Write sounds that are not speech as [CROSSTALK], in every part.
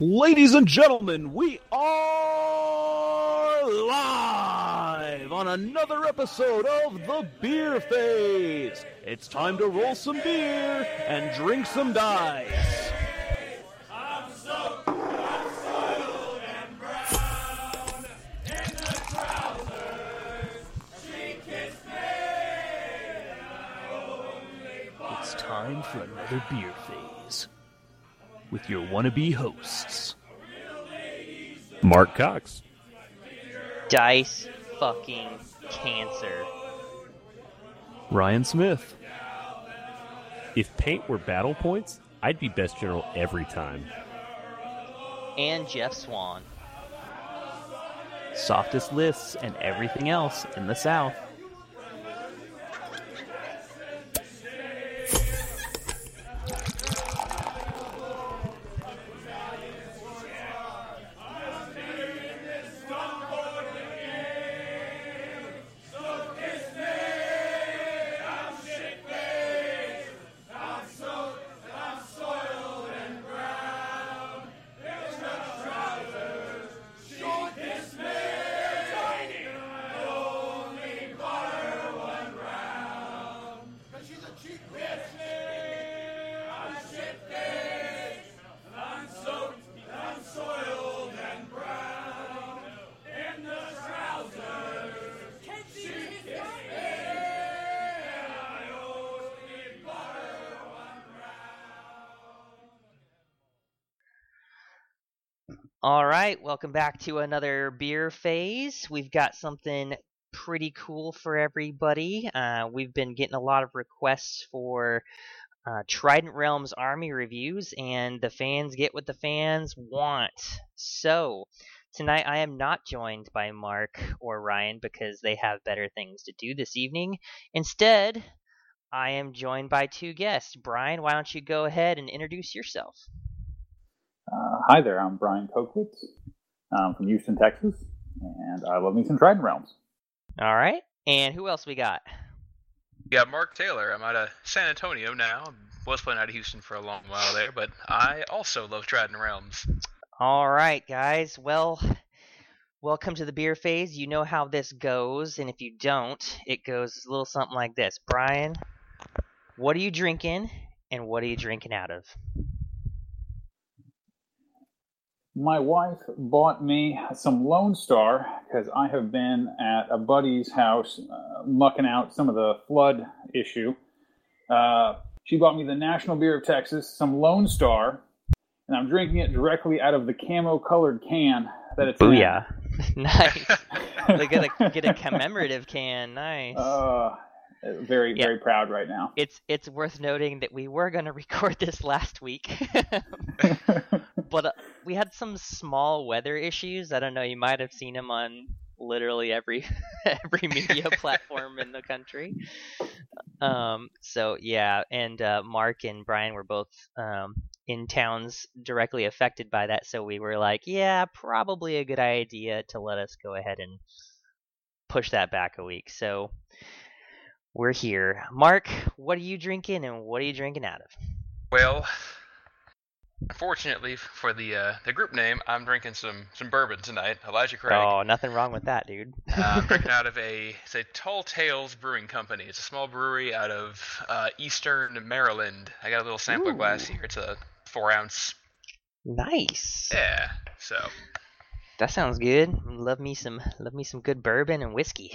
Ladies and gentlemen, we are live on another episode of The Beer Phase. It's time to roll some beer and drink some dice. It's time for another beer phase with your wannabe hosts. Mark Cox. Dice fucking cancer. Ryan Smith. If paint were battle points, I'd be best general every time. And Jeff Swan. Softest lists and everything else in the South. All right, welcome back to another beer phase. We've got something pretty cool for everybody. Uh, we've been getting a lot of requests for uh, Trident Realms Army reviews, and the fans get what the fans want. So, tonight I am not joined by Mark or Ryan because they have better things to do this evening. Instead, I am joined by two guests. Brian, why don't you go ahead and introduce yourself? Uh, hi there, I'm Brian Kokwitz. I'm from Houston, Texas, and I love me some Trident Realms. All right, and who else we got? We got Mark Taylor. I'm out of San Antonio now. Was playing out of Houston for a long while there, but I also love Trident Realms. All right, guys. Well, welcome to the beer phase. You know how this goes, and if you don't, it goes a little something like this. Brian, what are you drinking, and what are you drinking out of? My wife bought me some Lone Star because I have been at a buddy's house uh, mucking out some of the flood issue. Uh, she bought me the National Beer of Texas, some Lone Star, and I'm drinking it directly out of the camo colored can that it's in. Booyah! [LAUGHS] [LAUGHS] nice. they get a get a commemorative can. Nice. Uh, very, Yeah. very proud right now. it's it's worth noting that we were going [LAUGHS] to record this last week, but uh, we had some small weather issues. I don't know. You might have seen them on literally every [LAUGHS] every media [LAUGHS] platform in the country. Um. So yeah, and uh, Mark and Brian were both um, in towns directly affected by that. So we were like, yeah, probably a good idea to let us go ahead and push that back a week. So we're here. Mark, what are you drinking and what are you drinking out of? Well, unfortunately for the uh, the group name, I'm drinking some some bourbon tonight. Elijah Craig. Oh, nothing wrong with that, dude. [LAUGHS] Uh, I'm drinking out [LAUGHS] of a it's a Tall Tales Brewing Company. It's a small brewery out of uh, Eastern Maryland. I got a little sampler glass here. It's a four ounce. nice. Yeah. So That sounds good. Love me some love me some good bourbon and whiskey.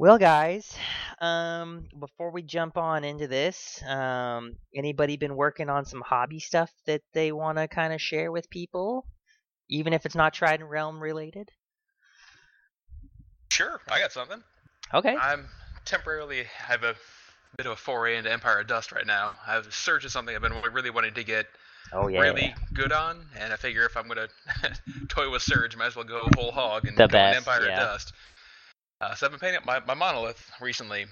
Well, guys, um, before we jump on into this, um, anybody been working on some hobby stuff that they want to kind of share with people, even if it's not Trident Realm related? sure, I got something. Okay. I'm temporarily have a bit of a foray into Empire of Dust right now. I've Surge is something I've been really wanting to get Oh yeah. really good on, and I figure if I'm gonna [LAUGHS] toy with Surge, might as well go whole hog and The best, Empire yeah. of Dust. Uh, so I've been painting up my, my monolith recently,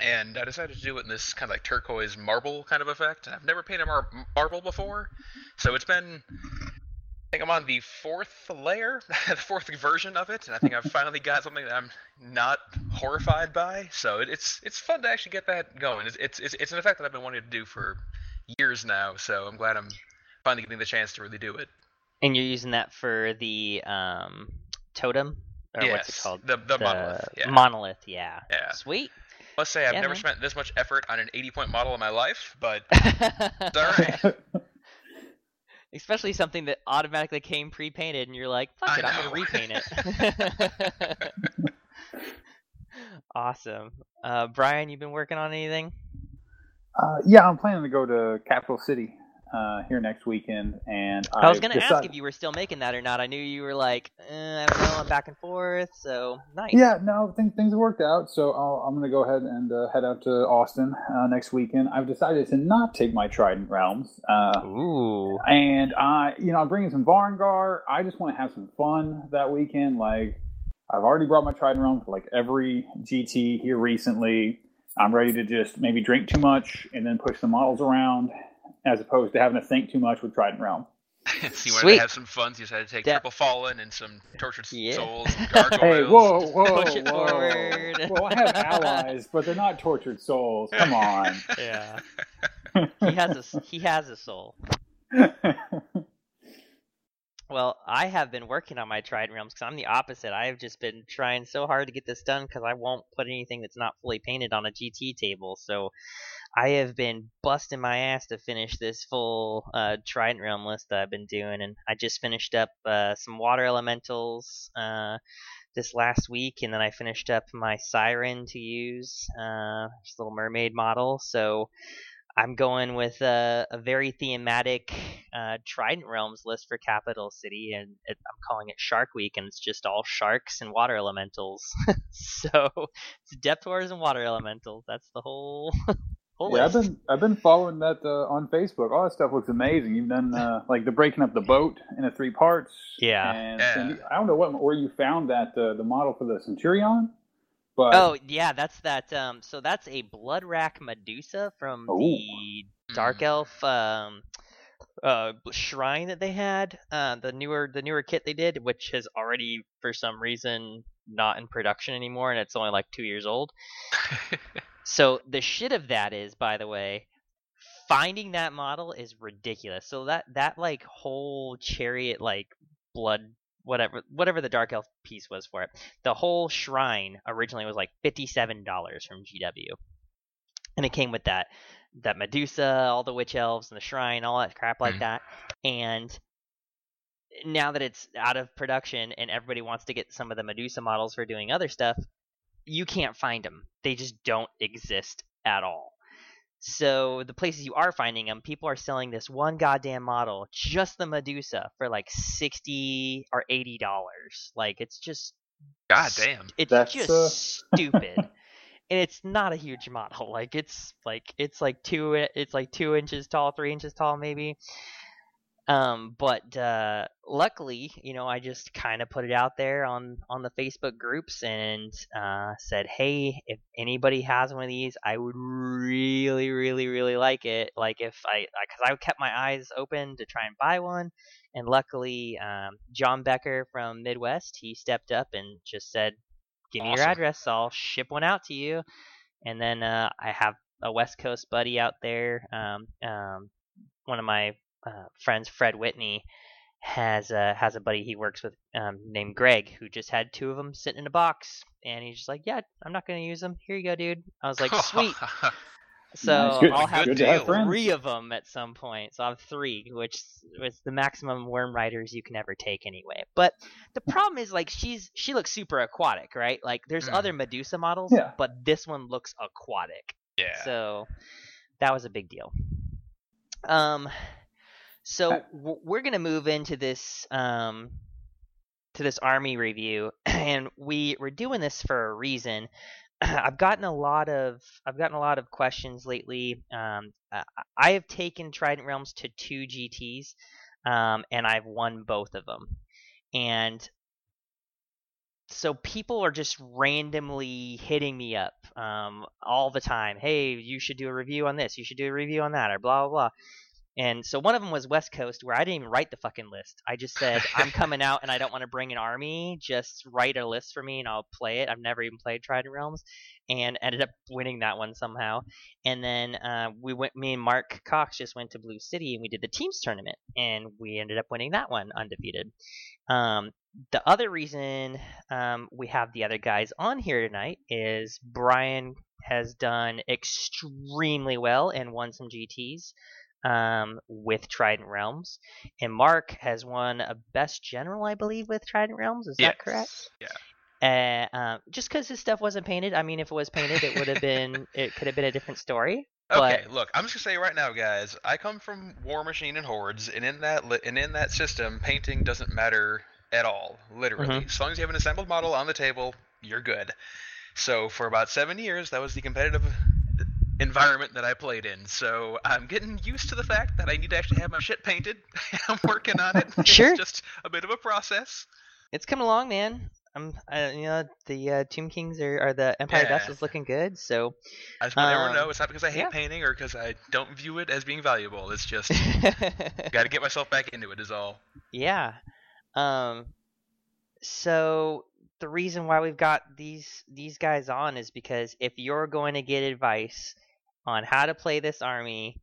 and I decided to do it in this kind of like turquoise marble kind of effect. And I've never painted mar- marble before, so it's been. I think I'm on the fourth layer, [LAUGHS] the fourth version of it, and I think I've finally got something that I'm not horrified by. So it, it's it's fun to actually get that going. It's, it's it's an effect that I've been wanting to do for years now. So I'm glad I'm finally getting the chance to really do it. And you're using that for the um, totem, yes, what's it called? The, the, monolith. Yeah. Monolith, yeah. Yeah. Sweet. Let's say I've Yeah, never man. spent this much effort on an 80 point model in my life, but [LAUGHS] it's alright. [LAUGHS] Especially something that automatically came pre-painted, and you're like, "Fuck I it, I'm gonna repaint it." [LAUGHS] awesome, uh, Brian. You been working on anything? Uh, yeah, I'm planning to go to Capital City uh, here next weekend, and I was I've gonna ask if you were still making that or not. I knew you were like, eh, I don't know, I'm back and forth. So nice. Yeah, no, things have worked out. So I'll, I'm going to go ahead and uh, head out to Austin uh, next weekend. I've decided to not take my Trident Realms, uh, Ooh. and I, you know, I'm bringing some Varangur. I just want to have some fun that weekend. Like I've already brought my Trident Realms for like every GT here recently. I'm ready to just maybe drink too much and then push the models around, as opposed to having to think too much with Trident Realm. [LAUGHS] so you wanted Sweet. to have some fun, so you decided to take Yeah. Triple Fallen and some Tortured Yeah. Souls and [LAUGHS] Gargoyles. Hey, whoa, whoa, Push it whoa! forward. Well, I have allies, but they're not tortured souls. Come on. [LAUGHS] Yeah. he has a s- he has a soul. Well, I have been working on my Trident Realms because I'm the opposite. I have just been trying so hard to get this done because I won't put anything that's not fully painted on a GT table. So I have been busting my ass to finish this full uh, Trident Realm list that I've been doing, and I just finished up uh, some Water Elementals uh, this last week, and then I finished up my Siren to use, uh, this Little Mermaid model. So I'm going with a, a very thematic uh, Trident Realms list for Capital City, and it, I'm calling it Shark Week, and it's just all sharks and water elementals. [LAUGHS] so it's Depth Horrors and water elementals. That's the whole [LAUGHS] whole yeah, I've been I've been following that uh, on Facebook. All that stuff looks amazing. You've done uh, [LAUGHS] like the breaking up the boat into three parts. Yeah. And Yeah. and you- I don't know what where you found that uh, the model for the Centurion, but Oh yeah, that's that. Um, so that's a Bloodwrack Medusa from Ooh. the Dark Mm. Elf um, uh, shrine that they had. Uh, the newer the newer kit they did, which has already for some reason not in production anymore, and it's only like two years old. [LAUGHS] So the shit of that is, by the way, finding that model is ridiculous. So that that like whole chariot like blood whatever whatever the dark elf piece was for it. The whole shrine originally was like fifty seven dollars from GW, and it came with that that Medusa, all the witch elves, and the shrine, all that crap like Mhm. that. And now that it's out of production and everybody wants to get some of the Medusa models for doing other stuff, you can't find them. They just don't exist at all. So the places you are finding them, people are selling this one goddamn model, just the Medusa, for like sixty or eighty dollars. Like it's just goddamn. it's That's, just uh, [LAUGHS] stupid. and it's not a huge model. Like it's like it's like two it's like two inches tall, three inches tall maybe. Um, but uh, luckily, you know, I just kind of put it out there on on the Facebook groups and uh, said, hey, if anybody has one of these, I would really, really, really like it. Like if I, because I kept my eyes open to try and buy one, and luckily, um, John Becker from Midwest, he stepped up and just said, give me your address, I'll ship one out to you. And then uh, I have a West Coast buddy out there. Um, um, one of my uh, friends, Fred Whitney, has a has a buddy he works with um, named Greg who just had two of them sitting in a box, and he's just like, "Yeah, I'm not gonna use them. Here you go, dude." I was like, [LAUGHS] "Sweet." So Good- I'll have good to have three of them at some point. So I have three, which is the maximum worm riders you can ever take anyway. But the [LAUGHS] problem is like she's she looks super aquatic, right? Like there's Mm. other Medusa models, Yeah. but this one looks aquatic. yeah. So that was a big deal. Um, so Uh, we're gonna move into this um to this army review, [CLEARS THROAT] and we we're doing this for a reason. [CLEARS THROAT] I've gotten a lot of I've gotten a lot of questions lately. Um, I I have taken Trident Realms to two GTS, um, and I've won both of them, and so people are just randomly hitting me up um, all the time. Hey, you should do a review on this. You should do a review on that, or blah blah blah. And so one of them was West Coast, where I didn't even write the fucking list. I just said [LAUGHS] I'm coming out and I don't want to bring an army. Just write a list for me and I'll play it. I've never even played Trident Realms, and ended up winning that one somehow. And then uh, we went. Me and Mark Cox just went to Blue City and we did the teams tournament, and we ended up winning that one undefeated. Um, the other reason um, we have the other guys on here tonight is Brian has done extremely well and won some GTs um, with Trident Realms, and Mark has won a Best General, I believe, with Trident Realms. Is that correct? Yeah. Uh, um, just because his stuff wasn't painted. I mean, if it was painted, it would have been. [LAUGHS] It could have been a different story. Okay, look, I'm just gonna say right now, guys. I come from Warmachine and Hordes, and in that li- and in that system, painting doesn't matter at all. Literally, Mhm. as long as you have an assembled model on the table, you're good. So for about seven years, that was the competitive environment that I played in. So I'm getting used to the fact that I need to actually have my shit painted. [LAUGHS] I'm working on it. Sure. It's just a bit of a process. It's coming along, man. I'm, uh, you know, the uh, Tomb Kings are, are the Empire Yeah. is looking good. So, I just want everyone to Um, know it's not because I hate yeah. painting or because I don't view it as being valuable. It's just [LAUGHS] got to get myself back into it. Is all. yeah. Um. So the reason why we've got these these guys on is because if you're going to get advice on how to play this army,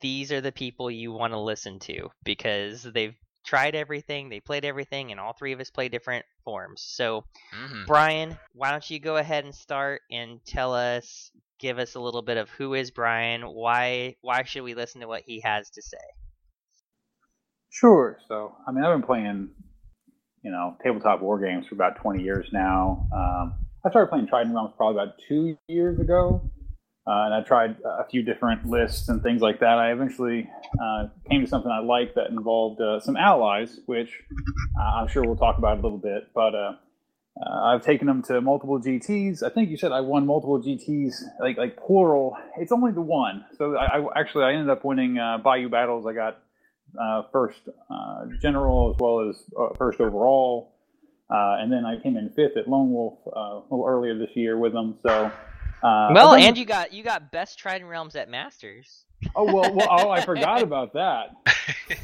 these are the people you want to listen to because they've tried everything, they played everything, and all three of us play different forms. So, hmm Brian, why don't you go ahead and start and tell us, give us a little bit of who is Brian, why why should we listen to what he has to say? Sure. So, I mean, I've been playing, you know, tabletop war games for about 20 years now. Um, I started playing Trident Realms probably about two years ago, uh, and I tried a few different lists and things like that. I eventually uh, came to something I liked that involved uh, some allies, which uh, I'm sure we'll talk about a little bit. But uh, uh, I've taken them to multiple GTs. I think you said I won multiple GTs, like like plural. It's only the one. So I, I actually I ended up winning Bayou battles. I got first general as well as first overall. And then I came in fifth at Lone Wolf a little earlier this year with them. So, uh, well, and you got you got best Trident Realms at Masters. oh well, well, oh, I [LAUGHS] forgot about that. [LAUGHS]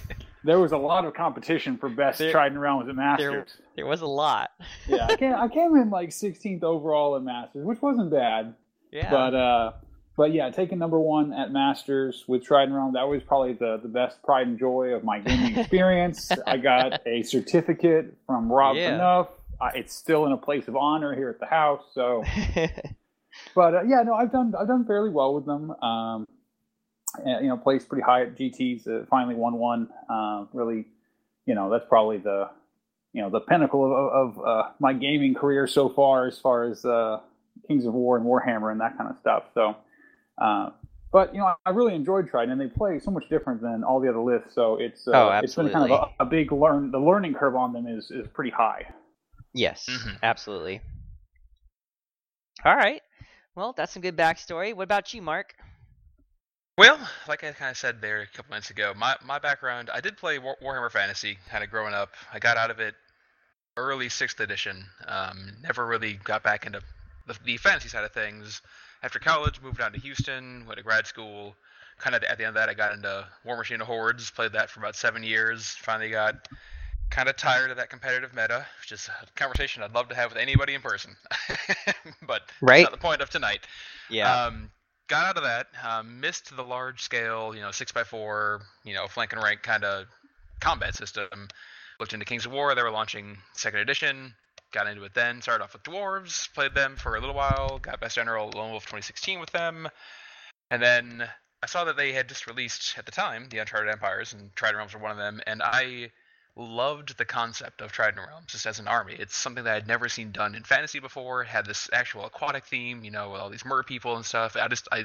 There was a lot of competition for best There- Trident Realms at Masters. There, there was a lot. yeah, I came, I came in like 16th overall at Masters, which wasn't bad. Yeah. But uh, but yeah, taking number one at Masters with Trident Realm, that was probably the, the best pride and joy of my gaming [LAUGHS] experience. I got a certificate from Rob Yeah. Enough. Uh, it's still in a place of honor here at the house. So, but uh, yeah, no, I've done I've done fairly well with them. Um, and, you know, placed pretty high at GTS. Uh, finally won one. Uh, really, you know, that's probably the you know the pinnacle of, of uh, my gaming career so far, as far as uh, Kings of War and Warhammer and that kind of stuff. So, uh, but you know, I really enjoyed Trident, and they play so much different than all the other lists. So it's uh, Oh, it's been kind of a, a big learn. The learning curve on them is is pretty high. yes, Mhm. absolutely. All right. Well, that's some good backstory. What about you, Mark? Well, like I kind of said there a couple minutes ago, my, my background, I did play War- Warhammer Fantasy kind of growing up. I got out of it early 6th edition. Um, never really got back into the, the fantasy side of things. After college, moved down to Houston, went to grad school. Kind of at the end of that, I got into Warmachine Hordes, played that for about seven years. Finally got kind of tired of that competitive meta, which is a conversation I'd love to have with anybody in person. [LAUGHS] but Right. that's not the point of tonight. Yeah. Um, got out of that. Um, missed the large scale, you know, six by four, you know, flank and rank kind of combat system. Looked into Kings of War. They were launching second edition. Got into it then. Started off with dwarves. Played them for a little while. Got best general Lone Wolf 2016 with them. And then I saw that they had just released at the time the Uncharted Empires, and Trident Realms were one of them. And I loved the concept of Trident Realms just as an army. It's something that I'd never seen done in fantasy before. It had this actual aquatic theme, you know, with all these mer people and stuff. I just, I,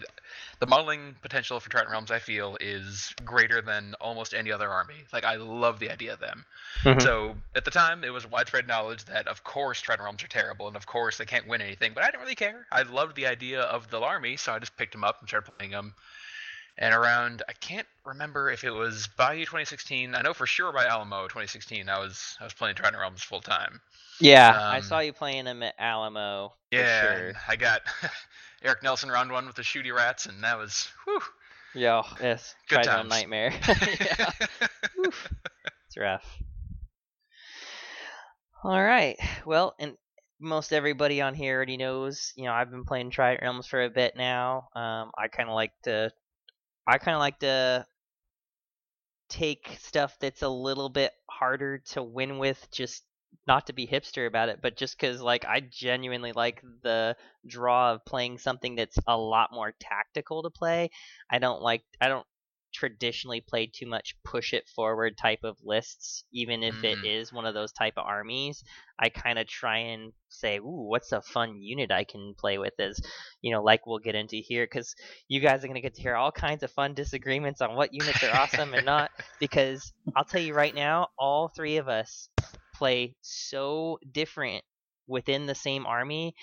the modeling potential for Trident Realms, I feel, is greater than almost any other army. Like, I love the idea of them. Mhm. So at the time, it was widespread knowledge that, of course, Trident Realms are terrible, and of course they can't win anything. But I didn't really care. I loved the idea of the army, so I just picked them up and started playing them. And around, I can't remember if it was Bayou 2016. I know for sure by Alamo 2016. I was I was playing Trident Realms full time. yeah, I um, saw you playing them at Alamo. for Yeah, sure. I got [LAUGHS] Eric Nelson round one with the shooty rats, and that was whew. Yo, yes, Good Trizone times. nightmare. [LAUGHS] [LAUGHS] yeah, it's rough. All right. Well, and most everybody on here already knows. You know, I've been playing Trident Realms for a bit now. Um, I kind of like to, I kind of like to take stuff that's a little bit harder to win with, just not to be hipster about it, but just because like I genuinely like the draw of playing something that's a lot more tactical to play. I don't like I don't traditionally play too much push it forward type of lists, even if it Mm. is one of those type of armies. I kind of try and say, ooh, what's a fun unit I can play with? Is you know, like we'll get into here, because you guys are gonna get to hear all kinds of fun disagreements on what units are awesome and not. [LAUGHS] Because I'll tell you right now, all three of us play so different within the same army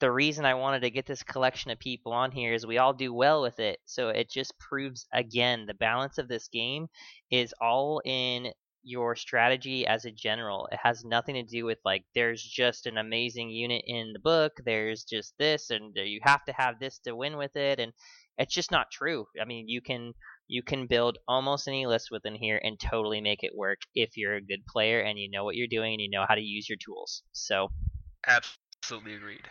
the reason I wanted to get this collection of people on here is we all do well with it. So it just proves again the balance of this game is all in your strategy as a general. It has nothing to do with like there's just an amazing unit in the book, there's just this and uh, you have to have this to win with it and it's just not true. I mean, you can you can build almost any list within here and totally make it work if you're a good player and you know what you're doing and you know how to use your tools. So Absolutely agreed.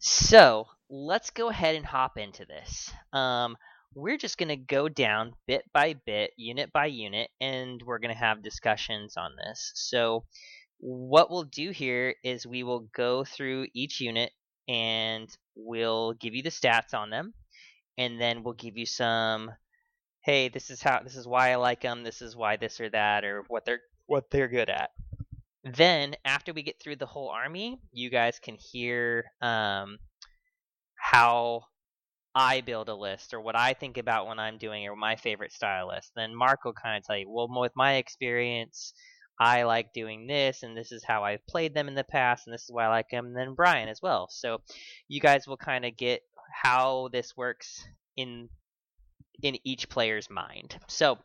So let's go ahead and hop into this. Um, we're just going to go down bit by bit, unit by unit, and we're going to have discussions on this. So, what we'll do here is we will go through each unit and we'll give you the stats on them, and then we'll give you some. Hey, this is how. This is why I like them. This is why this or that, or what they're what they're good at. Then, after we get through the whole army, you guys can hear um, how I build a list or what I think about when I'm doing it or my favorite style list. Then Mark will kind of tell you, well, with my experience, I like doing this, and this is how I've played them in the past, and this is why I like them. And then Brian as well. So you guys will kind of get how this works in in each player's mind. So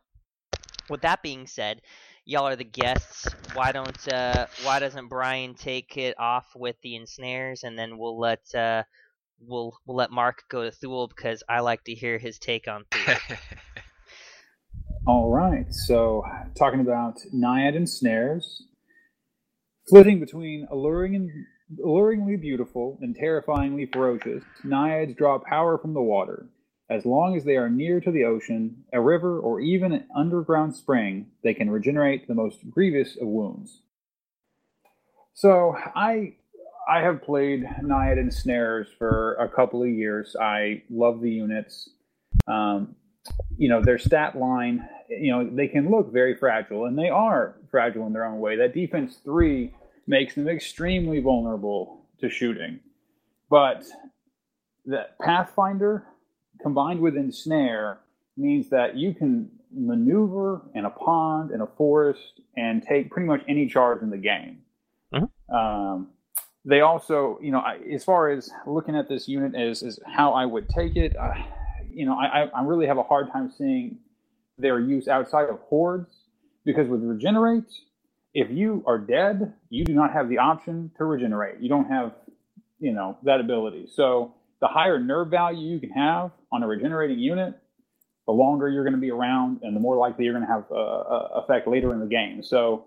with that being said, y'all are the guests. Why don't uh, why doesn't Brian take it off with the ensnares, and then we'll let uh, we'll we'll let Mark go to Thuul because I like to hear his take on Thuul. [LAUGHS] All right. So, talking about Naiad Ensnarers, flitting between alluring and alluringly beautiful and terrifyingly ferocious, Naiads draw power from the water. As long as they are near to the ocean, a river, or even an underground spring, they can regenerate the most grievous of wounds. So, I I have played Naiad Ensnarers for a couple of years. I love the units. Um, you know their stat line you know they can look very fragile and they are fragile in their own way that defense 3 makes them extremely vulnerable to shooting but that pathfinder combined with ensnare means that you can maneuver in a pond in a forest and take pretty much any charge in the game Mhm. um, they also you know I, as far as looking at this unit as, as how i would take it uh, you know, I, I really have a hard time seeing their use outside of hordes because with regenerate, if you are dead, you do not have the option to regenerate. You don't have, you know, that ability. So the higher nerve value you can have on a regenerating unit, the longer you're going to be around, and the more likely you're going to have a, a effect later in the game. So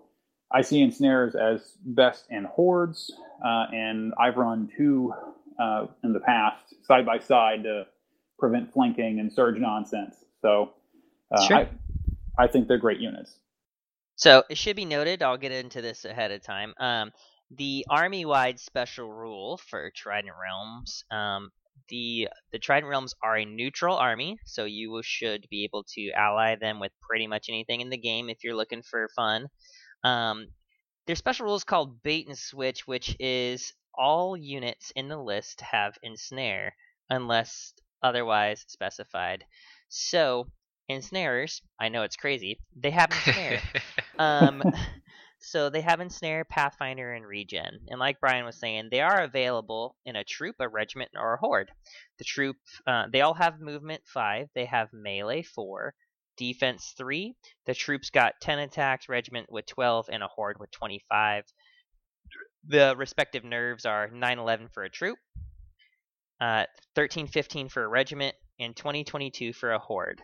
I see ensnares as best in hordes, uh, and I've run two uh, in the past side by side to prevent flanking and surge nonsense. So uh, Sure. I, I think they're great units. So it should be noted, I'll get into this ahead of time. Um, the army-wide special rule for Trident Realms, um, the the Trident Realms are a neutral army, so you should be able to ally them with pretty much anything in the game if you're looking for fun. Um, their special rule is called Bait and Switch, which is all units in the list have ensnare unless otherwise specified. So ensnarers, I know it's crazy, they have [LAUGHS] ensnare. um, [LAUGHS] so they have ensnare, pathfinder, and regen. And like Brian was saying, they are available in a troop, a regiment, or a horde. The troop, uh, they all have movement five. They have melee four, defense three. The troops got ten attacks, regiment with twelve, and a horde with twenty-five. The respective nerves are 9-11 for a troop, uh, 13-15 for a regiment, and 2022 for a horde.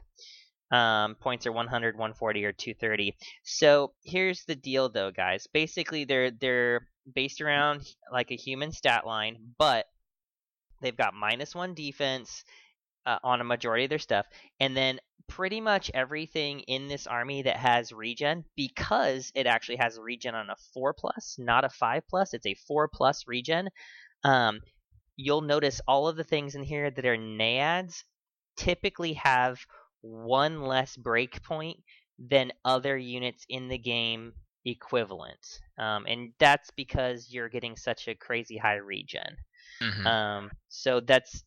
Um, points are 100, 140, or 230. So here's the deal, though, guys. Basically, they're they're based around like a human stat line, but they've got minus one defense uh, on a majority of their stuff, and then pretty much everything in this army that has regen because it actually has regen on a four plus, not a five plus. It's a four plus regen. Um, you'll notice all of the things in here that are naiads typically have one less breakpoint than other units in the game equivalent. Um, and that's because you're getting such a crazy high regen. Mhm. Um, so that's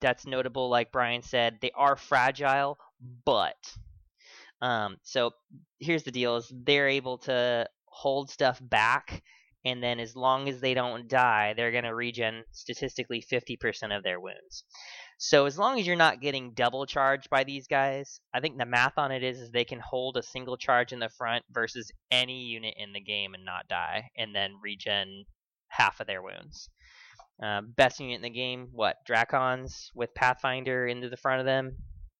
that's notable. Like Brian said, they are fragile, but um, so here's the deal: is they're able to hold stuff back, and then as long as they don't die, they're gonna regen statistically 50% of their wounds. So as long as you're not getting double charged by these guys, I think the math on it is, is they can hold a single charge in the front versus any unit in the game and not die, and then regen half of their wounds. Uh, best unit in the game, what? Drakons with Pathfinder into the front of them.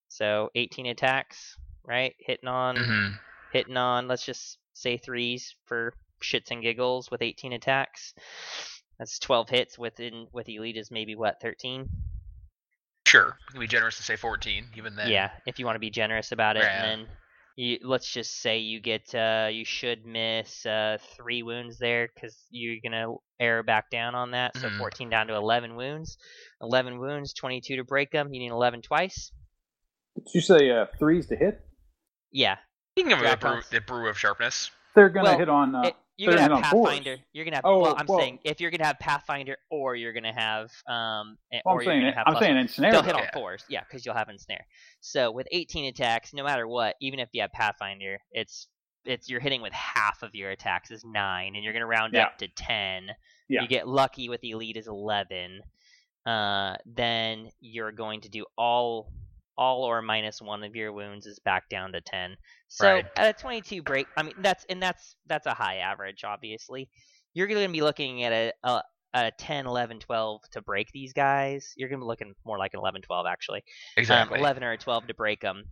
So 18 attacks, right? Hitting on, Mhm. hitting on. Let's just say threes for shits and giggles with 18 attacks. That's 12 hits within with elite is maybe what 13. Sure, we can be generous to say 14, even then. Yeah, if you want to be generous about it, Yeah. and then you let's just say you get uh, you should miss uh, three wounds there because you're gonna arrow back down on that. So Mhm. 14 down to 11 wounds. 11 wounds, 22 to break them. You need 11 twice. Did you say uh, threes to hit? Yeah, You can give them a brew, Drakons. a brew of sharpness. They're gonna Well, hit on. Uh, it, you're gonna gonna have hit on fours. Pathfinder. You're gonna have. Oh, well, I'm well- saying if you're gonna have Pathfinder or you're gonna have um, eh, well, or I'm you're saying. gonna have I'm plus saying one. ensnare. They'll hit on Yeah. fours, yeah, because you'll have ensnare. So with 18 attacks, no matter what, even if you have Pathfinder, it's it's you're hitting with half of your attacks is nine, and you're gonna round Yeah. up to 10. Yeah. You get lucky with elite is 11. Uh, then you're going to do all all or minus one of your wounds is back down to 10. So Right. at a 22 break, I mean that's and that's that's a high average, obviously. You're going to be looking at a, a a 10, 11, 12 to break these guys. You're going to be looking more like an 11, 12 actually. Exactly. Um, 11 or a 12 to break them.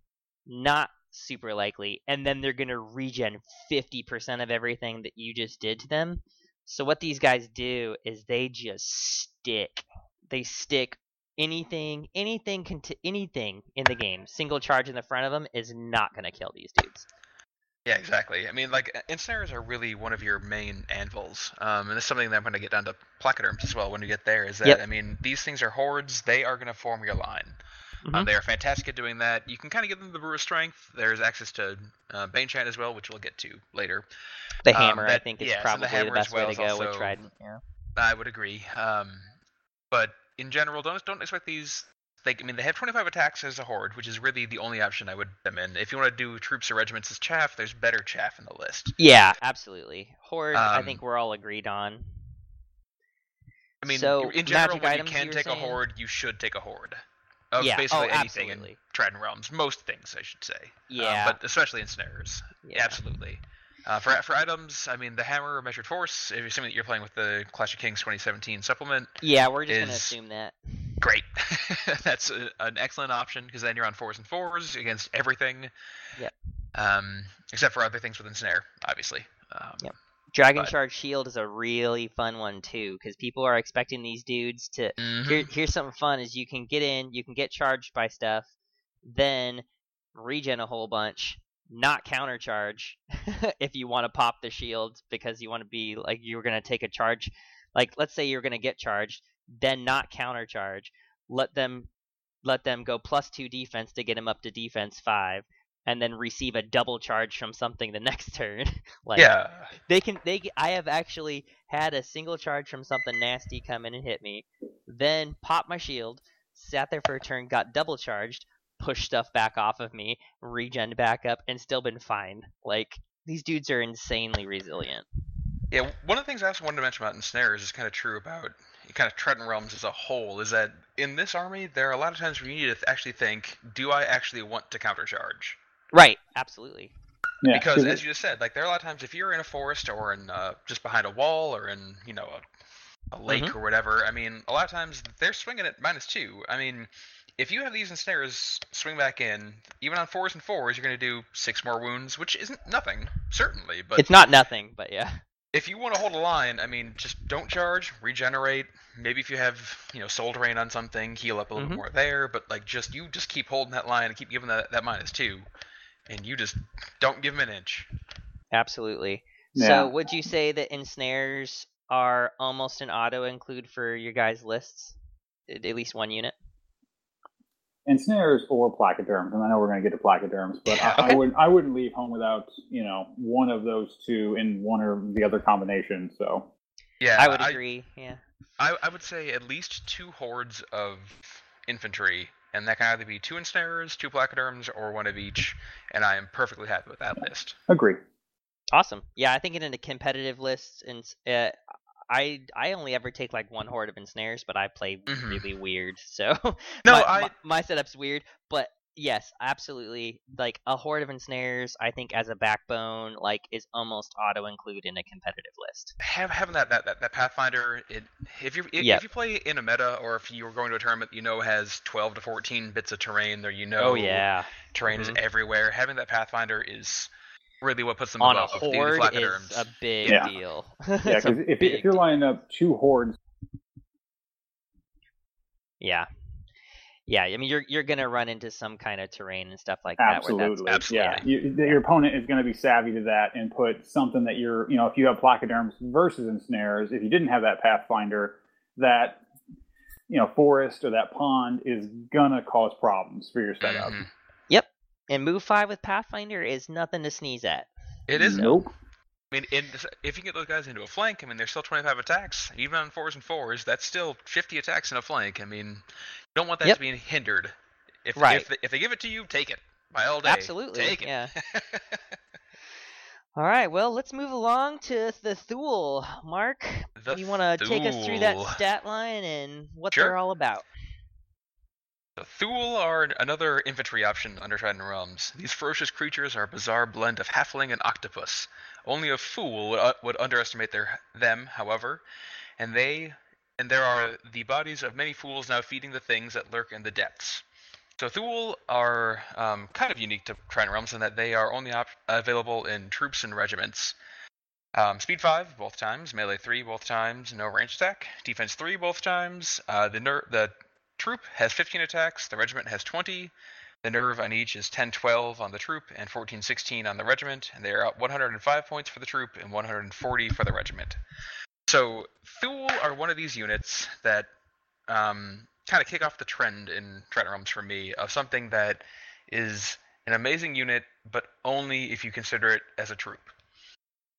Not super likely. And then they're going to regen 50% of everything that you just did to them. So what these guys do is they just stick. They stick anything, anything, conti- anything in the game. Single charge in the front of them is not going to kill these dudes. Yeah, exactly. I mean, like, ensnares are really one of your main anvils. Um, and it's something that I'm going to get down to placoderms as well when we get there, is that, Yep. I mean, these things are hordes. They are going to form your line. Uh, Mhm. they are fantastic at doing that. You can kind of give them the brew of strength. There's access to uh, Bane Chant as well, which we'll get to later. The Um, hammer, I think, is yes, and probably the the, best well way to go with Trident. Yeah. I would agree. Um, but in general, don't don't expect these. Like, I mean, they have 25 attacks as a horde, which is really the only option I would put them in. If you want to do troops or regiments as chaff, there's better chaff in the list. Yeah, absolutely. Horde, I Um, think we're all agreed on. I mean, So, in general, when you can take a horde, you should take a horde. Of Yeah, basically oh, anything absolutely. in Trident Realms. Most things, I should say. Um, Yeah. but especially in snares. yeah. Absolutely. Uh, for for items, I mean, the hammer of measured force. If you're assuming that you're playing with the Clash of Kings 2017 supplement, Yeah, we're just gonna assume that. great. [LAUGHS] That's a, an excellent option because then you're on fours and fours against everything. Yep. Um, except for other things within snare, obviously. Um, Yep. Dragon But- Charge Shield is a really fun one too, because people are expecting these dudes to. mhm. Here, here's something fun: is you can get in, you can get charged by stuff, then regen a whole bunch, not countercharge [LAUGHS] if you want to pop the shield because you want to be like you're gonna take a charge. Like let's say you're gonna get charged, then not countercharge. Let them let them go plus two defense to get him up to defense five, and then receive a double charge from something the [LAUGHS] next turn. [LAUGHS] like yeah. they can they I have actually had a single charge from something nasty come in and hit me then popped my shield sat there for a turn got double charged pushed stuff back off of me regen back up and still been fine like these dudes are insanely resilient Yeah, one of the things I also wanted to mention about ensnares is kind of true about kind of Trident Realms as a whole is that in this army, there are a lot of times where you need to th- actually think, do I actually want to countercharge? right absolutely Yeah, because 'cause as you just said, like there are a lot of times if you're in a forest or in uh, just behind a wall or in you know a a lake or whatever. I mean, a lot of times they're swinging at minus two. I mean, if you have these ensnares swing back in, even on fours and fours, you're going to do six more wounds, which isn't nothing, certainly. But It's not nothing, but yeah. if you want to hold a line, I mean, just don't charge, regenerate. Maybe if you have, you know, soul drain on something, heal up a little Mhm. bit more there. But like, just you just keep holding that line and keep giving that that minus two, and you just don't give them an inch. Absolutely. Yeah. So would you say that ensnares are almost an auto include for your guys' lists? At at least one unit? Ensnares or placoderms, and I know we're going to get to placoderms, but I, I wouldn't I wouldn't leave home without you know one of those two in one or the other combination. So Yeah, I would agree. Yeah. I, I would say at least two hordes of infantry, and that can either be two ensnarers, two placoderms, or one of each. And I am perfectly happy with that list. agree. Awesome. Yeah, I think in a competitive list, and uh, I I only ever take like one horde of ensnares, but I play Mhm. really weird. So [LAUGHS] No, my, I- my, my setup's weird, but yes, absolutely. Like a horde of ensnares, I think as a backbone, like is almost auto include in a competitive list. Have, having that, that, that, that Pathfinder, it, if you if, Yep. if you play in a meta, or if you're going to a tournament, you know has 12 to 14 bits of terrain, there you know Oh yeah, terrain Mhm. is everywhere. Having that Pathfinder is really what puts them on a above the- the horde placoderms. is a big Yeah. deal. [LAUGHS] Yeah, because if, if you're lining up two hordes, Yeah. Yeah, I mean you're you're gonna run into some kind of terrain and stuff like that. Where absolutely, that's, yeah, you, your opponent is going to be savvy to that and put something that you're you know if you have placoderms versus ensnares, if you didn't have that pathfinder, that you know forest or that pond is gonna cause problems for your setup. Mhm. And move five with Pathfinder is nothing to sneeze at. It is. Nope. I mean, in, if you get those guys into a flank, I mean, they're still 25 attacks. Even on fours and fours, that's still 50 attacks in a flank. I mean, you don't want that Yep. to be hindered. If, Right. if, they, if they give it to you, take it. By all day. Absolutely, Take it. yeah. [LAUGHS] All right, well, let's move along to the Thuul. Mark, The you want to take us through that stat line and what Sure. they're all about? The Thuul are another infantry option under Trident Realms. These ferocious creatures are a bizarre blend of halfling and octopus. Only a fool would, uh, would underestimate their them, however, and they and there are the bodies of many fools now feeding the things that lurk in the depths. So Thuul are um, kind of unique to Trident Realms in that they are only op- available in troops and regiments. Um, speed 5 both times, melee 3 both times, no range attack, defense 3 both times. Uh, the ner- the troop has 15 attacks, the regiment has 20. The nerve on each is 10 12 on the troop and 14 16 on the regiment, and they are at 105 points for the troop and 140 for the regiment. So, Thuul are one of these units that um, kind of kick off the trend in Trident Realms for me of something that is an amazing unit, but only if you consider it as a troop.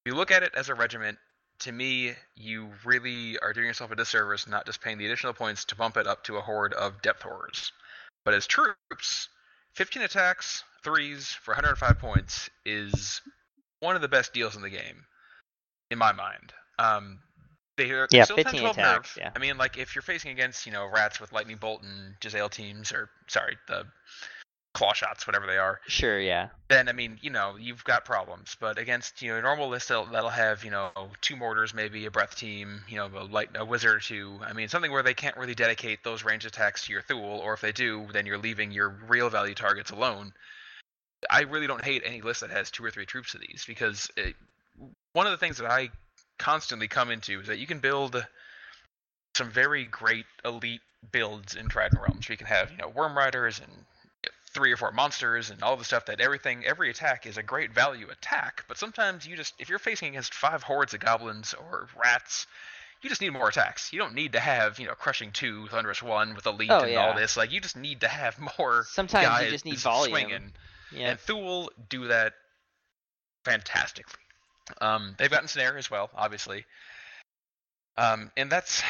If you look at it as a regiment, to me, you really are doing yourself a disservice not just paying the additional points to bump it up to a horde of depth horrors. But as troops, 15 attacks, threes for 105 points is one of the best deals in the game, in my mind. Um, they are Yeah, still 10 15 12 attacks, yeah. I mean, like if you're facing against you know rats with lightning bolt and Giselle teams, or sorry, the claw shots, whatever they are, Sure, yeah. then I mean, you know, you've got problems. But against you know a normal list that'll, that'll have you know two mortars, maybe a breath team, you know, a light a wizard or two. I mean, something where they can't really dedicate those range attacks to your Thuul, or if they do, then you're leaving your real value targets alone. I really don't hate any list that has two or three troops of these because it, one of the things that I constantly come into is that you can build some very great elite builds in Trident Realms. We can have you know Worm Riders and three or four monsters and all the stuff that everything every attack is a great value attack but sometimes you just if you're facing against five hordes of goblins or rats you just need more attacks you don't need to have you know crushing two thunderous one with elite Oh, and yeah. all this like you just need to have [LAUGHS] more Sometimes you guys just need volume. swinging Yeah. and Thuul do that fantastically. Um, they've gotten snare as well, obviously. Um, and that's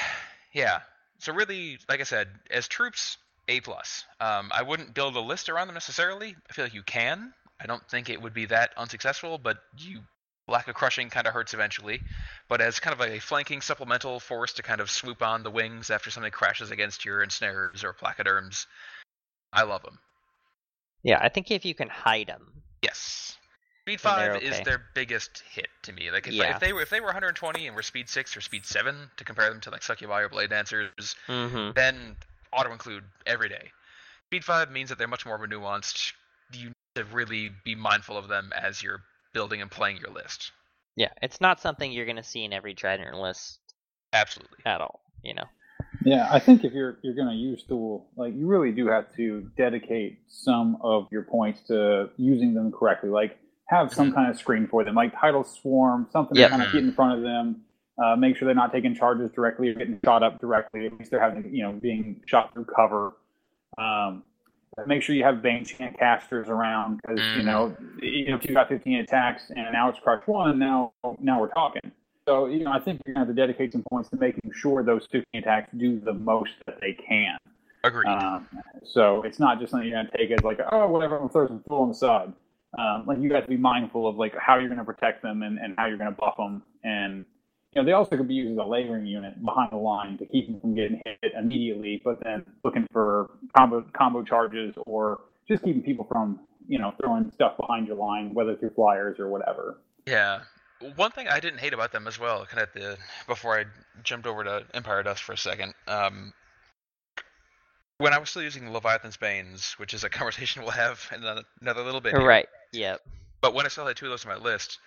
yeah. So really, like I said, as troops, A plus. Um, I wouldn't build a list around them necessarily. I feel like you can. I don't think it would be that unsuccessful, but you lack of crushing kind of hurts eventually. But as kind of a flanking supplemental force to kind of swoop on the wings after something crashes against your ensnarers or placoderms, I love them. Yeah, I think if you can hide them, Yes. Speed five is their biggest hit to me. Like if, Yeah. if they were if they were 120 and were speed six or speed seven to compare them to like Succubi or Blade Dancers, Mm-hmm. then auto include every day. Speed five means that they're much more of a nuanced. You need to really be mindful of them as you're building and playing your list. Yeah, it's not something you're gonna see in every Trident list Absolutely. at all. You know. Yeah, I think if you're you're going to use Thuul, like you really do have to dedicate some of your points to using them correctly. Like have some Mhm. kind of screen for them, like Tidal Swarm, something Yep. to kind of get in front of them. Uh, make sure they're not taking charges directly or getting shot up directly. At least they're having, you know, being shot through cover. Um, make sure you have Bane Chant casters around because you know, you know, if you got 15 attacks and now it's crush one, now now we're talking. So, you know, I think you're going to have to dedicate some points to making sure those 15 attacks do the most that they can. Agreed. Um, so it's not just something you're going to take as like, oh, whatever, I'm throwing some Thuul on the side. Um, like you got to be mindful of like how you're going to protect them and, and how you're going to buff them. And, you know, they also could be used as a layering unit behind the line to keep them from getting hit immediately, but then looking for combo, combo charges or just keeping people from, you know, throwing stuff behind your line, whether through flyers or whatever. Yeah. One thing I didn't hate about them as well, kind of the before I jumped over to Empire Dust for a second. Um, when I was still using Leviathan's Banes, which is a [LAUGHS] conversation we'll have in another little bit. here, Right. Yep. But when I still had two of those on my list,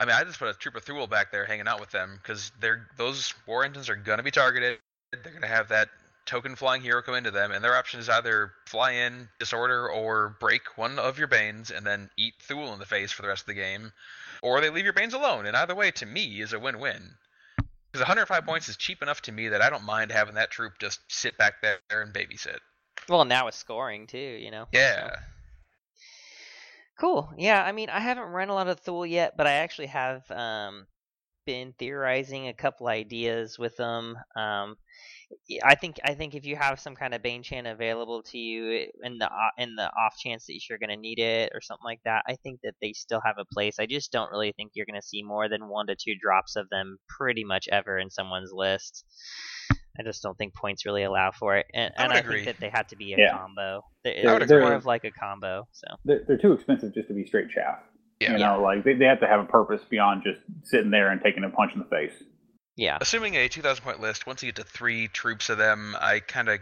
I mean, I just put a Trooper Thuul back there hanging out with them because they're those war engines are gonna be targeted. They're gonna have that token flying hero come into them, and their option is either fly in, disorder, or break one of your Banes and then eat Thuul in the face for the rest of the game, or they leave your Banes alone. And either way, to me, is a win-win. Because 105 points is cheap enough to me that I don't mind having that troop just sit back there and babysit. Well, now with scoring too, you know. Yeah. Cool. Yeah, I mean, I haven't run a lot of Thuul yet, but I actually have um, been theorizing a couple ideas with them. Um, I think I think if you have some kind of Bane Chant available to you in the o- in the off chance that you're going to need it or something like that, I think that they still have a place. I just don't really think you're going to see more than one to two drops of them pretty much ever in someone's list. I just don't think points really allow for it, and, I and I think that they have to be a Yeah. combo. They- I would It's more agree. of like a combo. So They're, they're too expensive just to be straight chaff. Yeah. You know, like they, they have to have a purpose beyond just sitting there and taking a punch in the face. yeah, Assuming a 2,000 point list, once you get to three troops of them, I kind of.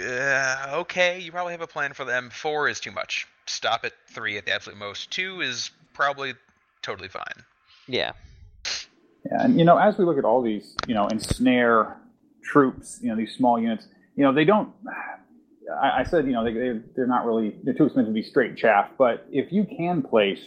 Uh, okay, you probably have a plan for them. Four is too much. Stop at three at the absolute most. Two is probably totally fine. yeah. Yeah, and you know, as we look at all these, you know, ensnare troops, you know, these small units, you know, they don't. I, I said, you know, they they're, they're not really they're too expensive to be straight chaff. But if you can place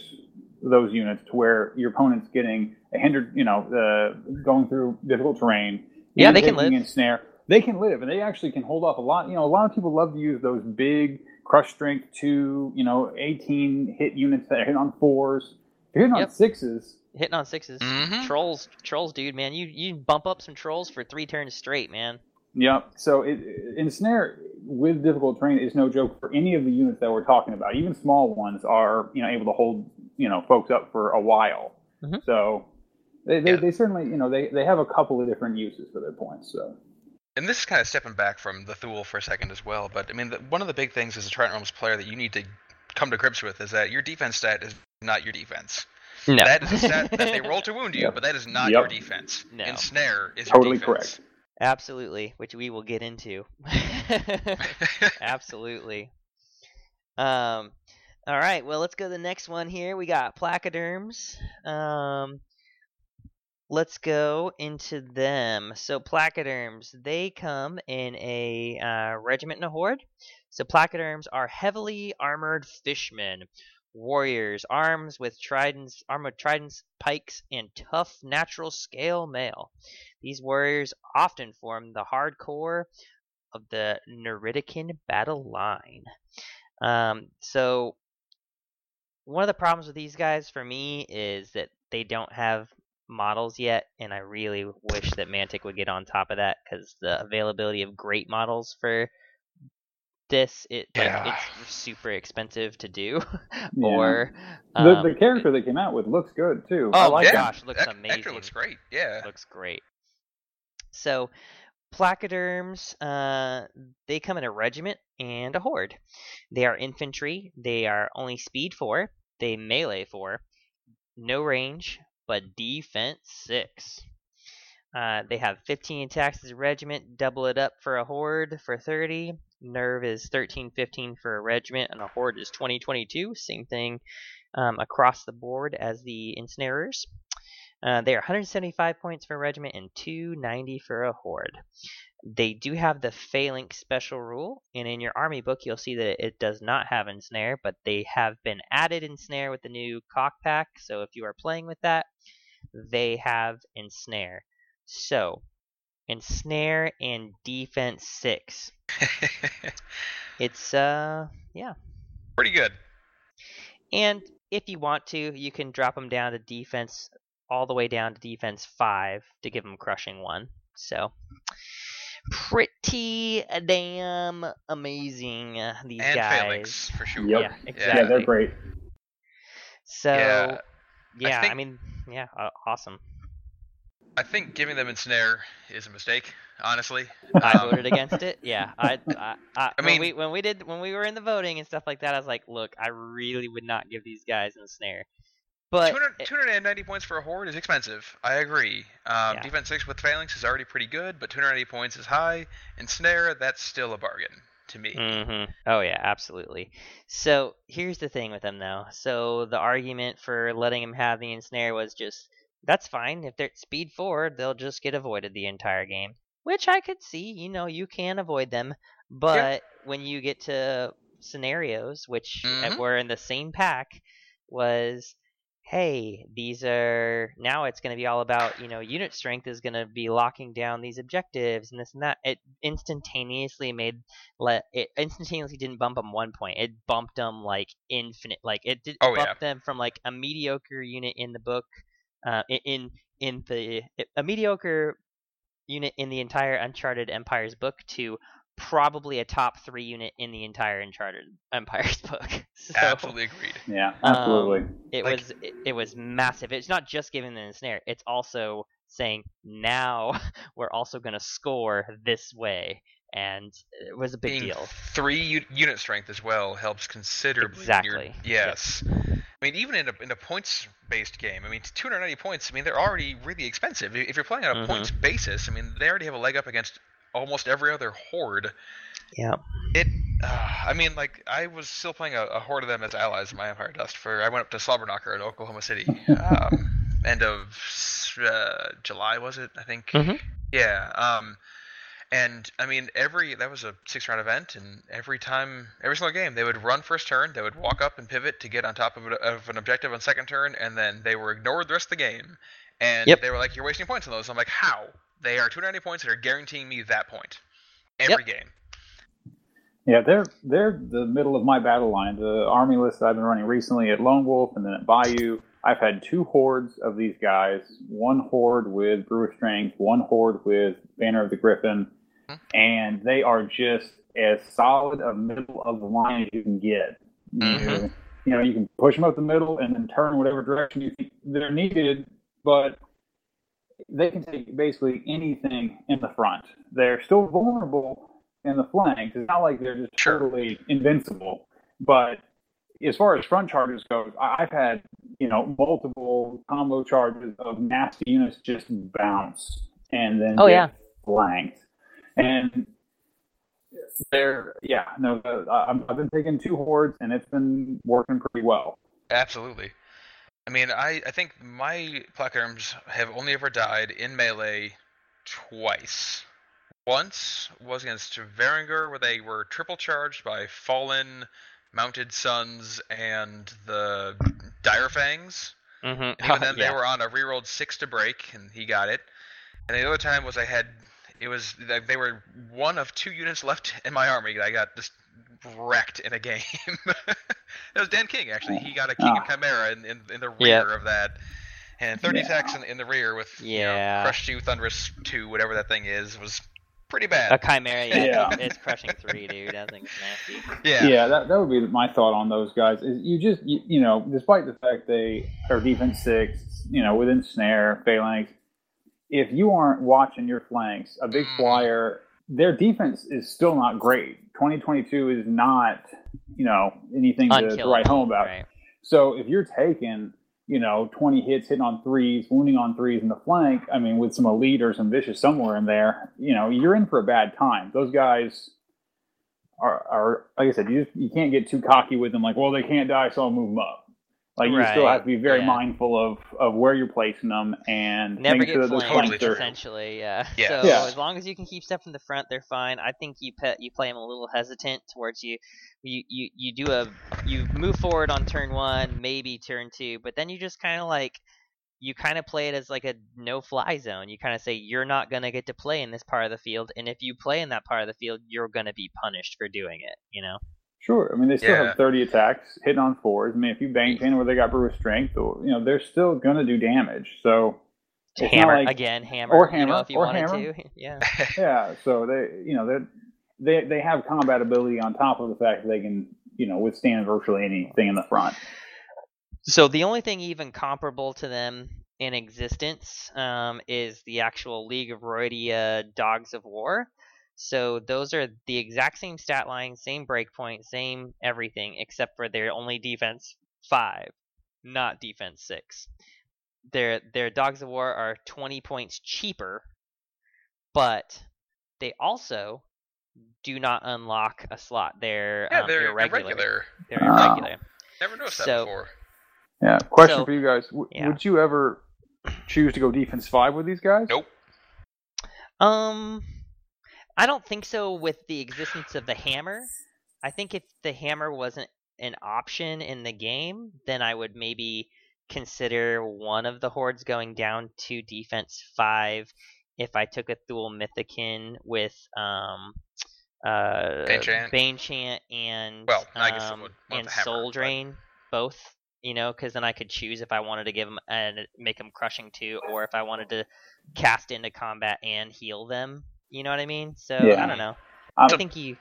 those units to where your opponent's getting a hindered, you know, uh, going through difficult terrain, Yeah, they can live. Ensnare, they can live, and they actually can hold off a lot. You know, a lot of people love to use those big crush strength two, you know, 18 hit units that hit on fours. If you're hitting Yep. on sixes, Hitting on 6s Mhm. Trolls, trolls, dude, man. You you bump up some trolls for three turns straight, man. Yep. So it, ensnare with difficult terrain is no joke for any of the units that we're talking about. Even small ones are you know able to hold you know folks up for a while. Mhm. So they, they, Yeah. they certainly you know they, they have a couple of different uses for their points. So And this is kind of stepping back from the Thuul for a second as well. But I mean, the, one of the big things as a Trident Realms player that you need to come to grips with is that your defense stat is not your defense. No. That is a stat that they [LAUGHS] roll to wound you, Yep. but that is not Yep. your defense. No. Ensnare is Totally your defense. Absolutely, which we will get into. [LAUGHS] Absolutely. Um, all right. Well, let's go to the next one here. We got placoderms. Um, let's go into them. So placoderms, they come in a uh, regiment and a horde. So placoderms are heavily armored fishmen, warriors, arms with tridents, armed with tridents, pikes, and tough natural scale mail. These warriors often form the hardcore of the Neritican battle line. Um, so one of the problems with these guys for me is that they don't have models yet, and I really wish that Mantic would get on top of that because the availability of great models for this it like, Yeah. it's super expensive to do [LAUGHS] Yeah. or the, um, the character they came out with looks good too. I Oh like my gosh, looks Hec- amazing. Hector looks great. Yeah. looks great. So, placoderms, uh, they come in a regiment and a horde. They are infantry. They are only speed four. They melee four. no range, but defense six. Uh, they have 15 attacks as a regiment, double it up for a horde for 30. Nerve is 1315 for a regiment, and a horde is 2022. Same thing um, across the board as the ensnarers. Uh, they are 175 points for a regiment and 290 for a horde. They do have the phalanx special rule, and in your army book you'll see that it does not have ensnare, but they have been added ensnare with the new CoK pack. So if you are playing with that, they have ensnare. So ensnare and defense six. [LAUGHS] It's uh yeah. Pretty good. And if you want to, you can drop them down to defense all the way down to defense five to give them crushing one. So pretty damn amazing uh, these and guys. phalanx for sure. Yep. Yeah, Yeah, they're great. So Yeah, yeah, I, think- mean, yeah, uh, awesome. I think giving them ensnare is a mistake. Honestly, I Um, voted against it. Yeah, I, I, [LAUGHS] I, I when mean- we when we did when we were in the voting and stuff like that, I was like, look, I really would not give these guys ensnare. But 200, it- 290 points for a horde is expensive. I agree. Um, Yeah. Defense six with phalanx is already pretty good, but 290 points is high. And snare, that's still a bargain to me. hmm Oh yeah, absolutely. So here's the thing with them though. So the argument for letting him have the ensnare was just that's fine. If they're at speed four, they'll just get avoided the entire game. Which I could see, you know, you can avoid them. But when you get to scenarios, which uh, Mhm. were in the same pack, was hey, these are now it's going to be all about, you know, unit strength is going to be locking down these objectives and this and that. It instantaneously made let it instantaneously didn't bump them one point. It bumped them like infinite. Like it did Oh, bump yeah. them from like a mediocre unit in the book, uh, in in the a mediocre unit in the entire Uncharted Empires book to probably a top three unit in the entire Uncharted [LAUGHS] Empires book. [LAUGHS] So, Absolutely agreed. Yeah, Um, absolutely. it Like- was it, it was massive. It's not just giving them a snare. It's also saying now [LAUGHS] we're also going to score this way, and it was a big Being deal. three u- unit strength as well helps considerably. when you're- Exactly. Yep. I mean, even in a, in a points based game, I mean, 290 points, I mean, they're already really expensive. If you're playing on a Mhm. points basis, I mean, they already have a leg up against almost every other horde. Yeah. It, uh, I mean, like, I was still playing a, a horde of them as allies in my Empire Dust for, I went up to Slobberknocker in Oklahoma City. Um, end of uh, July, was it? I think. Mhm. Yeah. Um, and I mean, every that was a six round event, and every time, every single game, they would run first turn, they would walk up and pivot to get on top of, of an objective on second turn, and then they were ignored the rest of the game. And Yep. they were like, "You're wasting points on those." I'm like, "How? They are 290 points that are guaranteeing me that point every game." Yeah, they're they're the middle of my battle line. The army list that I've been running recently at Lone Wolf and then at Bayou, I've had two hordes of these guys. One horde with Brew of Strength, one horde with Banner of the Griffin. And they are just as solid a middle of the line as you can get. You, Mhm. you know, you can push them up the middle and then turn whatever direction you think they're needed, but they can take basically anything in the front. They're still vulnerable in the flanks. It's not like they're just Sure. totally invincible. But as far as front charges go, I've had you know multiple combo charges of nasty units just bounce and then Oh, get yeah. flanked. And they're yeah no uh, I- I've been taking two hordes and it's been working pretty well. Absolutely. I mean, I, I think my placoderms have only ever died in melee twice. Once was against Varangur, where they were triple charged by Fallen, Mounted Sons, and the Dire Fangs. Mm-hmm. And even [LAUGHS] then, they were on a rerolled six to break, and he got it. And the other time was I had, it was they were one of two units left in my army. that I got just wrecked in a game. [LAUGHS] that was Dan King actually. He got a King Ah. of Chimera in, in, in the rear Yep. of that, and 30 Yeah. attacks in, in the rear with you know, Yeah. Crush Two, Thunderous Two, whatever that thing is, was pretty bad. A chimera, yeah, Yeah. it's crushing three, dude. That thing's nasty. Yeah. Yeah, that, that would be my thought on those guys. Is you just you, you know, despite the fact they are defense six, you know, within snare, phalanx, if you aren't watching your flanks, a big Mm. flyer, their defense is still not great. 2022 is not, you know, anything to, to write home about. Right. So if you're taking, you know, 20 hits hitting on threes, wounding on threes in the flank, I mean, with some elite or some vicious somewhere in there, you know, you're in for a bad time. Those guys are, are like I said, you just, you can't get too cocky with them. Like, well, they can't die, so I'll move them up. Like you still have to be very yeah. mindful of, of where you're placing them and Never making get sure that those flanked, Totally flanks are essentially. Yeah. Yeah. So Yeah. as long as you can keep stuff in the front, they're fine. I think you pet you play them a little hesitant towards you. You you you do a you move forward on turn one, maybe turn two, but then you just kind of like you kind of play it as like a no fly zone. You kind of say you're not gonna get to play in this part of the field, and if you play in that part of the field, you're gonna be punished for doing it. You know. Sure. I mean, they still Yeah. have 30 attacks hitting on fours. I mean, if you bang pin where they got brute strength, or, you know, they're still going to do damage. So, hammer like- again, hammer. or You hammer, know, if you or wanted hammer. to. [LAUGHS] Yeah. [LAUGHS] yeah. So they, you know, they they they have combat ability on top of the fact that they can, you know, withstand virtually anything in the front. So the only thing even comparable to them in existence um, is the actual League of Rhordia Dogs of War. So those are the exact same stat line, same breakpoint, same everything, except for their only defense five, not defense six. Their their Dogs of War are twenty points cheaper, but they also do not unlock a slot. They're yeah, um, they're irregular. irregular. They're irregular. Never noticed that So- before. Yeah. Question So- for you guys: w- yeah. Would you ever choose to go defense five with these guys? Nope. Um, I don't think so with the existence of the hammer. I think if the hammer wasn't an option in the game, then I would maybe consider one of the hordes going down to defense five if I took a Thuul Mythican with um uh Bane Chant? And Well, I guess it um, would and Soul but- Drain both you know because then I could choose if I wanted to give them and make them crushing too or if I wanted to cast into combat and heal them you know what I mean so Yeah. I don't know I'm- I think you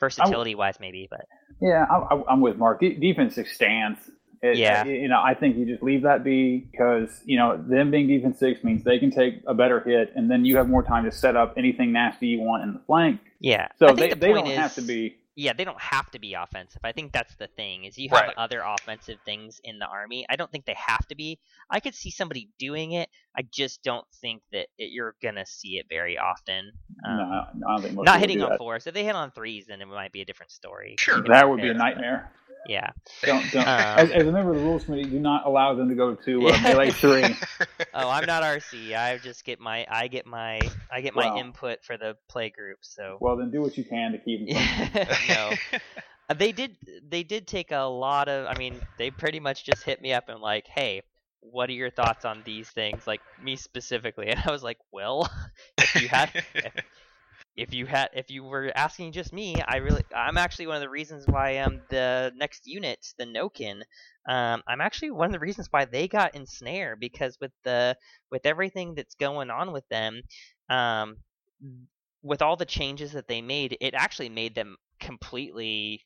versatility wise maybe but Yeah, I, I, I'm with Mark. De- defense six stands. It, Yeah. You know, I think you just leave that be because you know them being defense six means they can take a better hit, and then you have more time to set up anything nasty you want in the flank. yeah So they, the they don't is, have to be. Yeah they don't have to be offensive I think that's the thing is you have Right. other offensive things in the army I don't think they have to be I could see somebody doing it I just don't think that it, you're gonna see it very often um, no, I don't think most not hitting do on that. fours. If they hit on threes, then it might be a different story. Sure. That would be a compare, but- nightmare. Yeah. Don't, don't. Um, as, as a member of the rules committee, do not allow them to go to uh, melee three. [LAUGHS] Oh, I'm not RC. I just get my I get my I get my Wow. input for the play group. So Well, then do what you can to keep them. [LAUGHS] No, [LAUGHS] Uh, they did they did take a lot of. I mean, they pretty much just hit me up and like, hey. What are your thoughts on these things? Like me specifically, and I was like, "Well, if you had, if, if you had if you were asking just me i really i'm actually one of the reasons why um the next unit the nokin um i'm actually one of the reasons why they got ensnare because with the with everything that's going on with them um with all the changes that they made it actually made them completely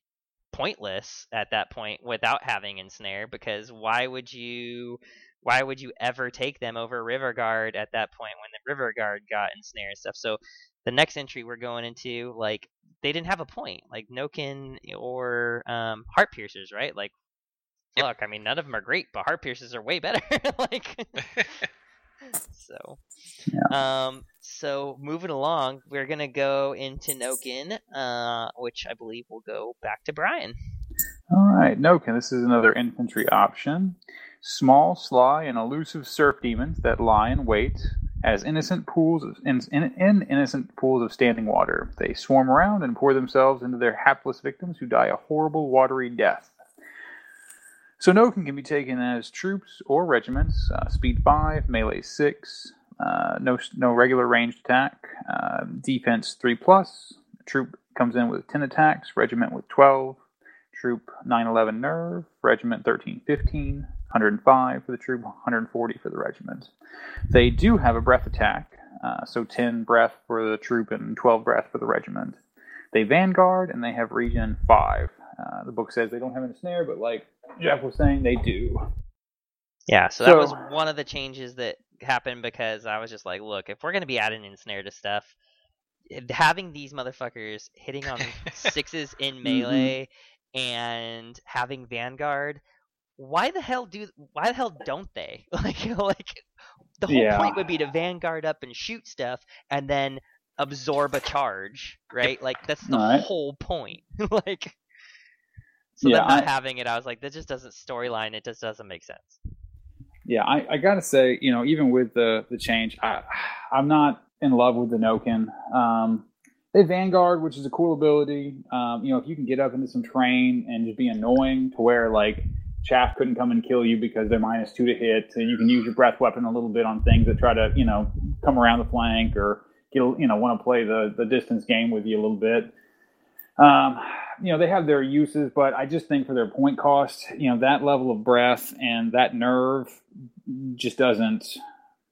pointless at that point without having ensnare because why would you why would you ever take them over river guard at that point when the river guard got ensnare and stuff? So the next entry we're going into, like they didn't have a point, like Nokin or um, Heart Piercers, right? Like, Yep. look, I mean, none of them are great, but Heart Piercers are way better. [LAUGHS] like, [LAUGHS] so, um, so moving along, we're gonna go into Nokin, uh, which I believe will go back to Brian. All right, Nokin. This is another infantry option. Small, sly, and elusive surf demons that lie in wait as innocent pools of, in, in, in innocent pools of standing water. They swarm around and pour themselves into their hapless victims who die a horrible, watery death. So Nokin can be taken as troops or regiments. Uh, speed five, melee six, uh, no no regular ranged attack, uh, defense three plus. Troop comes in with ten attacks, regiment with twelve. Troop 911 Nerve, Regiment 1315, 105 for the troop, 140 for the regiment. They do have a breath attack, uh, so 10 breath for the troop and 12 breath for the regiment. They vanguard and they have region 5. Uh, the book says they don't have a snare, but like Jeff was saying, they do. Yeah, so that So- was one of the changes that happened because I was just like, look, if we're gonna be adding ensnare to stuff, having these motherfuckers hitting on [LAUGHS] sixes in Mm-hmm. melee and having Vanguard, why the hell do why the hell don't they [LAUGHS] like like the whole Yeah. point would be to vanguard up and shoot stuff and then absorb a charge right like that's the Right. whole point [LAUGHS] like so Yeah, them not I- having it i was like that just doesn't storyline it just doesn't make sense Yeah, I, I gotta say, you know, even with the the change, I, I'm not in love with the Nokin. Um, they Vanguard, which is a cool ability. Um, you know, if you can get up into some terrain and just be annoying to where like Chaff couldn't come and kill you because they're minus two to hit, and you can use your breath weapon a little bit on things that try to, you know, come around the flank or get, you know, want to play the the distance game with you a little bit. Um, you know, they have their uses, but I just think for their point cost, you know, that level of breath and that nerve just doesn't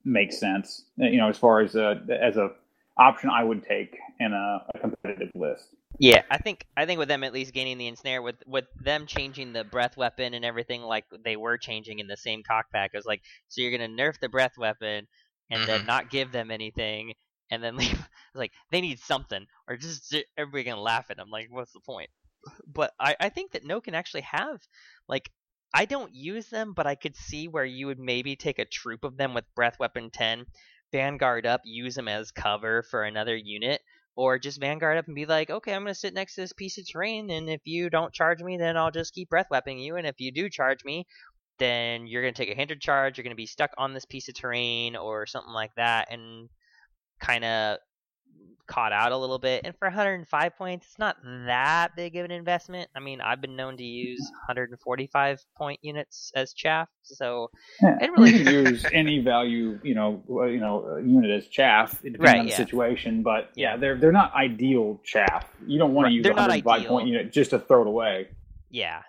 make sense. You know, as far as a as a option I would take in a, a competitive list. Yeah i think i think with them at least gaining the ensnare with with them changing the breath weapon and everything like they were changing in the same CoK pack it was like so you're gonna nerf the breath weapon and then Mhm. not give them anything and then [LAUGHS] leave it's like they need something or just everybody gonna laugh at them like what's the point but i i think that no can actually have like i don't use them but i could see where you would maybe take a troop of them with breath weapon 10 vanguard up use them as cover for another unit or just vanguard up and be like okay i'm gonna sit next to this piece of terrain and if you don't charge me then i'll just keep breath weaponing you and if you do charge me then you're going to take a hindered charge. You're going to be stuck on this piece of terrain or something like that, and kind of caught out a little bit. And for 105 points, it's not that big of an investment. I mean, I've been known to use 145 point units as chaff, so Yeah, It really- you can use any value, you know, uh, you know, unit as chaff, depending Right, on the yeah. situation. But yeah, they're they're not ideal chaff. You don't want Right, to use a 105 point unit just to throw it away. yeah.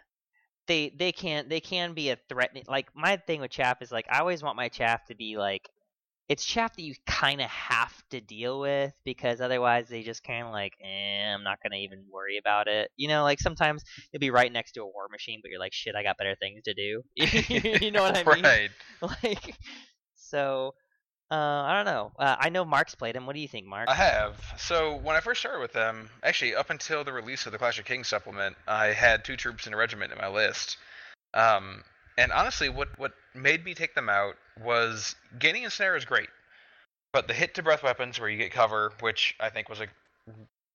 They they can they can be a threatening. Like my thing with chaff is like I always want my chaff to be like it's chaff that you kind of have to deal with because otherwise they just kind of like, eh, I'm not gonna even worry about it. You know, like sometimes you'll be right next to a war machine, but you're like, shit, I got better things to do. [LAUGHS] you know what I mean? Right. [LAUGHS] Like, so uh, I don't know. Uh, I know Mark's played him. What do you think, Mark? I have. So when I first started with them, actually up until the release of the Clash of Kings supplement, I had two troops in a regiment in my list. Um, and honestly, what what made me take them out was gaining a snare is great, but the hit to breath weapons where you get cover, which I think was a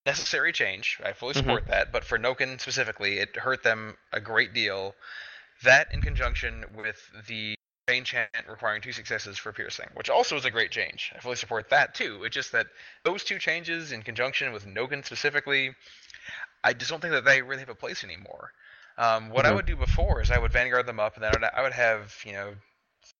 necessary change. I fully Mhm. support that. But for Noken specifically, it hurt them a great deal. That in conjunction with the Bane chant requiring two successes for piercing, which also is a great change. I fully support that too. It's just that those two changes in conjunction with Nogan specifically, I just don't think that they really have a place anymore. Um, what I Mhm. would do before is I would vanguard them up, and then I would, I would have you know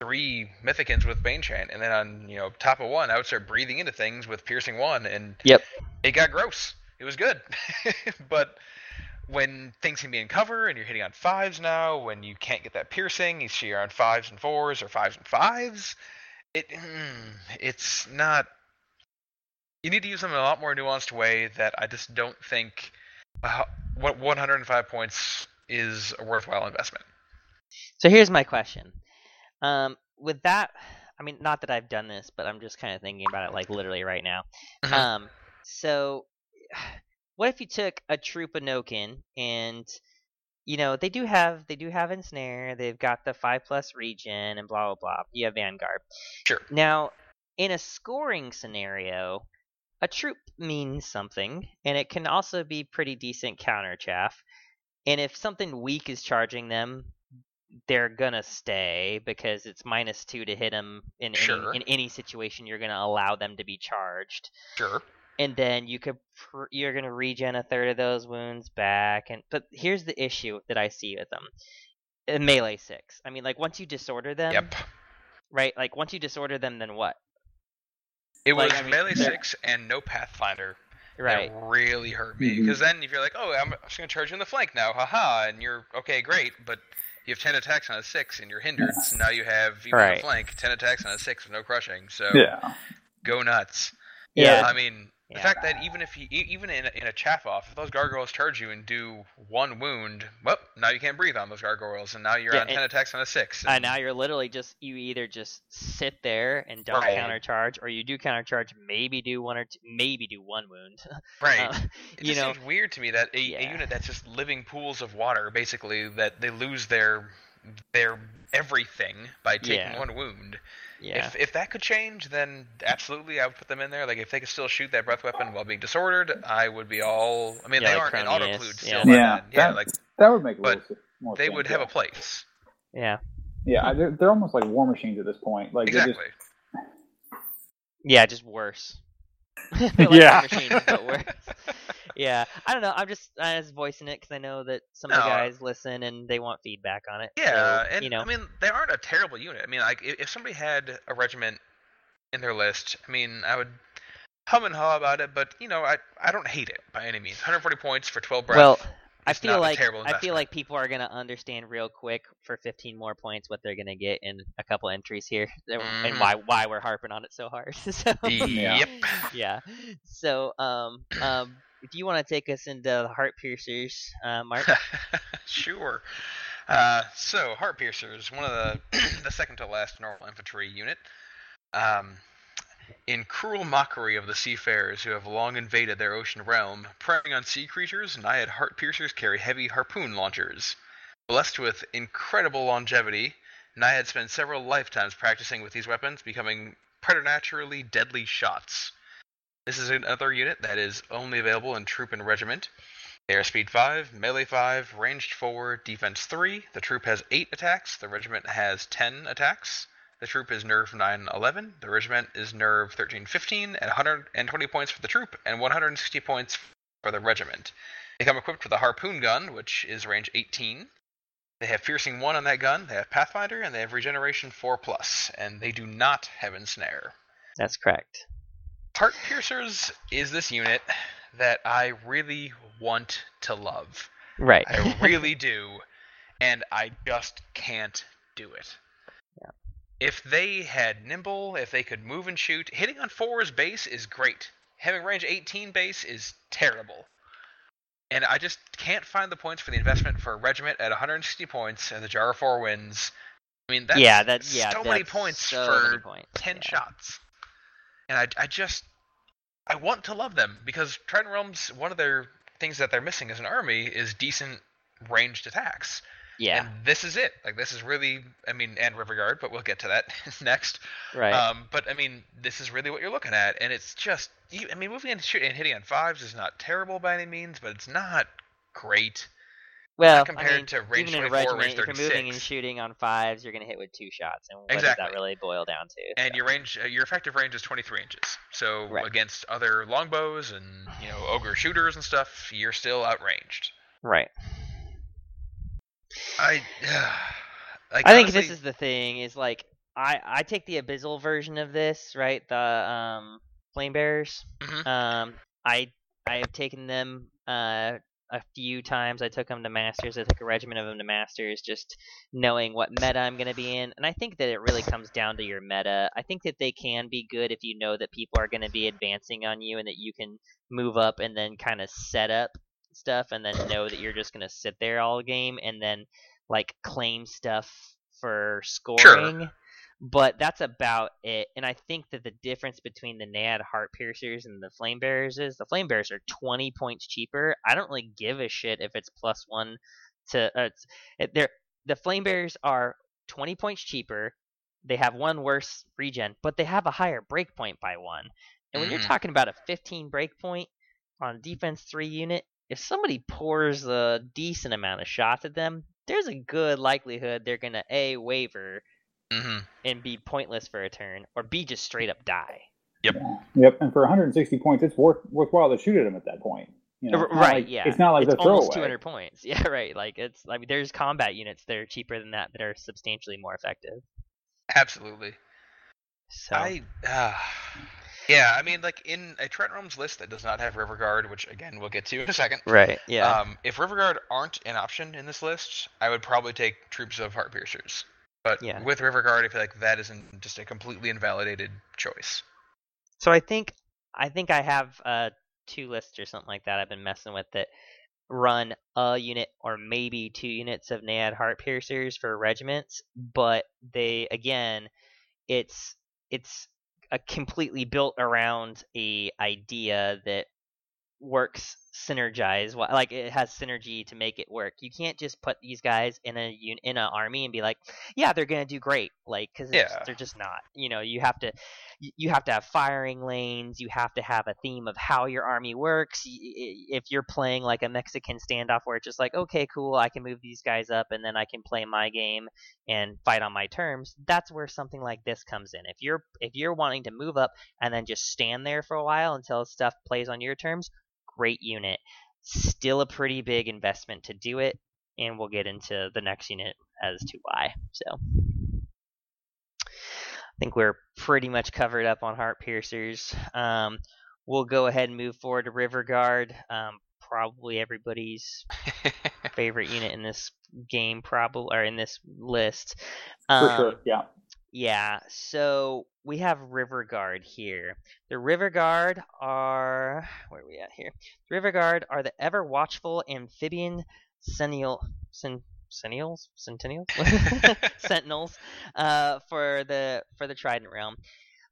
three Mythicans with Bane chant, and then on you know top of one, I would start breathing into things with piercing one, and Yep. it got gross. It was good, [LAUGHS] but when things can be in cover and you're hitting on fives now, when you can't get that piercing, you see you're on fives and fours or fives and fives. It mm, it's not. You need to use them in a lot more nuanced way that I just don't think. Uh, what 105 points is a worthwhile investment. So here's my question. Um, with that, I mean, not that I've done this, but I'm just kind of thinking about it like literally right now. Mhm. Um, so [SIGHS] what if you took a troop of Nokin and you know they do have they do have ensnare, they've got the five plus regen and blah blah blah. You have Vanguard. Sure. Now, in a scoring scenario, a troop means something, and it can also be pretty decent counter chaff. And if something weak is charging them, they're gonna stay because it's minus two to hit them in Sure. any in any situation. You're gonna allow them to be charged, Sure. and then you could pr- you're gonna regen a third of those wounds back. And but here's the issue that I see with them: Uh, melee six. I mean, like once you disorder them, Yep. right? Like once you disorder them, then what? It Like, was I mean, melee they're- six and no pathfinder Right. that really hurt me Mhm. because then if you're like, oh, I'm just gonna charge you in the flank now, haha, and you're okay, great, but you have ten attacks on a six and you're hindered, so now you have even Right. the flank ten attacks on a six with no crushing. So Yeah. go nuts. Yeah. I mean, the Yeah. fact that even if you, even in a, in a chaff off, if those gargoyles charge you and do one wound, well, now you can't breathe on those gargoyles, and now you're Yeah, on ten attacks on a six. And now you're literally just you either just sit there and don't Right. countercharge, or you do countercharge, maybe do one or two, maybe do one wound. [LAUGHS] right. Uh, It just know, seems weird to me that a, Yeah. a unit that's just living pools of water, basically, that they lose their their everything by taking Yeah. one wound. Yeah. If if that could change, then absolutely I would put them in there. Like if they could still shoot that breath weapon while being disordered, I would be all. I mean, Yeah, they like aren't an Chromius, autoclude yeah. still. by Yeah, then. yeah, like That would make a But little more they sense, would have yeah. a place. yeah. Yeah, they're, they're almost like war machines at this point. Like they Exactly. Yeah, just worse. They're [LAUGHS] [LAUGHS] like Yeah. machines, but worse. Yeah, I don't know. I'm just I was voicing it because I know that some of the guys listen and they want feedback on it. Yeah, so, and you know, I mean they aren't a terrible unit. I mean, like if, if somebody had a regiment in their list, I mean, I would hum and haw about it, but you know, I I don't hate it by any means. 140 points for 12 breath. well, I feel like I feel like people are gonna understand real quick for 15 more points what they're gonna get in a couple entries here, [LAUGHS] and Mhm. why why we're harping on it so hard. [LAUGHS] so, Yep. [LAUGHS] yeah. So, um, um, if you want to take us into the heart piercers, uh, Mark. sure. Uh, so heart piercers, one of the [CLEARS THROAT] the second to last normal infantry unit. Um, in cruel mockery of the seafarers who have long invaded their ocean realm, preying on sea creatures, Naiad heart piercers carry heavy harpoon launchers. Blessed with incredible longevity, Naiad spend several lifetimes practicing with these weapons, becoming preternaturally deadly shots. This is another unit that is only available in troop and regiment. They are speed 5, melee 5, ranged 4, defense 3. The troop has 8 attacks. The regiment has 10 attacks. The troop is nerve 911. The regiment is nerve 13 15, and 120 points for the troop, and 160 points for the regiment. They come equipped with a harpoon gun, which is range 18. They have piercing 1 on that gun, they have pathfinder, and they have regeneration 4 plus, and they do not have ensnare. That's correct. Heart Piercers is this unit that I really want to love. Right. I really [LAUGHS] do, and I just can't do it. If they had nimble, if they could move and shoot, hitting on fours base is great. Having range 18 base is terrible. And I just can't find the points for the investment for a regiment at 160 points and the jar of four wins. I mean, that's yeah, that yeah, so many that's points so for many points. 10 yeah. shots. And I, I just, I want to love them because Trident Realms, one of their things that they're missing as an army is decent ranged attacks. Yeah, And this is it. Like, this is really, I mean, and River Guard, but we'll get to that [LAUGHS] next. right. Um, but I mean, this is really what you're looking at. And it's just, you- I mean, moving and shooting and hitting on fives is not terrible by any means, but it's not great. well, compared I mean, to range even in 24, regiment, range if you're moving and shooting on fives, you're gonna hit with two shots, and what does that really boil down to? And your range, uh, your effective range is 23 inches. So Right. against other longbows and you know ogre shooters and stuff, you're still outranged. right. I, [SIGHS] like, I think honestly, this is the thing is like I I take the abyssal version of this, right? The um flame bearers. Mhm. Um I I have taken them uh a few times. I took them to masters. I took a regiment of them to masters, just knowing what meta I'm going to be in. And I think that it really comes down to your meta. I think that they can be good if you know that people are going to be advancing on you and that you can move up and then kind of set up stuff and then know that you're just going to sit there all game and then like claim stuff for scoring. But that's about it. And I think that the difference between the Naiad Heart Piercers and the Flame Bearers is the Flame Bearers are 20 points cheaper. I don't really give a shit if it's plus one to. Uh, they're, the Flame Bearers are 20 points cheaper. They have one worse regen, but they have a higher breakpoint by one. And when you're Mhm. talking about a 15 breakpoint on a defense 3 unit, if somebody pours a decent amount of shots at them, there's a good likelihood they're going to A, waver, mm-hmm. and be pointless for a turn, or B, just straight up die. Yep, Yep. and for 160 points, it's worth worthwhile to shoot at them at that point. You know, R- it's not right, like- yeah. It's not like it's the almost throwaway. 200 points. [LAUGHS] Yeah, right. Like it's. I mean, there's combat units that are cheaper than that that are substantially more effective. Absolutely. So I, uh, yeah, I mean, like in a Trident Realms list that does not have River Guard, which again we'll get to in a second. right, yeah, Um, if River Guard aren't an option in this list, I would probably take troops of Heart Piercers. But Yeah. with River Guard, I feel like that isn't just a completely invalidated choice. So I think I think I have uh two lists or something like that I've been messing with that run a unit or maybe two units of Naiad heart piercers for regiments, but they again it's it's completely built around a idea that works synergize like it has synergy to make it work. You can't just put these guys in a in an army and be like yeah they're gonna do great like because Yeah. they're just not. You know you have to you have to have firing lanes. You have to have a theme of how your army works. If you're playing like a mexican standoff where it's just like okay cool i can move these guys up and then i can play my game and fight on my terms that's where something like this comes in. If you're if you're wanting to move up and then just stand there for a while until stuff plays on your terms great unit still a pretty big investment to do it and we'll get into the next unit as to why so I think we're pretty much covered up on heart piercers. Um, we'll go ahead and move forward to River Guard. Um, probably everybody's [LAUGHS] favorite unit in this game, probably or in this list. For Um, sure. Yeah. Yeah, so we have River Guard here. The River Guard are [SIGHS] where are we at here? The River Guard are the ever watchful amphibian sentinel sen, sentinels sentinels [LAUGHS] [LAUGHS] sentinels uh, for the for the Trident realm.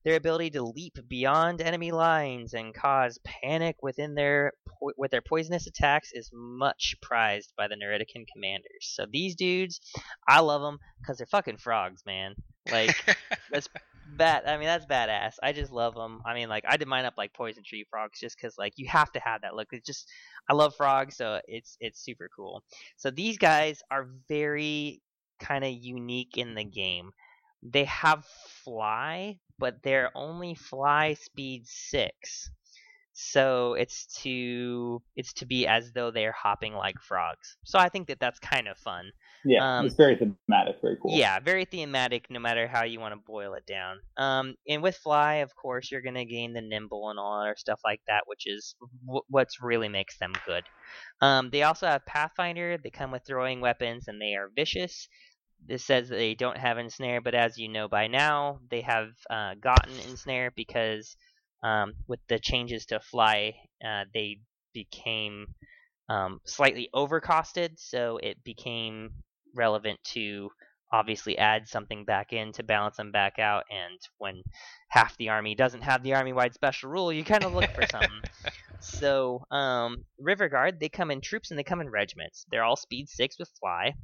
Their ability to leap beyond enemy lines and cause panic within their po- with their poisonous attacks is much prized by the Neritican commanders. So these dudes, I love them because they're fucking frogs, man. Like [LAUGHS] that's bad. I mean, that's badass. I just love them. I mean, like I did mine up like poison tree frogs, just because like you have to have that look. It's just I love frogs, so it's it's super cool. So these guys are very kind of unique in the game. They have fly, but they're only fly speed six. So it's to it's to be as though they're hopping like frogs. So I think that that's kind of fun. Yeah. Um, it's very thematic. Very cool. Yeah, very thematic, no matter how you want to boil it down. Um, and with fly, of course, you're gonna gain the nimble and all other stuff like that, which is w- what's really makes them good. Um, they also have Pathfinder. They come with throwing weapons, and they are vicious. This says they don't have ensnare, but as you know by now, they have uh, gotten ensnare because um, with the changes to fly, uh, they became um, slightly overcosted, so it became relevant to obviously add something back in to balance them back out. And when half the army doesn't have the army wide special rule, you kind of look for something. [LAUGHS] So, um, River Guard, they come in troops and they come in regiments. They're all speed six with fly.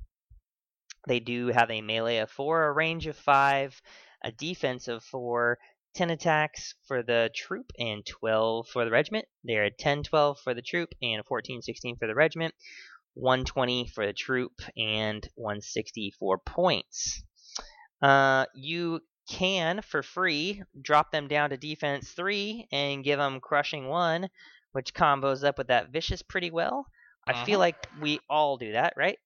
They do have a melee of four, a range of five, a defense of four, 10 attacks for the troop, and 12 for the regiment. They're a 10 12 for the troop, and a 14 16 for the regiment. 120 for the troop, and 164 points. Uh, you can, for free, drop them down to defense 3 and give them crushing 1, which combos up with that vicious pretty well. I feel Mhm. like we all do that, right?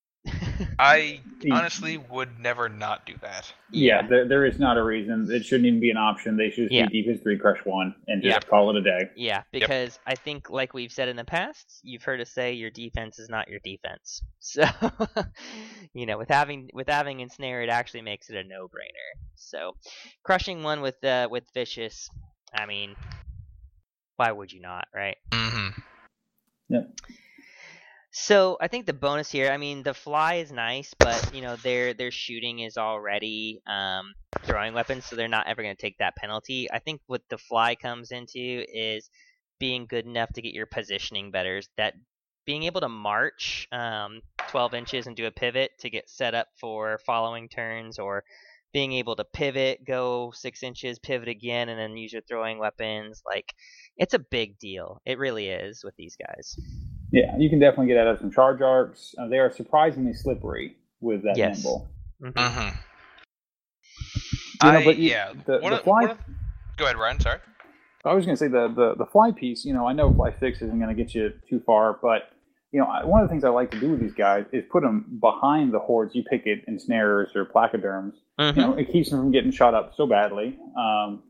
I [LAUGHS] honestly would never not do that. Yeah, there, there is not a reason. It shouldn't even be an option. They should just Yeah. be defense three, crush one, and just Yep. call it a day. Yeah, because I think, like we've said in the past, you've heard us say your defense is not your defense. [LAUGHS] So, you know, with having with having ensnare, it actually makes it a no-brainer. So, crushing one with uh, with vicious, I mean, why would you not, right? Mm-hmm. So I think the bonus here, I mean, the fly is nice, but you know their their shooting is already um, throwing weapons, so they're not ever going to take that penalty. I think what the fly comes into is being good enough to get your positioning better. That being able to march um, 12 inches and do a pivot to get set up for following turns, or being able to pivot, go six inches, pivot again, and then use your throwing weapons. Like it's a big deal. It really is with these guys. Yeah, you can definitely get out of some charge arcs. Uh, they are surprisingly slippery with that Yes. nimble. Mhm. Mm-hmm. You know, I, but you- yeah. the- the of- fly- one of- Go ahead, Ryan. Sorry. I was going to say the, the the fly piece. You know, I know fly six isn't going to get you too far, but you know, I- one of the things I like to do with these guys is put them behind the hordes. You pick it in snares or placoderms. Mhm. You know, it keeps them from getting shot up so badly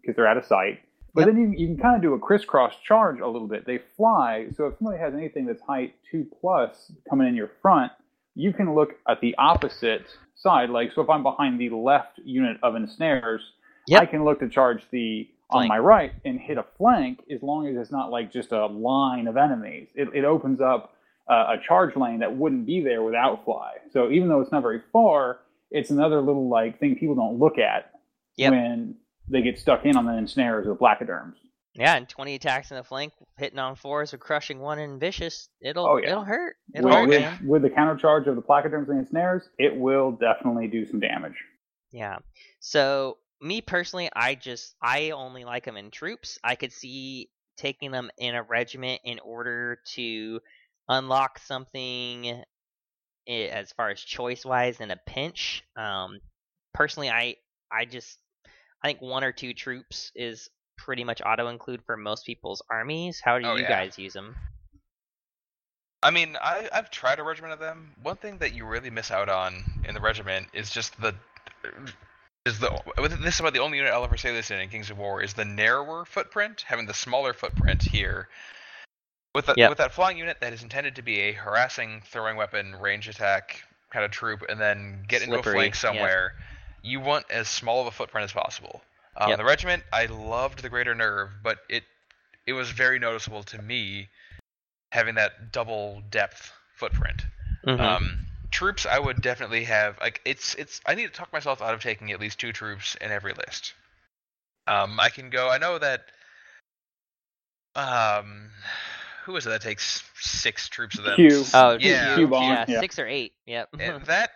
because they're out of sight. But Yep. then you, you can kind of do a crisscross charge a little bit. They fly, so if somebody has anything that's height two plus coming in your front, you can look at the opposite side. Like, so if I'm behind the left unit of ensnares, Yep. I can look to charge the on my right and hit a flank as long as it's not like just a line of enemies. It, it opens up uh, a charge lane that wouldn't be there without fly. So even though it's not very far, it's another little like thing people don't look at Yep. when they get stuck in on the ensnares or placoderms. Yeah, and 20 attacks in the flank, hitting on fours or crushing one in vicious. It'll Oh, yeah. it'll hurt. It'll With, hurt, with, man. with the counter charge of the placoderms and snares, it will definitely do some damage. Yeah. So me personally, I just I only like them in troops. I could see taking them in a regiment in order to unlock something as far as choice wise in a pinch. Um, personally, I I just I think one or two troops is pretty much auto include for most people's armies. How do Oh, you yeah. guys use them? I mean, I, I've tried a regiment of them. One thing that you really miss out on in the regiment is just the is the this is about the only unit I'll ever say this in in Kings of War is the narrower footprint, having the smaller footprint here. With that Yep. with that flying unit that is intended to be a harassing throwing weapon, range attack kind of troop, and then get into a flank somewhere, you want as small of a footprint as possible. Um, Yep. The regiment, I loved the greater nerve, but it it was very noticeable to me having that double depth footprint. Mhm. Um, troops, I would definitely have like it's it's. I need to talk myself out of taking at least two troops in every list. Um, I can go. I know that. Um, who is it that takes six troops of them? Q. oh, yeah, Q Q, bomb, yeah, yeah. six or eight. Yep. And [LAUGHS] that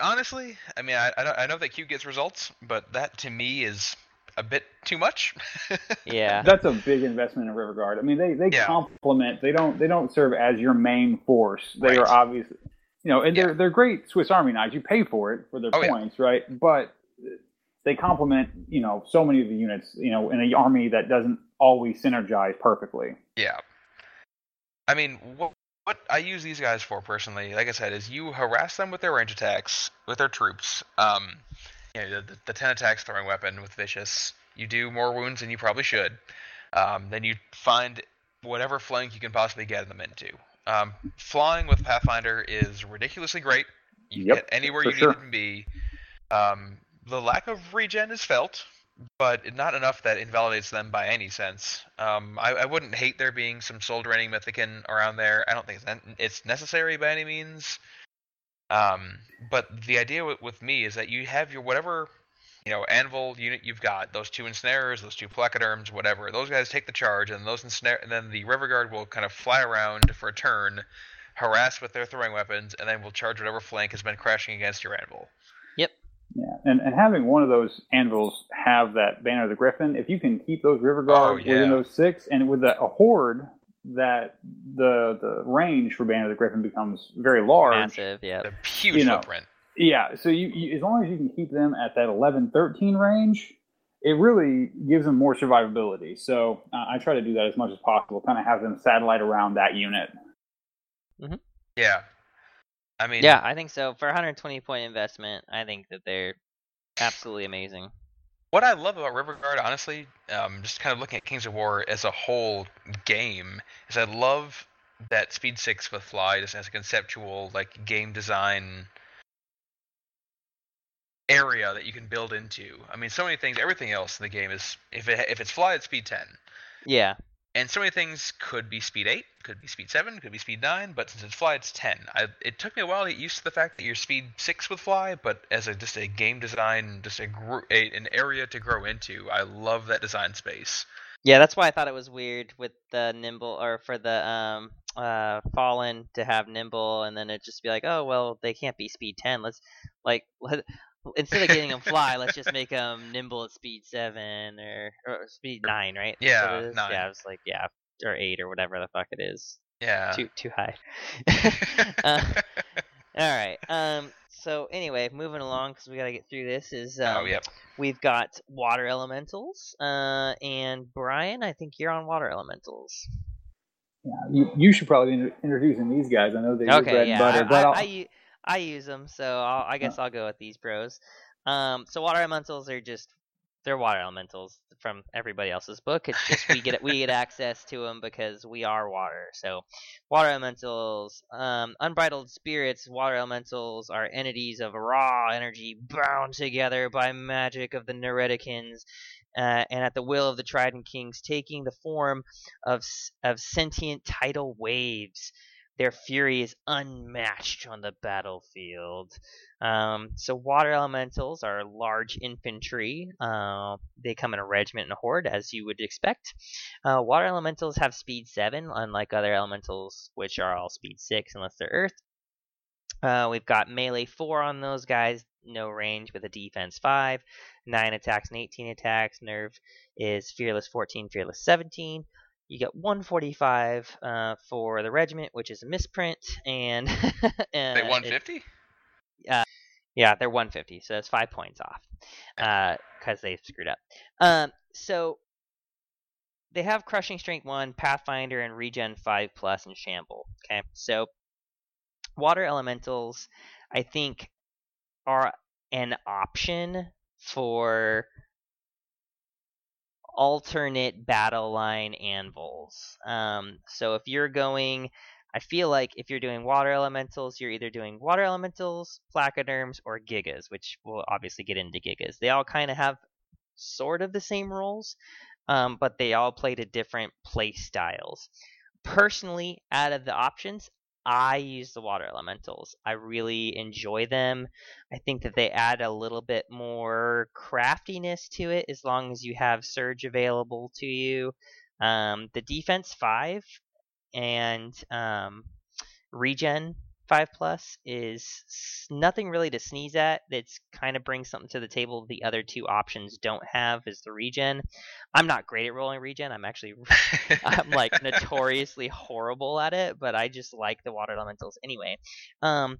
honestly, I mean, I I, don't, I know that Q gets results, but that to me is a bit too much. [LAUGHS] yeah. That's a big investment in River Guard. I mean, they they Yeah. complement. They don't they don't serve as your main force. They Right. are obviously, you know, and Yeah. they're they're great Swiss Army knives. You pay for it for their Oh, yeah. points, right? But they complement, you know, so many of the units, you know, in an army that doesn't always synergize perfectly. Yeah. I mean, what what I use these guys for personally, like I said, is you harass them with their range attacks, with their troops. Um, you know, the, the ten attacks throwing weapon with vicious. You do more wounds than you probably should. Um, then you find whatever flank you can possibly get them into. Um, flying with Pathfinder is ridiculously great. You Yep, get anywhere you sure. need it to be. Um, the lack of regen is felt, but not enough that invalidates them by any sense. Um, I, I wouldn't hate there being some soul draining mythicin around there. I don't think it's, it's necessary by any means. Um, but the idea with, with me is that you have your whatever, you know, anvil unit you've got, those two ensnarers, those two placoderms, whatever. Those guys take the charge, and those ensnare, and then the river guard will kind of fly around for a turn, harass with their throwing weapons, and then will charge whatever flank has been crashing against your anvil. Yeah, and and having one of those anvils have that banner of the Griffin, if you can keep those River Guards Oh, yeah. within those six, and with a, a horde, that the the range for banner of the Griffin becomes very large. Massive. Yep. The huge You know, footprint. Yeah, so you, you as long as you can keep them at that 11, 13 range, it really gives them more survivability. So uh, I try to do that as much as possible, kind of have them satellite around that unit. Yeah. I mean, Yeah, I think so. For 120 point investment, I think that they're absolutely amazing. what I love about River Guard, honestly, um, just kind of looking at Kings of War as a whole game, is I love that Speed Six with Fly just as a conceptual like game design area that you can build into. I mean, so many things. Everything else in the game is if it if it's Fly, it's Speed Ten. Yeah. And so many things could be speed 8, could be speed 7, could be speed 9, but since it's fly, it's 10. I, it took me a while to get used to the fact that you're speed 6 with fly, but as a, just a game design, just a, gr- a an area to grow into, I love that design space. Yeah, that's why I thought it was weird with the nimble or for the um uh fallen to have nimble and then it just be like, oh well, they can't be speed ten. Let's like let, [LAUGHS] instead of getting them fly, let's just make them nimble at speed seven or speed nine, right? That's Yeah, it is? nine. Yeah, I was like, yeah, or eight or whatever the fuck it is. Yeah. Too too high. [LAUGHS] [LAUGHS] uh, all right. Um. So anyway, moving along because we got to get through this. Is um, oh, yep. We've got water elementals, uh, and Brian, I think you're on water elementals. Yeah, you, you should probably be introducing these guys. I know they're your Okay, bread yeah, and butter, I, but I, I'll- I, u- I use them, so I'll, I guess I'll go with these bros. Um, so water elementals are just they're water elementals from everybody else's book. It's just we get we get [LAUGHS] access to them because we are water. So water elementals, um, unbridled spirits. Water elementals are entities of raw energy bound together by magic of the Neriticans. Uh, and at the will of the Trident Kings, taking the form of of sentient tidal waves. Their fury is unmatched on the battlefield. Um, so water elementals are large infantry. Uh, they come in a regiment and a horde, as you would expect. Uh, water elementals have speed seven, unlike other elementals, which are all speed six unless they're earth. Uh, we've got melee four on those guys, no range with a defense five, nine attacks and 18 attacks. Nerve is fearless 14, fearless 17. You get 145 uh, for the regiment, which is a misprint, and [LAUGHS] uh, They it- 150? yeah, they're 150, so that's five points off because they screwed up. Um, so they have crushing strength one, pathfinder, and regen five plus, and shamble. Okay, so water elementals, I think, are an option for alternate battle line anvils. Um, so if you're going I feel like if you're doing water elementals, you're either doing water elementals, placoderms, or gigas, which we'll obviously get into gigas. They all kind of have sort of the same roles, um, but they all play to different play styles. Personally, out of the options, I use the water elementals. I really enjoy them. I think that they add a little bit more craftiness to it as long as you have surge available to you. Um, the defense five and um, regen five plus is nothing really to sneeze at. It's kind of brings something to the table the other two options don't have is the regen. I'm not great at rolling regen. I'm actually [LAUGHS] I'm like [LAUGHS] notoriously horrible at it, but I just like the water elementals anyway. Um,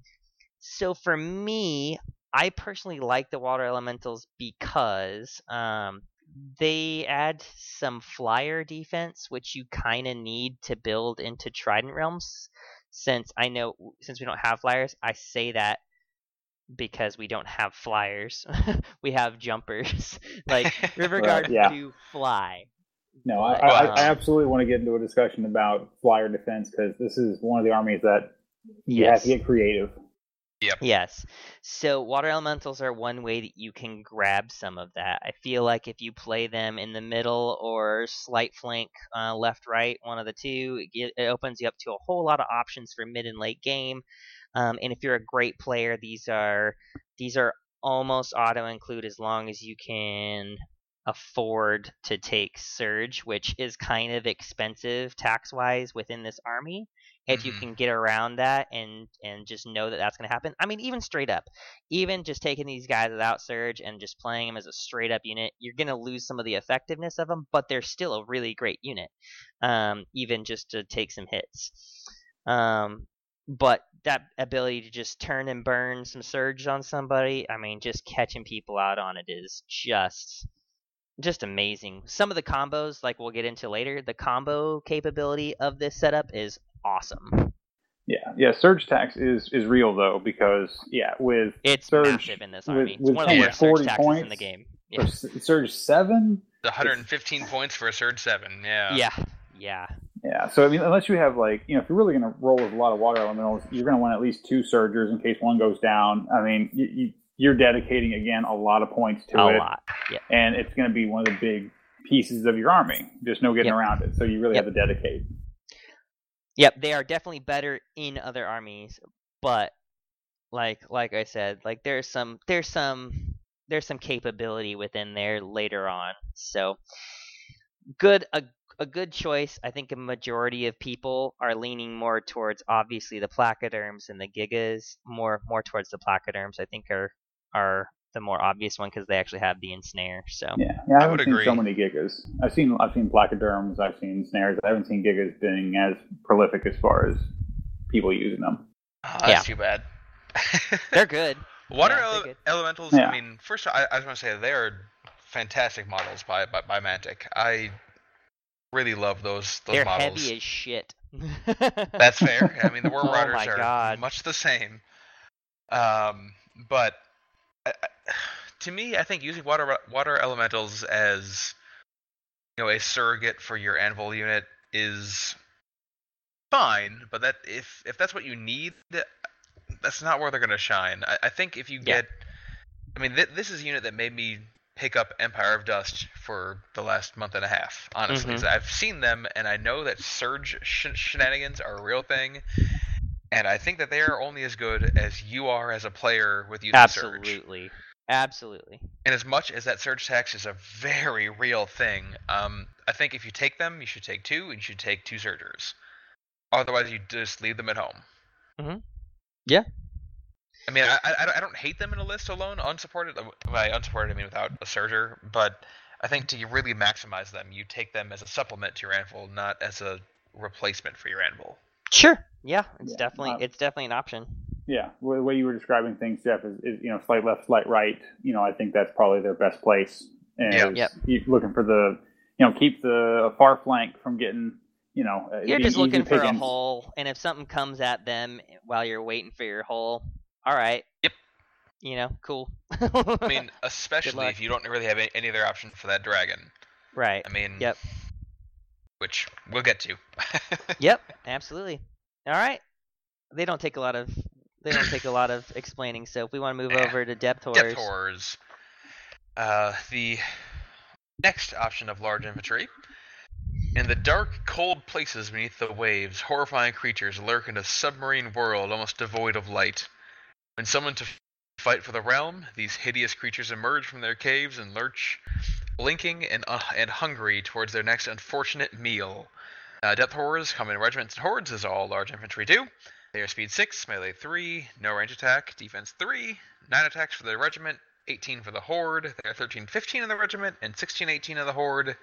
so for me, I personally like the water elementals because um, they add some flyer defense, which you kind of need to build into Trident Realms. Since I know, since we don't have flyers, I say that because we don't have flyers. [LAUGHS] we have jumpers. [LAUGHS] like [LAUGHS] River Right, Guard yeah. do fly. No, I, But, I, I um, absolutely want to get into a discussion about flyer defense because this is one of the armies that you have to get creative. Yes. So water elementals are one way that you can grab some of that. I feel like if you play them in the middle or slight flank, uh, left, right, one of the two, it, ge- it opens you up to a whole lot of options for mid and late game. Um, and if you're a great player, these are these are almost auto include as long as you can afford to take surge, which is kind of expensive tax wise within this army if you Mhm. can get around that and and just know that that's going to happen i mean even straight up even just taking these guys without surge and just playing them as a straight up unit you're going to lose some of the effectiveness of them but they're still a really great unit um, even just to take some hits um, but that ability to just turn and burn some surge on somebody i mean just catching people out on it is just just amazing some of the combos like we'll get into later the combo capability of this setup is awesome Yeah, yeah. Surge tax is is real though because yeah, with It's Surge massive in this army. with it's one of the yeah, worst surge 40 points, in the game. Yeah. S- Surge seven. The 115 points for a surge seven. Yeah. yeah, yeah, Yeah, so I mean, unless you have like, you know, if you're really going to roll with a lot of water elementals, you're going to want at least two surgers in case one goes down. I mean, you, you, you're dedicating again a lot of points to a it, lot. Yeah, and it's going to be one of the big pieces of your army. There's no getting Yep. around it. So you really Yep. have to dedicate. yep. They are definitely better in other armies, but like like I said, like there's some there's some there's some capability within there later on. So good a a good choice. I think a majority of people are leaning more towards obviously the placoderms and the gigas, more more towards the placoderms. I think are are the more obvious one because they actually have the ensnare. So Yeah, yeah. I, I haven't would seen so many gigas. I've seen I've seen placoderms, I've seen snares. I haven't seen gigas being as prolific as far as people using them. Oh, that's Yeah. too bad. [LAUGHS] they're good. Water Yeah, they're ele- good. elementals. Yeah. I mean, first I, I was going to say they are fantastic models by by, by Mantic. I really love those those They're models. heavy as shit. [LAUGHS] [LAUGHS] That's fair. I mean, the War Oh Riders my are God. much the same. Um, but I, I- to me, I think using water water elementals as you know a surrogate for your anvil unit is fine. But that if if that's what you need, that's not where they're going to shine. I, I think if you Yeah. get, I mean, th- this is a unit that made me pick up Empire of Dust for the last month and a half. Honestly, Mhm. I've seen them, and I know that surge sh- shenanigans are a real thing. And I think that they are only as good as you are as a player with using Surge. Absolutely. Absolutely. And as much as that surge tax is a very real thing, um, I think if you take them, you should take two, and you should take two surgers. Otherwise, you just leave them at home. Mm-hmm. Yeah. I mean, I, I, I don't hate them in a list alone, unsupported. uh, By unsupported, I mean without a surger. But I think to really maximize them, you take them as a supplement to your anvil, not as a replacement for your anvil. Sure. Yeah, it's Yeah, definitely uh, it's definitely an option. Yeah, the way you were describing things, Jeff, is, is you know slight left, slight right. You know, I think that's probably their best place. And Yeah. is Yep. you- looking for the you know keep the far flank from getting you know uh, You're just looking easy for a hole, and if something comes at them while you're waiting for your hole, all right. Yep. You know, cool. I mean, [LAUGHS] especially if you don't really have any, any other option for that dragon. right. I mean, Yep. Which we'll get to. [LAUGHS] Yep. Absolutely. All right. They don't take a lot of they don't take a lot of explaining. So if we want to move Yeah. over to depth horrors, Depth horrors. Uh, the next option of large infantry. In the dark, cold places beneath the waves, horrifying creatures lurk in a submarine world almost devoid of light. When summoned to fight for the realm, these hideous creatures emerge from their caves and lurch, blinking and, uh, and hungry towards their next unfortunate meal. Uh, depth horrors come in regiments and hordes, as all large infantry do. They are speed 6, melee 3, no range attack, defense 3, 9 attacks for the regiment, 18 for the horde. They are 13 15 in the regiment, and 16 18 in the horde.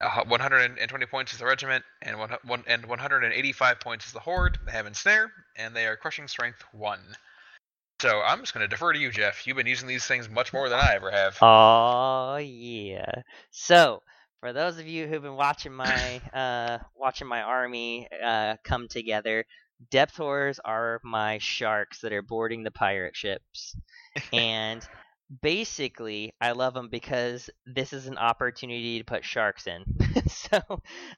Uh, 120 points is the regiment, and, one, one, and 185 points is the horde. They have ensnare, and they are crushing strength 1. So I'm just going to defer to you, Jeff. You've been using these things much more than I ever have. [LAUGHS] Oh yeah. So for those of you who've been watching my [LAUGHS] uh watching my army uh come together, depth horrors are my sharks that are boarding the pirate ships. and basically I love them because this is an opportunity to put sharks in. [LAUGHS] so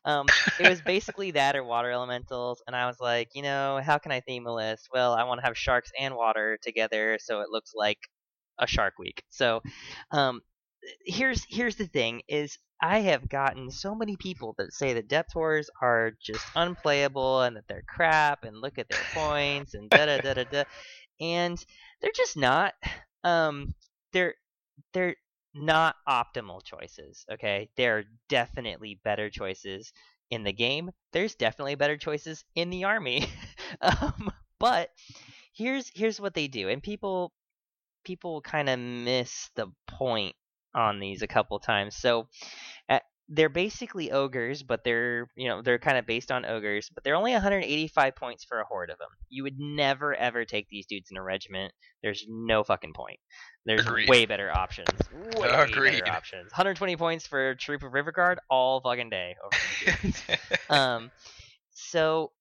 um it was [LAUGHS] basically that or water elementals and I was like, you know, how can I theme a list? Well, I want to have sharks and water together so it looks like a shark week. So um here's here's the thing is I have gotten so many people that say that depth horrors are just unplayable and that they're crap and look at their [LAUGHS] points and da da da da da and they're just not um they're they're not optimal choices okay? They're definitely better choices in the game. There's definitely better choices in the army. [LAUGHS] Um but here's here's what they do and people people kind of miss the point on these a couple times. So uh, they're basically ogres, but they're you know they're kind of based on ogres, but they're only 185 points for a horde of them. You would never ever take these dudes in a regiment. There's no fucking point. There's Agreed. way better options. Way Agreed. better options. 120 points for a troop of river guard all fucking day. Over [LAUGHS] um, so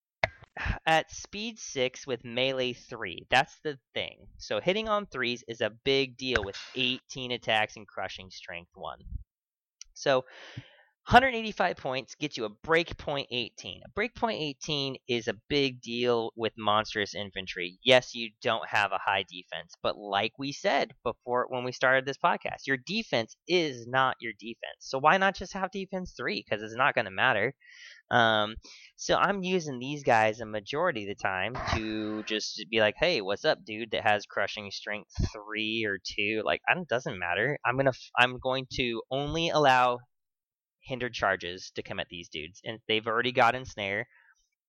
at speed six with melee three, that's the thing. So hitting on threes is a big deal with 18 attacks and crushing strength one. So 185 points gets you a breakpoint 18. A breakpoint 18 is a big deal with monstrous infantry. Yes, you don't have a high defense, but like we said before when we started this podcast, your defense is not your defense. So why not just have defense 3 because it's not going to matter. Um, so I'm using these guys a majority of the time to just be like, "Hey, what's up, dude? That has crushing strength three or two. Like, I don't doesn't matter. I'm gonna f- I'm going to only allow hindered charges to come at these dudes, and they've already got ensnare.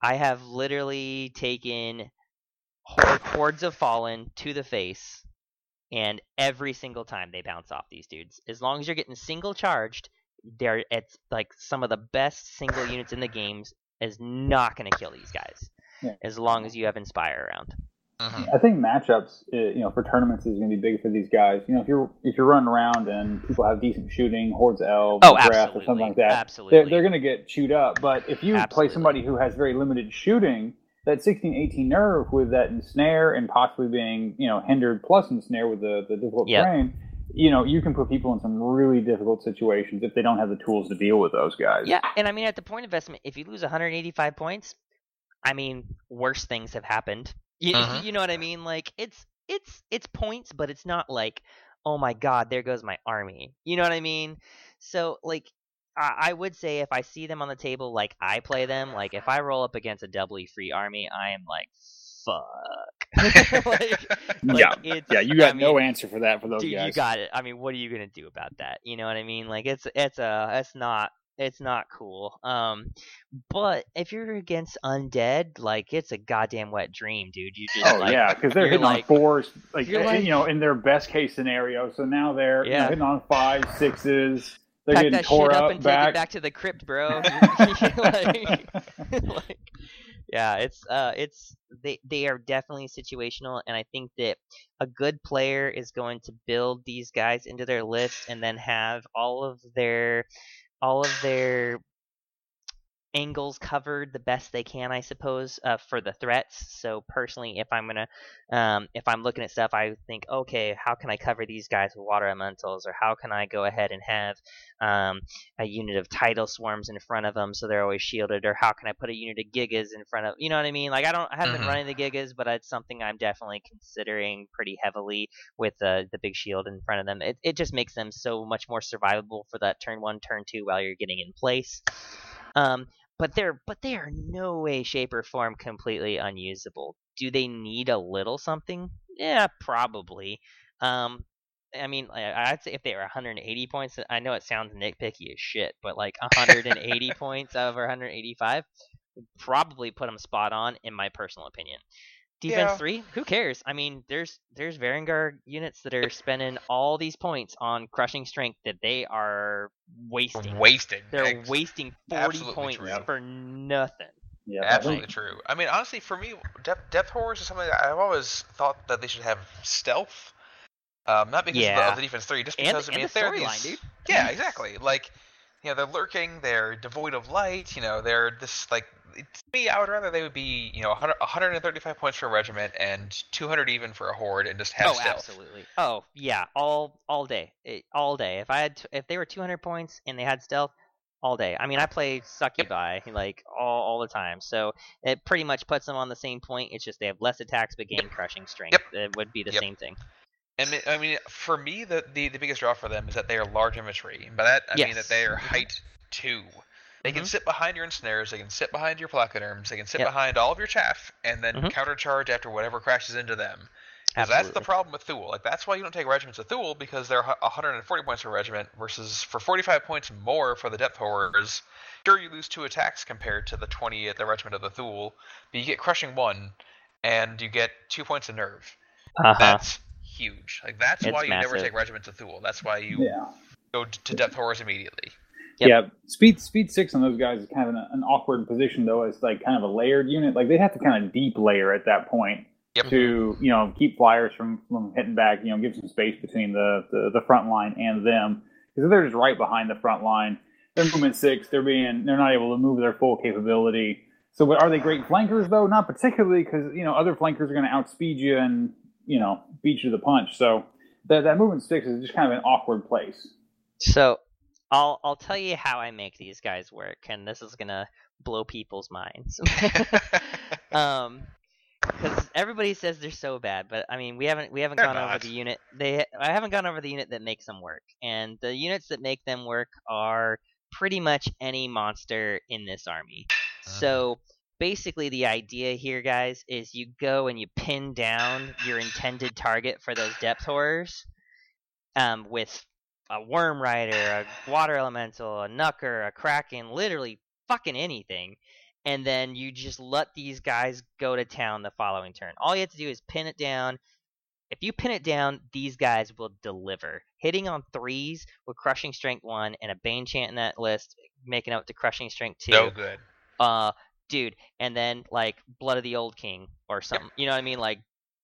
I have literally taken hor- hordes of fallen to the face, and every single time they bounce off these dudes. As long as you're getting single charged, they're it's like some of the best single units in the games is not going to kill these guys Yeah. as long as you have inspire around. Mhm. I think matchups, you know, for tournaments is going to be big for these guys. You know, if you're if you're running around and people have decent shooting, hordes of elves, Oh, grass, or something like that, absolutely. they're, they're going to get chewed up. But if you play somebody who has very limited shooting, that 16, 18 nerve with that ensnare and possibly being, you know, hindered plus ensnare with the, the difficult Yep. terrain, you know, you can put people in some really difficult situations if they don't have the tools to deal with those guys. Yeah, and I mean at the point investment, if you lose 185 points, I mean worse things have happened. You, Mhm. you know what I mean? Like it's it's it's points, but it's not like oh my god, there goes my army. You know what I mean? So like I, I would say if I see them on the table like I play them, like if I roll up against a doubly free army, I am like fuck. [LAUGHS] like, like, Yeah. it's, Yeah, you got I no mean, answer for that for those dude, guys. you got it. I mean, what are you gonna do about that? You know what I mean? Like, it's it's a it's not it's not cool. Um, but if you're against undead, like it's a goddamn wet dream, dude. You just Oh like, yeah, because they're hitting like- on fours, like, you're uh, like- you know, in their best case scenario. So now they're you know, Yeah. hitting on five sixes. They're pack getting that tore shit up up and back. take it back to the crypt, bro. [LAUGHS] [LAUGHS] like, [LAUGHS] like, yeah, it's uh, it's they they are definitely situational, and I think that a good player is going to build these guys into their list, and then have all of their all of their angles covered the best they can, I suppose, uh, for the threats. So personally, if I'm gonna, um, if I'm looking at stuff, I think, okay, how can I cover these guys with water elementals, or how can I go ahead and have um, a unit of tidal swarms in front of them so they're always shielded, or how can I put a unit of gigas in front of, you know what I mean? Like I don't, I haven't Mhm. been running the gigas, but it's something I'm definitely considering pretty heavily with the the big shield in front of them. It it just makes them so much more survivable for that turn one, turn two while you're getting in place. Um, but they're but they are no way, shape, or form completely unusable. Do they need a little something? Yeah, probably. Um, I mean, I'd say if they were 180 points, I know it sounds nitpicky as shit, but like 180 [LAUGHS] points over 185 would probably put them spot on, in my personal opinion. Defense Yeah. three, who cares? I mean, there's there's Varangur units that are spending all these points on crushing strength that they are wasting. Wasted. They're Ex- wasting 40 absolutely points true. for nothing. yeah, Absolutely true. I mean, honestly, for me, depth, depth horrors is something that I've always thought that they should have stealth. Um, not because of, the, of the defense three, just And- because I and mean, the if they're storyline, these, dude. yeah, exactly. Like, you know, they're lurking, they're devoid of light. You know, they're this like. To me, I would rather they would be, you know, 100, 135 points for a regiment and 200 even for a horde, and just have oh, stealth. absolutely. Oh, yeah, all all day, It- all day. If I had, t- if they were 200 points and they had stealth, all day. I mean, I play succubi like all all the time, so it pretty much puts them on the same point. It's just they have less attacks but gain Yep. crushing strength. Yep. It would be the Yep. same thing. And I mean, for me, the, the the biggest draw for them is that they are large infantry. By that, I mean that they are Mhm. height two. They can Mhm. sit behind your ensnares. They can sit behind your placoderms. They can sit Yep. behind all of your chaff, and then Mhm. countercharge after whatever crashes into them. Because that's the problem with Thuul. Like that's why you don't take regiments of Thuul because they're 140 points per regiment versus for 45 points more for the depth horrors. Sure, you lose two attacks compared to the 20 at the regiment of the Thuul, but you get crushing one, and you get two points of nerve. Uh-huh. That's huge. Like that's It's why you never take regiments of Thuul. That's why you yeah. go to depth horrors immediately. Yep. Yeah, speed speed six on those guys is kind of an, an awkward position though, It's like kind of a layered unit. Like they'd have to kind of deep layer at that point Yep. to you know keep flyers from from hitting back. You know, give some space between the the, the front line and them because they're just right behind the front line. They're movement six. They're being they're not able to move their full capability. So, but are they great flankers though? Not particularly, because you know other flankers are going to outspeed you and you know beat you to the punch. So that that movement six is just kind of an awkward place. So I'll I'll tell you how I make these guys work, and this is gonna blow people's minds. [LAUGHS] um, because everybody says they're so bad, but I mean we haven't we haven't They're gone over the unit. They I haven't gone over the unit that makes them work, and the units that make them work are pretty much any monster in this army. So basically the idea here guys is you go and you pin down your intended target for those depth horrors um, with a worm rider a water elemental a knucker a kraken literally fucking anything and then you just let these guys go to town the following turn all you have to do is pin it down if you pin it down, these guys will deliver. Hitting on threes with crushing strength one and a bane chant in that list, making up to crushing strength two So good. uh dude and then like blood of the old king or something you know what i mean like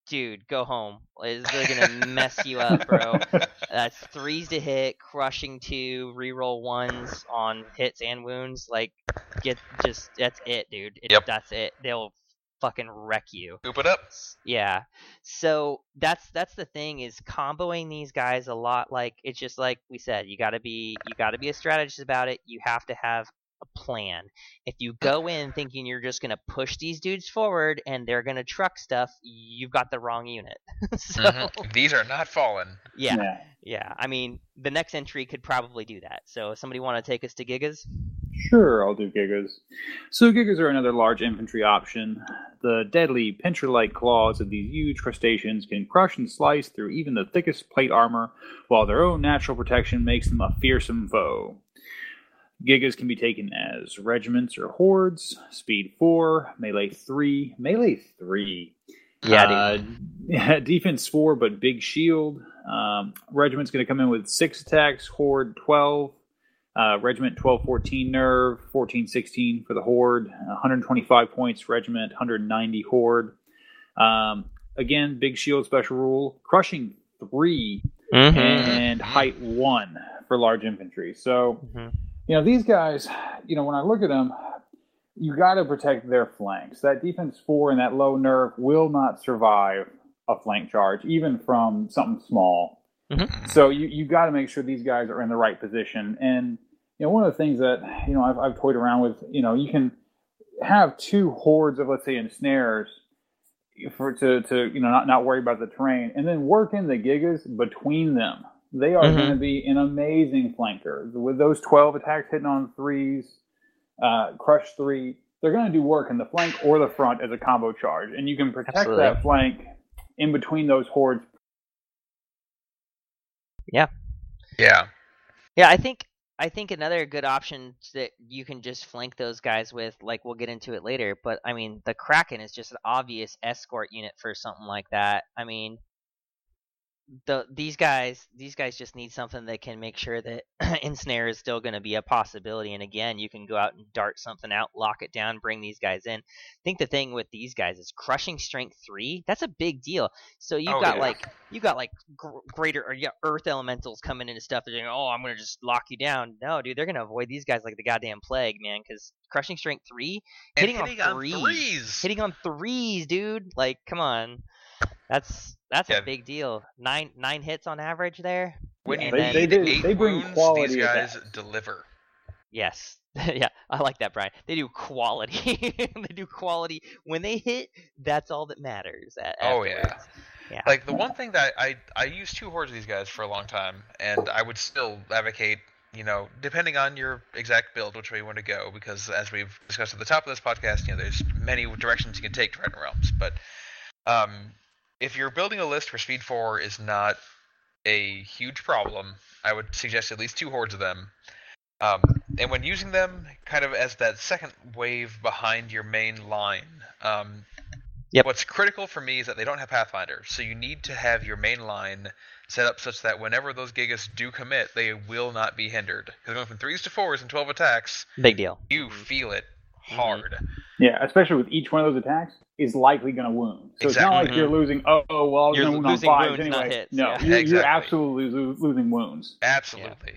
dude go home it's really gonna mess you up bro [LAUGHS] that's threes to hit crushing two reroll ones on hits and wounds like get just that's it dude it, Yep. that's it they'll fucking wreck you Scoop it up. yeah. So that's that's the thing is comboing these guys a lot like it's just like we said, you gotta be you gotta be a strategist about it. You have to have a plan. If you go in thinking you're just gonna push these dudes forward and they're gonna truck stuff, you've got the wrong unit. [LAUGHS] so Mhm. These are not fallen. yeah, yeah. yeah. I mean the next entry could probably do that. So if somebody wanna take us to Gigas? Sure, I'll do Gigas. So Gigas are another large infantry option. The deadly pincher-like claws of these huge crustaceans can crush and slice through even the thickest plate armor, while their own natural protection makes them a fearsome foe. Gigas can be taken as regiments or hordes, speed 4, melee 3, melee 3. Yeah, Uh, [LAUGHS] defense 4, but big shield. Um, regiment's going to come in with 6 attacks, horde 12. Uh, regiment 12 14 nerve, 14 16 for the horde, 125 points regiment, 190 horde. Um, again, big shield special rule, crushing 3 Mm-hmm. and height 1 for large infantry. So, Mhm. You know, these guys, you know, when I look at them, you got to protect their flanks. That defense 4 and that low nerve will not survive a flank charge, even from something small. Mm-hmm. So you you got to make sure these guys are in the right position. And you know, one of the things that you know I've I've toyed around with, you know, you can have two hordes of let's say ensnares for to to you know not not worry about the terrain, and then work in the gigas between them. They are Mhm. going to be an amazing flanker with those twelve attacks hitting on threes, uh, crush three. They're going to do work in the flank or the front as a combo charge, and you can protect Absolutely. that flank in between those hordes Yeah. Yeah. Yeah, I think I think another good option that you can just flank those guys with, like we'll get into it later, but I mean the Kraken is just an obvious escort unit for something like that. I mean the these guys these guys just need something that can make sure that [CLEARS THROAT] ensnare is still going to be a possibility and again you can go out and dart something out lock it down bring these guys in i think the thing with these guys is crushing strength 3 that's a big deal so you've Oh, got yeah. like you got like gr- greater or yeah, earth elementals coming into stuff they're doing oh i'm going to just lock you down no dude they're going to avoid these guys like the goddamn plague man cuz crushing strength 3 And Hitting on hitting on threes. threes. hitting on threes dude like come on that's that's Yeah. a big deal nine nine hits on average there When you they- they eight they bring wounds, quality these guys deliver. Yes. [LAUGHS] yeah, I like that, Brian. They do quality. [LAUGHS] they do quality. When they hit, that's all that matters. Oh, yeah. yeah. Like the one thing that I I used two hordes of these guys for a long time, and I would still advocate, you know, depending on your exact build, which way you want to go, because as we've discussed at the top of this podcast, you know, there's many directions you can take to Trident Realms. But um, if you're building a list where Speed Four is not a huge problem, I would suggest at least two hordes of them. Um, and when using them, kind of as that second wave behind your main line, um, Yep. what's critical for me is that they don't have Pathfinder. So you need to have your main line set up such that whenever those Gigas do commit, they will not be hindered. Because going from threes to fours and twelve attacks, Big deal. you feel it hard. Yeah, especially with each one of those attacks is likely going to wound. So it's not Exactly. like you're mm-hmm. losing. Oh, oh well, I was You're going to wound on losing fives wounds, not anyway. hits, No, yeah. you're, you're absolutely lo- losing wounds. Absolutely.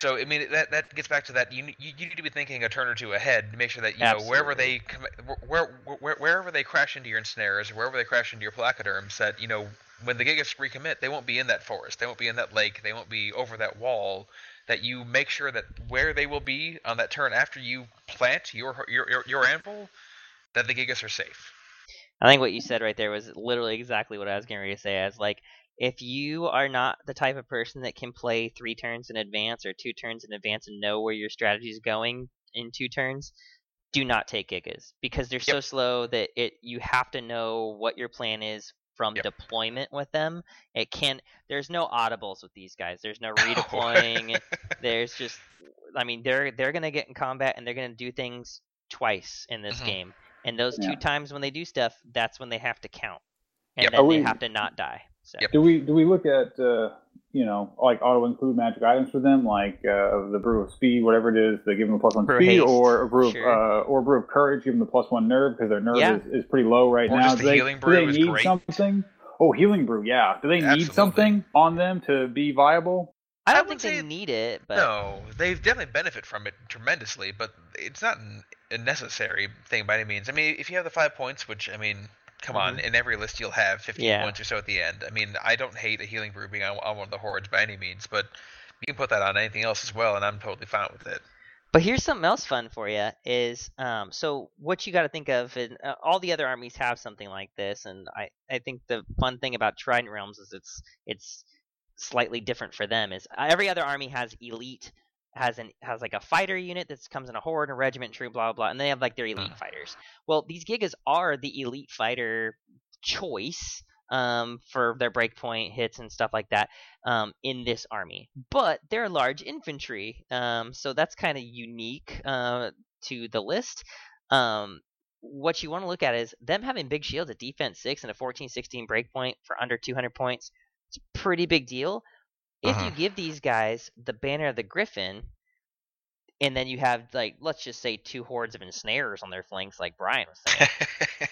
So I mean that that gets back to that you you, you need to be thinking a turn or two ahead to make sure that you know wherever they commi- where, where wherever they crash into your ensnares or wherever they crash into your placoderms that you know when the gigas recommit they won't be in that forest they won't be in that lake they won't be over that wall that you make sure that where they will be on that turn after you plant your your your, your anvil that the gigas are safe. I think what you said right there was literally exactly what I was getting ready to say. As like, if you are not the type of person that can play three turns in advance or two turns in advance and know where your strategy is going in two turns, do not take gigas because they're so slow that it you have to know what your plan is from Yep. deployment with them. It can there's no audibles with these guys. There's no [LAUGHS] redeploying. [LAUGHS] there's just I mean they're they're gonna get in combat and they're gonna do things twice in this Mhm. game. And those Yeah. two times when they do stuff, that's when they have to count. And Yep. then Are they we- have to not die. So Yep. Do we do we look at uh, you know like auto include magic items for them like uh, the brew of speed whatever it is they give them a plus one Brew speed haste, or a brew sure. of uh, or brew of courage give them the plus one nerve because their nerve Yeah. is, is pretty low right Or now. just do the they, healing do they brew is need great. something? Oh, healing brew, yeah. Do they need something on them to be viable? I I don't would think they need it, but No, they definitely benefit from it tremendously, but it's not an- a necessary thing by any means. I mean, if you have the five points, which I mean, come on, in every list you'll have 15 Mm-hmm. Yeah. points or so at the end. I mean, I don't hate a healing brew being on, on one of the hordes by any means, but you can put that on anything else as well, and I'm totally fine with it. But here's something else fun for you is um, so what you got to think of, and uh, all the other armies have something like this, and I, I think the fun thing about Trident Realms is it's it's slightly different for them. Is uh, every other army has elite has an has like a fighter unit that comes in a horde, a regiment, troop, blah blah, blah and they have like their elite Mm. fighters. Well, these Gigas are the elite fighter choice um, for their breakpoint hits and stuff like that um, in this army. But they're large infantry, um, so that's kind of unique uh, to the list. Um, what you want to look at is them having big shields at defense 6 and a 14-16 breakpoint for under 200 points. It's a pretty big deal. If you Mhm. give these guys the banner of the Griffin, and then you have like let's just say two hordes of ensnarers on their flanks, like Brian was saying. [LAUGHS]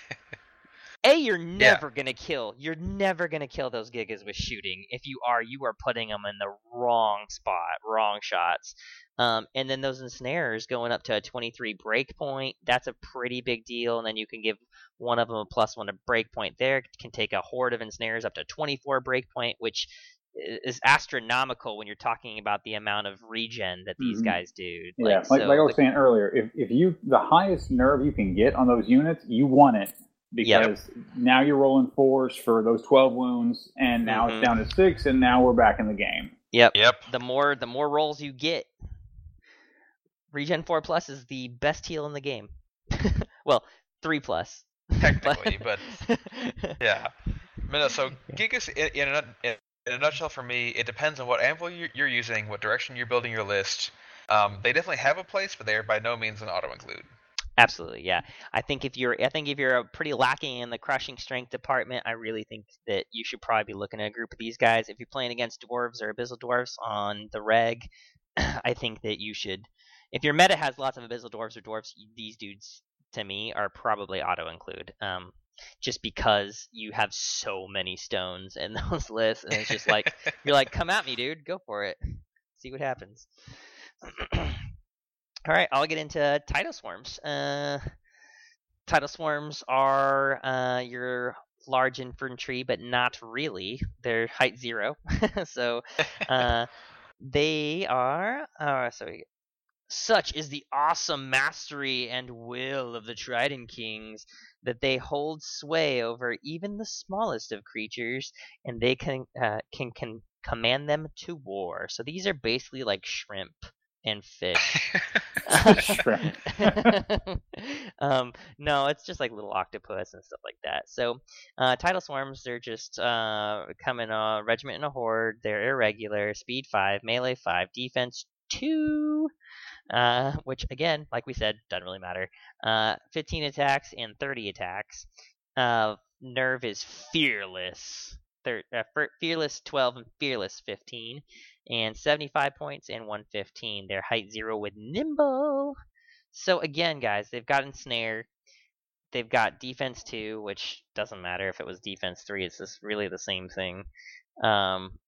A, you're never gonna kill. You're never gonna kill those gigas with shooting. If you are, you are putting them in the wrong spot, wrong shots. Um, and then those ensnarers going up to a 23 breakpoint. That's a pretty big deal. And then you can give one of them a plus one to breakpoint. There can take a horde of ensnarers up to 24 breakpoint, which i- is astronomical when you're talking about the amount of regen that these Mhm. guys do. Yeah, like, so like I was the- saying earlier, if, if you the highest nerve you can get on those units, you want it Yep. because now you're rolling fours for those twelve wounds, and now Mhm. it's down to six, and now we're back in the game. Yep. yep. the more the more rolls you get. Regen four plus is the best heal in the game. [LAUGHS] well, three plus. [LAUGHS] Technically, but yeah. But no, so Gigas in, in, a, nut- in a nutshell for me, it depends on what anvil you're, you're using, what direction you're building your list. Um, they definitely have a place, but they are by no means an auto include. Absolutely, yeah. I think if you're, I think if you're pretty lacking in the crushing strength department, I really think that you should probably be looking at a group of these guys. If you're playing against dwarves or abyssal dwarves on the reg, [CLEARS THROAT] I think that you should. If your meta has lots of abyssal dwarves or dwarves, these dudes to me are probably auto include. Um, just because you have so many stones in [LAUGHS] those lists, and it's just like you're like, come at me, dude, go for it, see what happens. [CLEARS THROAT] All right, I'll get into tidal swarms. Uh, swarms are uh, your large infantry, but not really. They're height zero, [LAUGHS] so uh, they are. Uh, so we- such is the awesome mastery and will of the Trident Kings that they hold sway over even the smallest of creatures, and they can uh, can can command them to war. So these are basically like shrimp and fish. [LAUGHS] Shrimp. [LAUGHS] um, no, it's just like little octopus and stuff like that. So, uh, tidal swarms, they're just uh, come in a regiment and a horde. They're irregular, speed five, melee five, defense two. Uh, which again, like we said, doesn't really matter. Uh, 15 attacks and 30 attacks. Uh, nerve is fearless. Thir- uh, fearless 12 and fearless 15 and 75 points and 115. They're height zero with nimble. So again, guys, they've got ensnare. They've got defense two, which doesn't matter if it was defense three. It's just really the same thing. Um,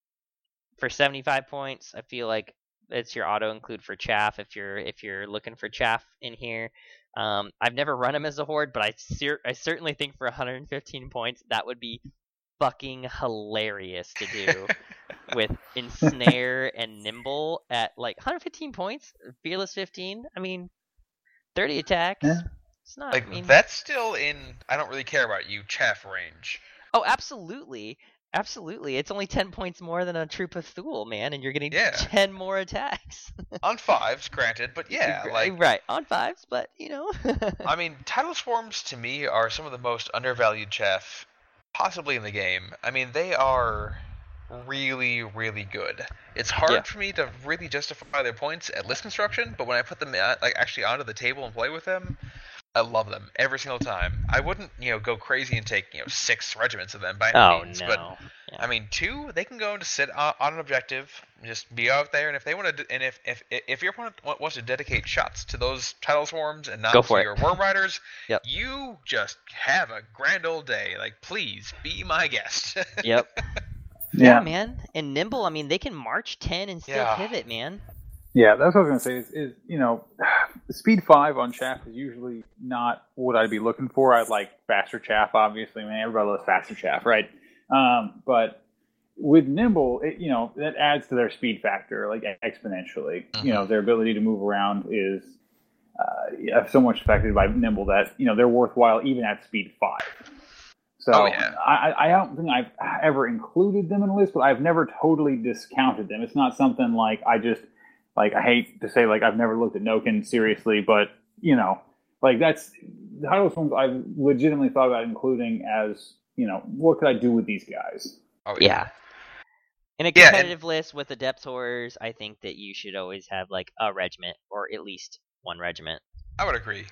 for 75 points, I feel like it's your auto include for chaff if you're if you're looking for chaff in here. Um, I've never run him as a horde, but I cer- I certainly think for 115 points that would be fucking hilarious to do [LAUGHS] with ensnare and nimble at like 115 points, fearless 15. I mean, 30 attacks. Yeah. It's not. like I mean, that's still in. I don't really care about you chaff range. oh, absolutely, absolutely. It's only 10 points more than a troop of Thuul, man, and you're getting [LAUGHS] Yeah. 10 more attacks. [LAUGHS] On fives, granted, but yeah, like right on fives, but you know. I [LAUGHS] mean, tidal swarms to me are some of the most undervalued chaff possibly in the game. I mean, they are really, really good. It's hard Yeah. for me to really justify their points at list construction, but when I put them at, like actually onto the table and play with them, I love them every single time. I wouldn't, you know, go crazy and take you know six regiments of them by any oh means, no. but Yeah. I mean, two, they can go and sit on, on an objective, just be out there, and if they want to, and if if if your opponent wa- wants to dedicate shots to those tidal swarms and not Go to it. your worm riders, [LAUGHS] Yep. you just have a grand old day. Like, please be my guest. [LAUGHS] Yep. Yeah, Yeah, man. And nimble, I mean, they can march 10 and still Yeah. pivot, man. Yeah. That's what I was gonna say. Is, is you know, [SIGHS] speed five on chaff is usually not what I'd be looking for. I'd like faster chaff, obviously. I Man, everybody loves faster chaff, right? Um, but with nimble, it, you know, that adds to their speed factor like exponentially. You know, their ability to move around is uh, so much affected by nimble that you know they're worthwhile even at speed five. So Oh, yeah. I, I- I don't think I've ever included them in a list, but I've never totally discounted them. It's not something like I just like I hate to say like I've never looked at Noken seriously, but you know, like that's the High ones I've legitimately thought about including as you know what could I do with these guys? Oh Yeah. In a Yeah, and- competitive list with the depth horrors, I think that you should always have like a regiment or at least one regiment. I would agree.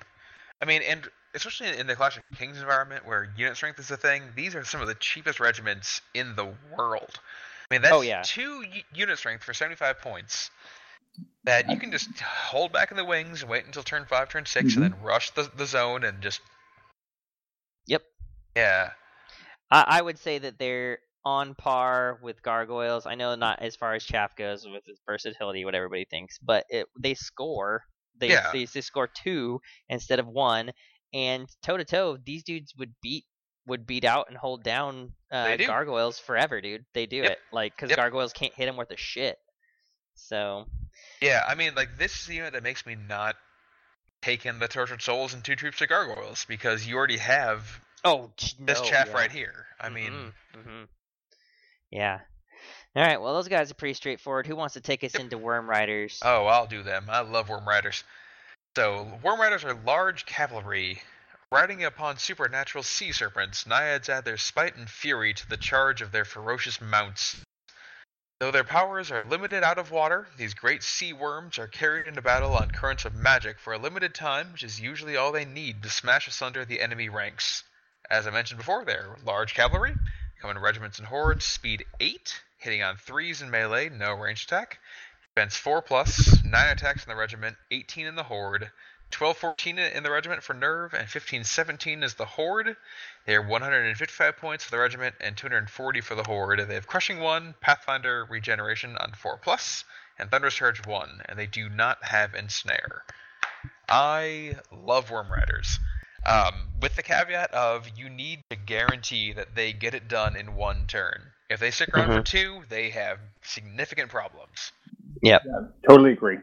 I mean, and especially in the Clash of Kings environment where unit strength is a thing, these are some of the cheapest regiments in the world. I mean, that's Oh, yeah. two u- unit strength for 75 points that you can just hold back in the wings and wait until turn 5, turn 6, and then rush the, the zone and just. Yep. Yeah. I, I would say that they're on par with gargoyles. I know not as far as chaff goes with its versatility, what everybody thinks, but it, they score. They, Yeah. they they score two instead of one, and toe to toe, these dudes would beat would beat out and hold down uh, gargoyles forever, dude. They do Yep. it like because Yep. gargoyles can't hit them worth a shit. So Yeah, I mean, like, this is the unit that makes me not take in the Tortured Souls and two troops of gargoyles because you already have oh, this chaff right here. I mean, hmm yeah. All right, well, those guys are pretty straightforward. Who wants to take us into Worm Riders? Oh, I'll do them. I love Worm Riders. So, Worm Riders are large cavalry. Riding upon supernatural sea serpents, Naiads add their spite and fury to the charge of their ferocious mounts. Though their powers are limited out of water, these great sea worms are carried into battle on currents of magic for a limited time, which is usually all they need to smash asunder the enemy ranks. As I mentioned before, they're large cavalry, come in regiments and hordes, speed 8, hitting on 3s in melee, no range attack. Defense 4 plus, 9 attacks in the regiment, 18 in the horde, 12 14 in the regiment for nerve, and 15 17 is the horde. They are 155 points for the regiment and 240 for the horde. They have crushing 1, pathfinder regeneration on 4 plus, and thunderous charge 1, and they do not have ensnare. I love Worm Riders. Um, with the caveat of you need to guarantee that they get it done in one turn. If they stick around for two, they have significant problems. Yeah, totally agree.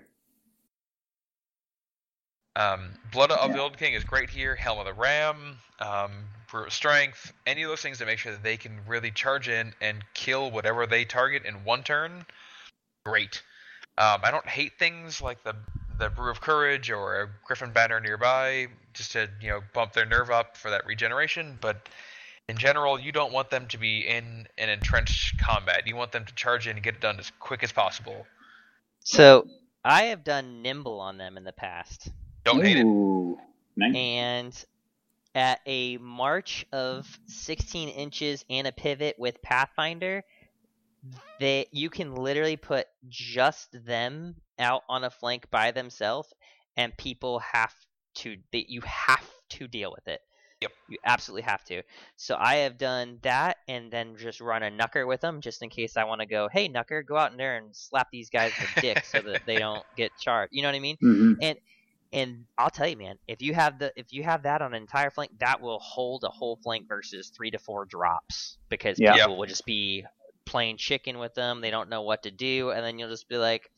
Um, Blood of Yeah. the Old King is great here. Helm of the Ram, um, Brew of Strength, any of those things to make sure that they can really charge in and kill whatever they target in one turn. Great. Um, I don't hate things like the the Brew of Courage or a Griffin Banner nearby, just to you know bump their nerve up for that regeneration. But in general, you don't want them to be in an entrenched combat. You want them to charge in and get it done as quick as possible. So I have done nimble on them in the past, Don't hate it. Nice. and at a march of 16 inches and a pivot with Pathfinder, they you can literally put just them out on a flank by themselves, and people have to they, you have to deal with it. Yep. You absolutely have to. So I have done that, and then just run a knucker with them, just in case I want to go. Hey, knucker, go out in there and slap these guys in the dick so that they don't get charged. You know what I mean? Mhm. And I'll tell you, man, if you have the if you have that on an entire flank, that will hold a whole flank versus three to four drops because Yeah. people will just be playing chicken with them. They don't know what to do, and then you'll just be like,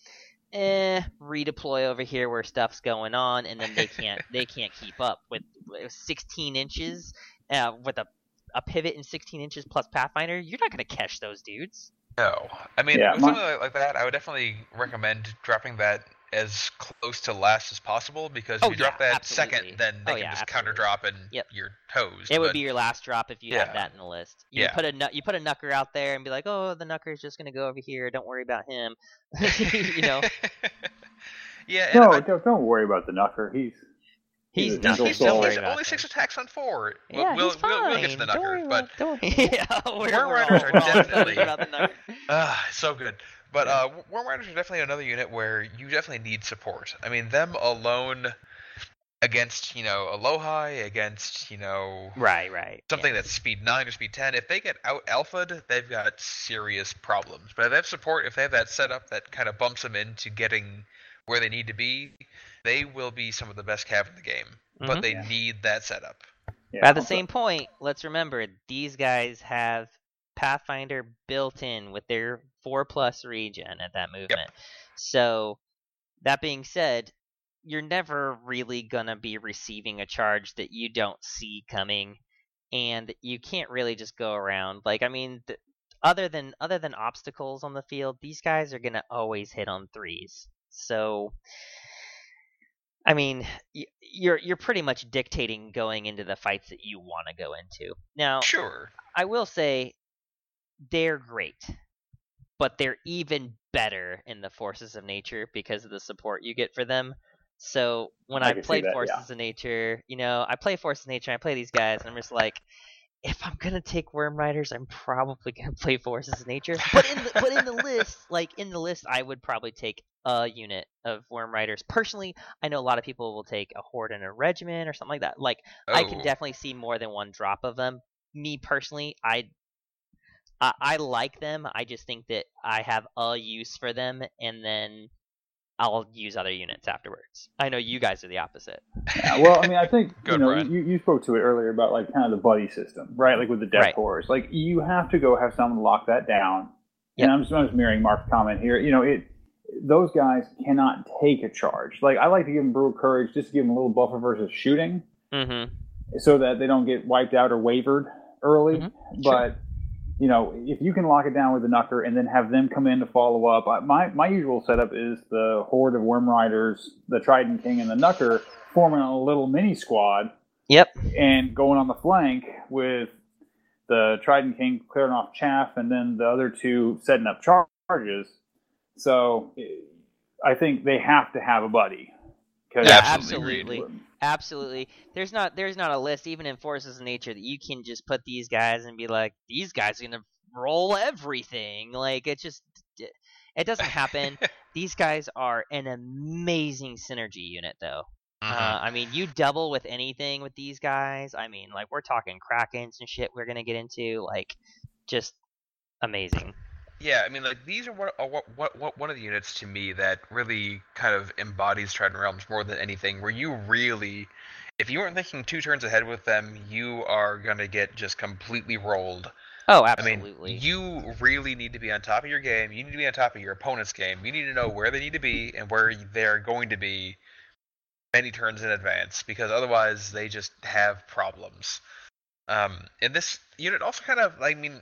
"Eh, redeploy over here where stuff's going on," and then they can't [LAUGHS] they can't keep up with, with 16 inches uh, with a a pivot in 16 inches plus Pathfinder. You're not gonna catch those dudes. No, I mean Yeah, with my- something like, like that, I would definitely recommend dropping that as close to last as possible because Oh, if you drop yeah, that absolutely. second, then they Oh, can yeah, just absolutely. counter drop and Yep. you're toast. It would be your last drop if you Yeah. had that in the list. You Yeah. put a nu- you put a knucker out there and be like, "Oh, the knucker is just gonna go over here. Don't worry about him." [LAUGHS] you know, [LAUGHS] yeah, No, I- don't, don't worry about the knucker. He's he's He's a nothing. gentle he's Don't soul. worry only, about only him. six attacks on four. We'll- Yeah, we'll, he's we'll, fine. we'll get to the Don't worry but about- don't worry. [LAUGHS] yeah, we're, Worm we're Riders all, are we're all definitely- about the knucker. Ah, so good. But uh, Worm Riders are definitely another unit where you definitely need support. I mean, them alone against you know Elohi, against you know Right, right. something yeah. that's speed 9 or speed 10 if they get out alphaed they've got serious problems but if they have support if they have that setup that kind of bumps them into getting where they need to be they will be some of the best cav in the game but Mhm. they Yeah. need that setup yeah, But at the also- same point, let's remember these guys have Pathfinder built in with their four plus regen at that movement. So that being said, you're never really gonna be receiving a charge that you don't see coming, and you can't really just go around like I mean. Th- other than other than obstacles on the field, these guys are gonna always hit on threes. So, I mean, y- you're you're pretty much dictating going into the fights that you want to go into. Now, Sure. I will say they're great, but they're even better in the Forces of Nature because of the support you get for them. So when I I, can played that, Forces yeah. of Nature, you know, I play Forces of Nature, I play these guys, and I'm just like, if I'm gonna take Worm Riders, I'm probably gonna [LAUGHS] play Forces of Nature. But in the, but in the list, like in the list, I would probably take a unit of Worm Riders. Personally, I know a lot of people will take a Horde and a Regiment or something like that. Like I can Oh. definitely see more than one drop of them. Me personally, I, I I like them. I just think that I have a use for them, and then I'll use other units afterwards. I know you guys are the opposite. Yeah, well, I mean, I think [LAUGHS] you know Brian. you, you spoke to it earlier about like kind of the buddy system, right? Like with the death Right. horrors, like you have to go have someone lock that down. Yep. And I'm just, I'm just mirroring Mark's comment here. You know, it those guys cannot take a charge. Like I like to give them Brew of Courage just to give them a little buffer versus shooting, Mm-hmm. so that they don't get wiped out or wavered early. Mhm. But you know, if you can lock it down with the Knucker and then have them come in to follow up, I, my my usual setup is the horde of Worm Riders, the Trident King, and the Knucker forming a little mini squad Yep. and going on the flank with the Trident King clearing off chaff, and then the other two setting up char- charges. So I think they have to have a buddy. 'Cause- Yeah, Absolutely absolutely. Absolutely. There's not there's not a list even in Forces of Nature that you can just put these guys and be like these guys are going to roll everything. Like it just it doesn't happen. [LAUGHS] these guys are an amazing synergy unit though. Mhm. Uh, I mean, you double with anything with these guys. I mean, like we're talking Krakens and shit we're going to get into like just amazing. Yeah, I mean, like these are what, are what, what, what one of the units to me that really kind of embodies Trident Realms more than anything. Where you really, if you weren't thinking two turns ahead with them, you are gonna get just completely rolled. Oh, absolutely. I mean, you really need to be on top of your game. You need to be on top of your opponent's game. You need to know where they need to be and where they're going to be many turns in advance, because otherwise they just have problems. Um, and this unit also kind of, I mean,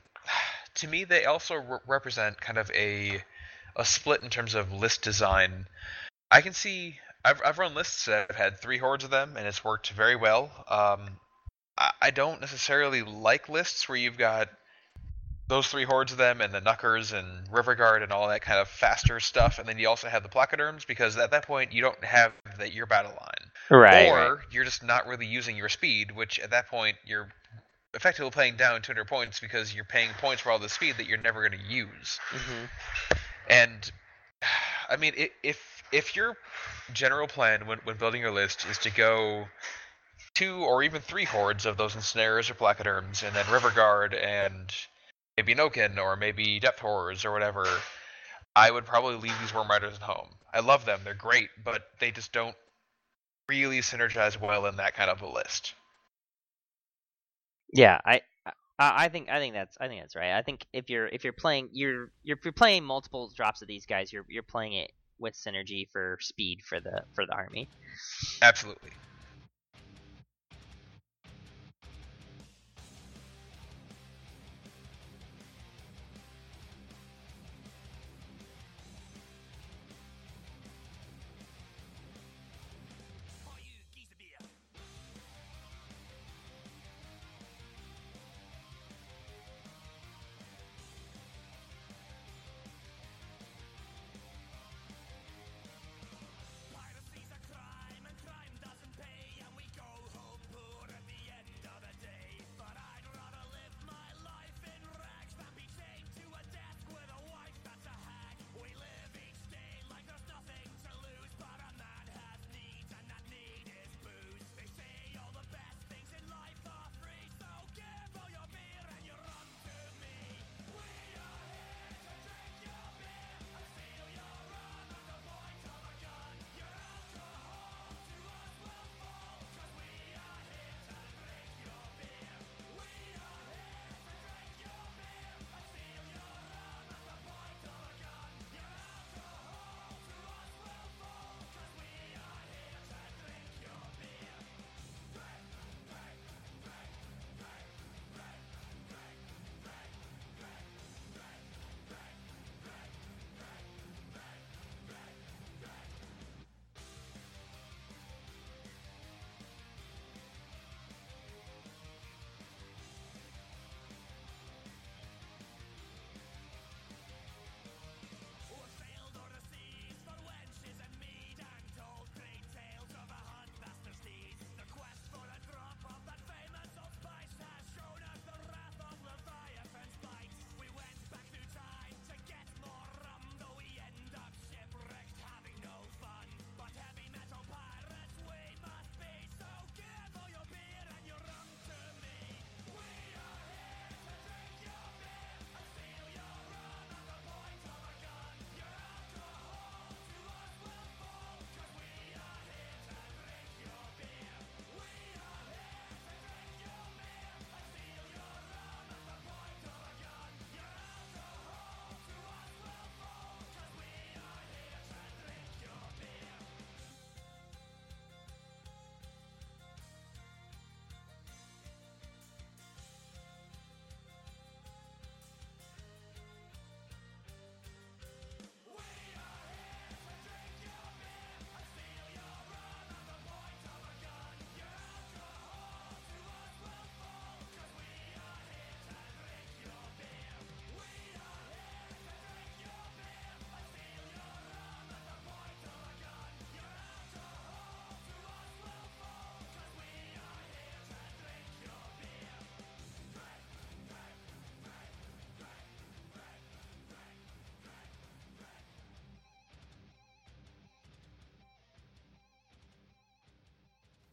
to me, they also re- represent kind of a a split in terms of list design. I can see. I've I've run lists that have had three hordes of them, and it's worked very well. Um, I, I don't necessarily like lists where you've got those three hordes of them and the Knuckers and Riverguard and all that kind of faster stuff, and then you also have the Placoderms because at that point you don't have that your battle line, right. or right. you're just not really using your speed, which at that point you're effectively playing down 200 points because you're paying points for all the speed that you're never going to use. Mhm. And I mean, if if your general plan when, when building your list is to go two or even three hordes of those ensnarers or placoderms, and then river guard and maybe Knucker or maybe depth horrors or whatever, I would probably leave these worm riders at home. I love them; they're great, but they just don't really synergize well in that kind of a list. Yeah, I, I think I think that's I think that's right. I think if you're if you're playing you're you're, if you're playing multiple drops of these guys, you're you're playing it with synergy for speed for the for the army. Absolutely.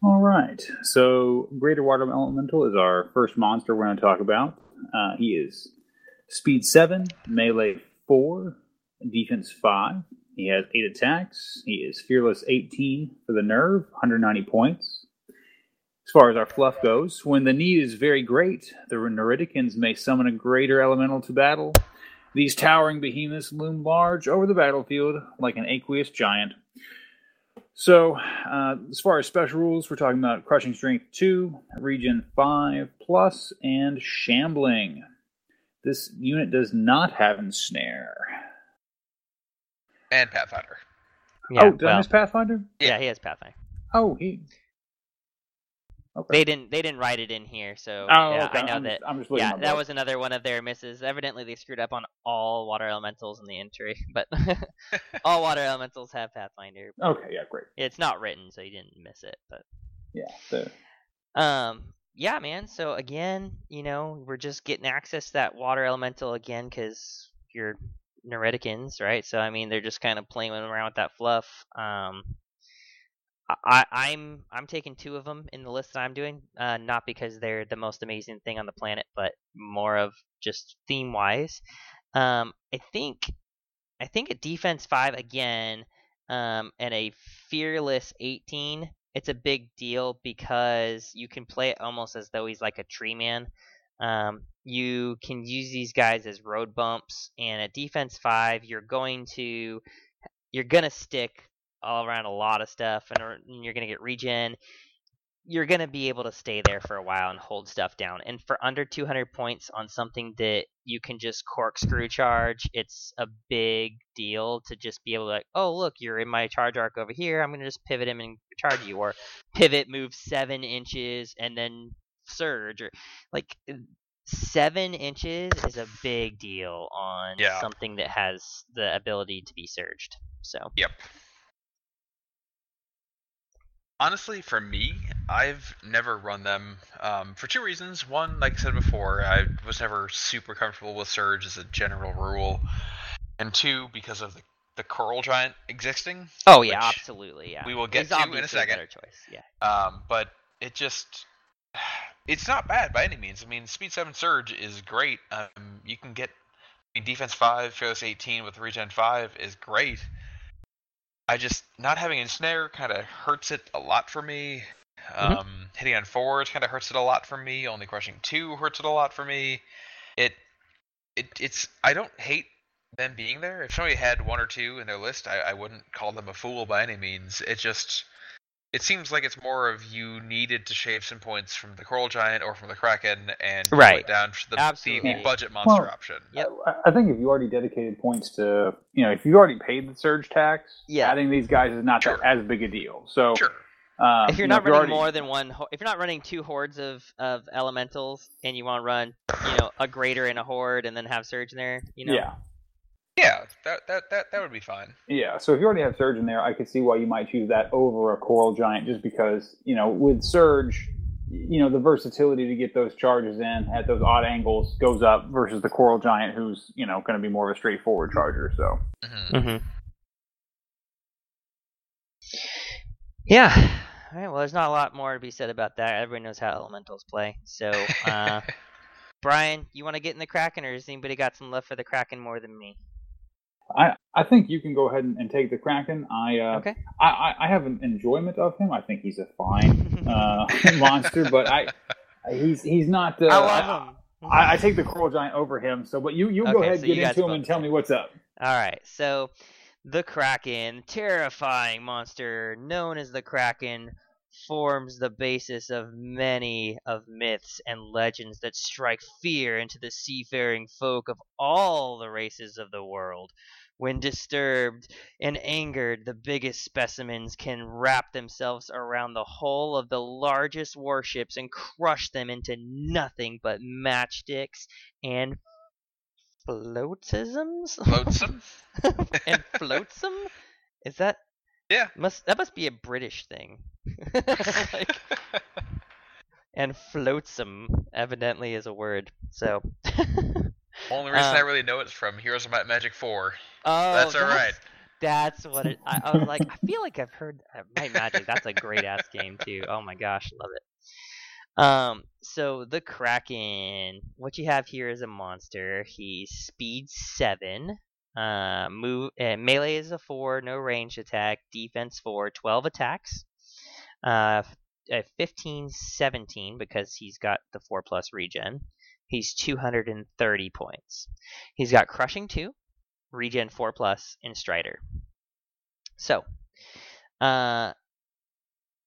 All right. So, Greater Water Elemental is our first monster we're going to talk about. Uh, he is speed 7, melee 4, defense 5. He has 8 attacks. He is fearless 18 for the nerve, 190 points. As far as our fluff goes, when the need is very great, the Neriticans may summon a greater elemental to battle. These towering behemoths loom large over the battlefield like an aqueous giant. So, uh, as far as special rules, we're talking about Crushing Strength 2, Regen 5 plus, and Shambling. This unit does not have Ensnare. And Pathfinder. Yeah, oh, did I well, miss Pathfinder? yeah, he has Pathfinder. Oh, he. Okay. They didn't they didn't write it in here, so oh, yeah, okay. I know I'm that. Just, I'm just Yeah, that was another one of their misses. Evidently, they screwed up on all water elementals in the entry, [LAUGHS] but [LAUGHS] all water elementals have Pathfinder. Okay, yeah, great. It's not written, so you didn't miss it. But Yeah, the, um, yeah, man. So again, you know, we're just getting access to that water elemental again because you're Neriticans, right? So I mean, they're just kind of playing around with that fluff. Um, I, I'm I'm taking two of them in the list that I'm doing, uh, not because they're the most amazing thing on the planet, but more of just theme wise. Um, I think I think a defense five again, um, and a fearless 18. It's a big deal because you can play it almost as though he's like a tree man. Um, you can use these guys as road bumps, and at defense five, you're going to you're gonna stick all around a lot of stuff, and and you're gonna get regen. You're gonna be able to stay there for a while and hold stuff down. And for under 200 points on something that you can just corkscrew charge, it's a big deal to just be able to like, oh look, you're in my charge arc over here. I'm gonna just pivot him and charge you, or pivot, move seven inches, and then surge, or like uh, seven inches is a big deal on Yeah. something that has the ability to be surged. So Yep. Honestly, for me, I've never run them um, for two reasons. One, like I said before, I was never super comfortable with Surge as a general rule, and two, because of the, the Coral Giant existing. Oh yeah, absolutely. Yeah. we will get to in a second. better choice. Yeah. Um, but it just it's not bad by any means. I mean, Speed Seven Surge is great. Um, you can get I mean, Defense Five, Fearless Eighteen with Regen Five is great. I just not having Ensnare kind of hurts it a lot for me. Mhm. Um, hitting on fours kind of hurts it a lot for me. Only crushing two hurts it a lot for me. It, it, it's. I don't hate them being there. If somebody had one or two in their list, I, I wouldn't call them a fool by any means. It just, it seems like it's more of you needed to shave some points from the Coral Giant or from the Kraken and you Right. went down to the, the, Absolutely. the budget monster Well, option. Yep. I, I think if you already dedicated points to, you know, if you already paid the surge tax, Yeah. adding these guys is not that, as big a deal. So, Sure. um, if you're you know, not running already- more than one, if you're not running two hordes of, of elementals, and you want to run, you know, a greater in a horde, and then have surge in there, you know, yeah, Yeah, that, that that that would be fine. yeah. So if you already have surge in there, I could see why you might choose that over a coral giant, just because you know with surge, you know the versatility to get those charges in at those odd angles goes up versus the coral giant, who's you know going to be more of a straightforward charger. So hmm Mm-hmm. Yeah. All right. Well, there's not a lot more to be said about that. Everybody knows how elementals play. So, uh, [LAUGHS] Brian, you want to get in the Kraken, or has anybody got some love for the Kraken more than me? I I think you can go ahead and, and take the kraken. I uh, Okay. I, I I have an enjoyment of him. I think he's a fine [LAUGHS] uh, monster, but I he's he's not. Uh, I love him. I, I take the coral giant over him. So, but you you go ahead, so get into him, and tell me what's up. All right, so the Kraken, terrifying monster known as the Kraken, forms the basis of many of myths and legends that strike fear into the seafaring folk of all the races of the world. When disturbed and angered, the biggest specimens can wrap themselves around the hull of the largest warships and crush them into nothing but matchsticks and floatisms. Loadsome. [LAUGHS] and floatsome? Is that Yeah. must that must be a British thing? [LAUGHS] like, [LAUGHS] and floatsome evidently is a word. So [LAUGHS] Only reason I Um, really know it's from Heroes of Magic Four. Oh, That's all right. That's what it. I, I was like, I feel like I've heard uh, Might Magic. That's a great ass game too. Oh my gosh, love it. Um, so the Kraken, what you have here is a monster. He's speed seven. Uh, move uh, melee is a four, no range attack. Defense four, 12 attacks. Uh, uh, 15, 17 because he's got the four plus regen. He's 230 points. He's got crushing two, regen 4 plus, and strider. So, uh,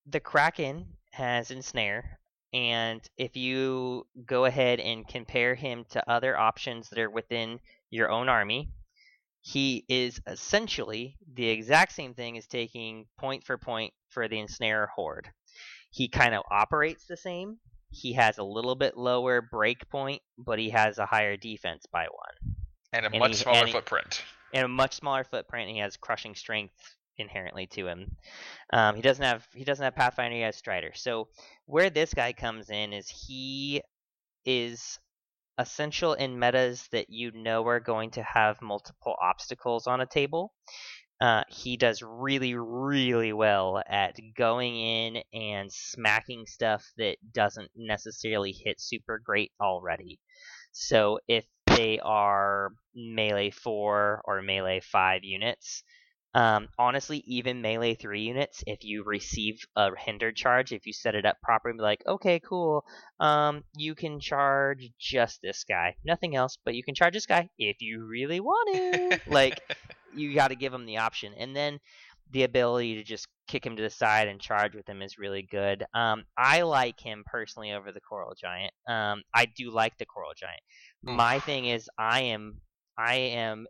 the Kraken has ensnare, and if you go ahead and compare him to other options that are within your own army, he is essentially the exact same thing as taking point for point for the ensnare horde. He kind of operates the same. He has a little bit lower break point, but he has a higher defense by one and a And much he- smaller and he- footprint. and a much smaller footprint. And he has crushing strength inherently to him. Um, he doesn't have he doesn't have Pathfinder. He has Strider. So where this guy comes in is he is essential in metas that you know are going to have multiple obstacles on a table. Uh, he does really, really well at going in and smacking stuff that doesn't necessarily hit super great already. So if they are melee 4 or melee 5 units, um, honestly, even melee 3 units, if you receive a hindered charge, if you set it up properly, be like, okay, cool, um, you can charge just this guy. Nothing else, but you can charge this guy if you really want to. [LAUGHS] like, you got to give him the option. And then the ability to just kick him to the side and charge with him is really good. Um, I like him personally over the Coral Giant. Um, I do like the Coral Giant. Hmm. My thing is, I am, I am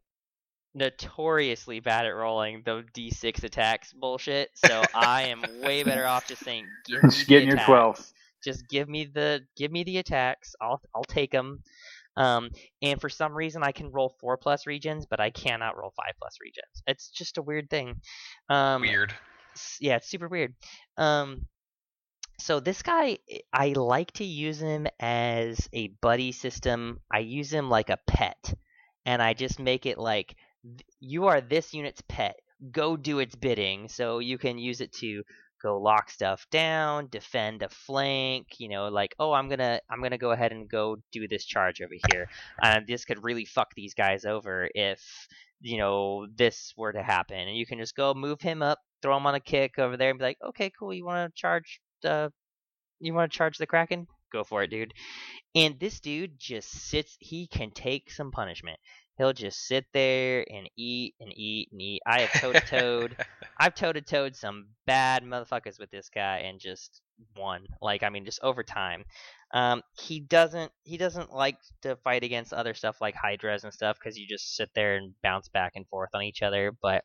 notoriously bad at rolling the d6 attacks bullshit. So I am way better off just saying, [LAUGHS] give me Just the getting your attacks. 12. Just give me the give me the attacks. I'll I'll take them. Um, and for some reason, I can roll four plus regens, but I cannot roll five plus regens. It's just a weird thing. Um, Weird. yeah, it's super weird. Um, so this guy, I like to use him as a buddy system. I use him like a pet, and I just make it like th- you are this unit's pet. Go do its bidding. So you can use it to go lock stuff down, defend a flank. You know, like oh, I'm gonna I'm gonna go ahead and go do this charge over here. And this could really fuck these guys over if you know this were to happen. And you can just go move him up, throw him on a kick over there, and be like, okay, cool. You want to charge the you want to charge the kraken? Go for it, dude. And this dude just sits. He can take some punishment. He'll just sit there and eat and eat and eat. I have toe to toed. [LAUGHS] I've toe to toed some bad motherfuckers with this guy and just won. Like I mean, just over time. Um, he doesn't he doesn't like to fight against other stuff like hydras and stuff because you just sit there and bounce back and forth on each other. But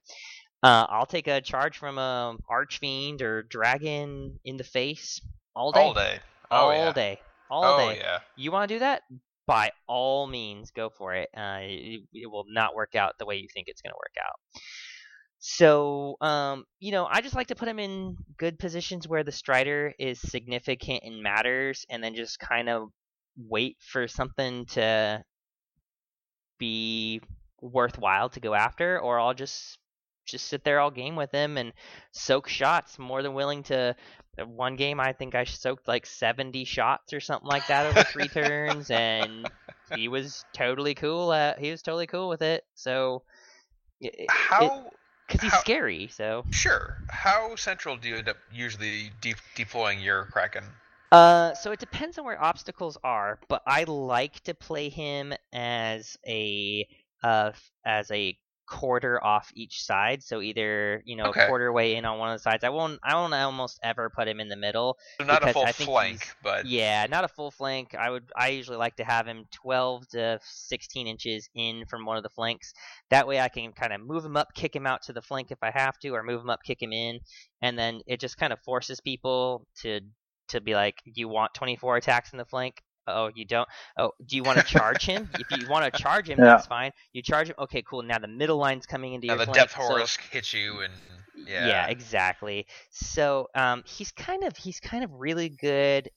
uh, I'll take a charge from a archfiend or dragon in the face all day, All day. Oh all yeah. day, all oh day. yeah. You want to do that? By all means, go for it. Uh, it. It will not work out the way you think it's going to work out. So, um, you know, I just like to put him in good positions where the strider is significant and matters, and then just kind of wait for something to be worthwhile to go after, or I'll just just sit there all game with him and soak shots. More than willing to. One game, I think I soaked like 70 shots or something like that over three turns, [LAUGHS] and he was totally cool. At, he was totally cool with it. So, How? because he's how- scary. So, Sure. How central do you end up usually de- deploying your kraken? uh, so it depends on where obstacles are, but I like to play him as a uh as a quarter off each side. So either you know Okay. quarter way in on one of the sides. I won't. I won't almost ever put him in the middle. So not a full I think flank, but Yeah, not a full flank. I would. I usually like to have him 12 to 16 inches in from one of the flanks. That way, I can kind of move him up, kick him out to the flank if I have to, or move him up, kick him in, and then it just kind of forces people to to be like, "You want 24 attacks in the flank? Oh, you don't. Oh, do you want to charge him? [LAUGHS] if you want to charge him, Yeah. that's fine. You charge him. Okay, cool. Now the middle line's coming into now your the flank. depth so- horrors hits you, and yeah. exactly. So um, he's kind of he's kind of really good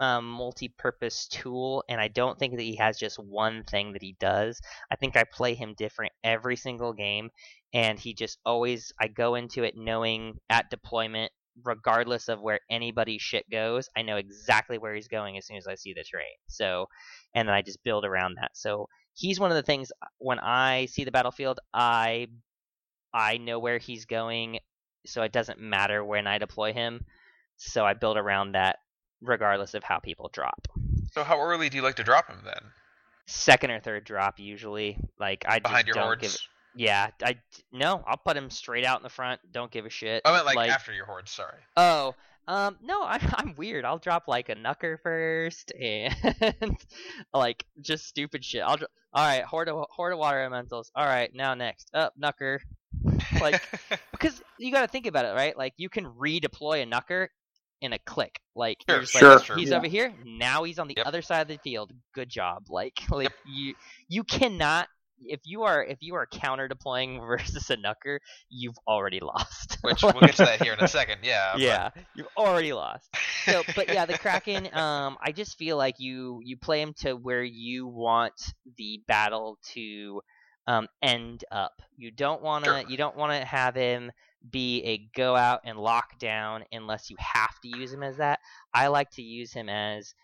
um, multi-purpose tool, and I don't think that he has just one thing that he does. I think I play him different every single game, and he just always I go into it knowing at deployment, regardless of where anybody's shit goes, I know exactly where he's going as soon as I see the terrain. So, and then I just build around that. So he's one of the things uh, when I see the battlefield, I I know where he's going, so it doesn't matter when I deploy him. So I build around that regardless of how people drop. So how early do you like to drop him then? Second or third drop usually. Like I just Behind your don't hordes? give Yeah, I no, I'll put him straight out in the front. Don't give a shit. I meant like, after your horde. Sorry. Oh, um, no, [LAUGHS] I'm I'm weird. I'll drop like a knucker first, and [LAUGHS] like just stupid shit. I'll dro- all right, horde of, horde of water elementals. All right, now next up knucker, [LAUGHS] like because you got to think about it, right? Like you can redeploy a knucker in a click. Like Sure, you're just sure. like, That's he's Yeah. over here. Now he's on the Yep. other side of the field. Good job. Like like you you cannot. If you are if you are counter deploying [LAUGHS] versus a knucker, you've already lost. [LAUGHS] Which we'll get to that here in a second. Yeah. but- yeah, you've already lost. So, [LAUGHS] but yeah, the Kraken. Um, I just feel like you you play him to where you want the battle to um end up. You don't want to Sure. you don't want to have him be a go out and lock down unless you have to use him as that. I like to use him as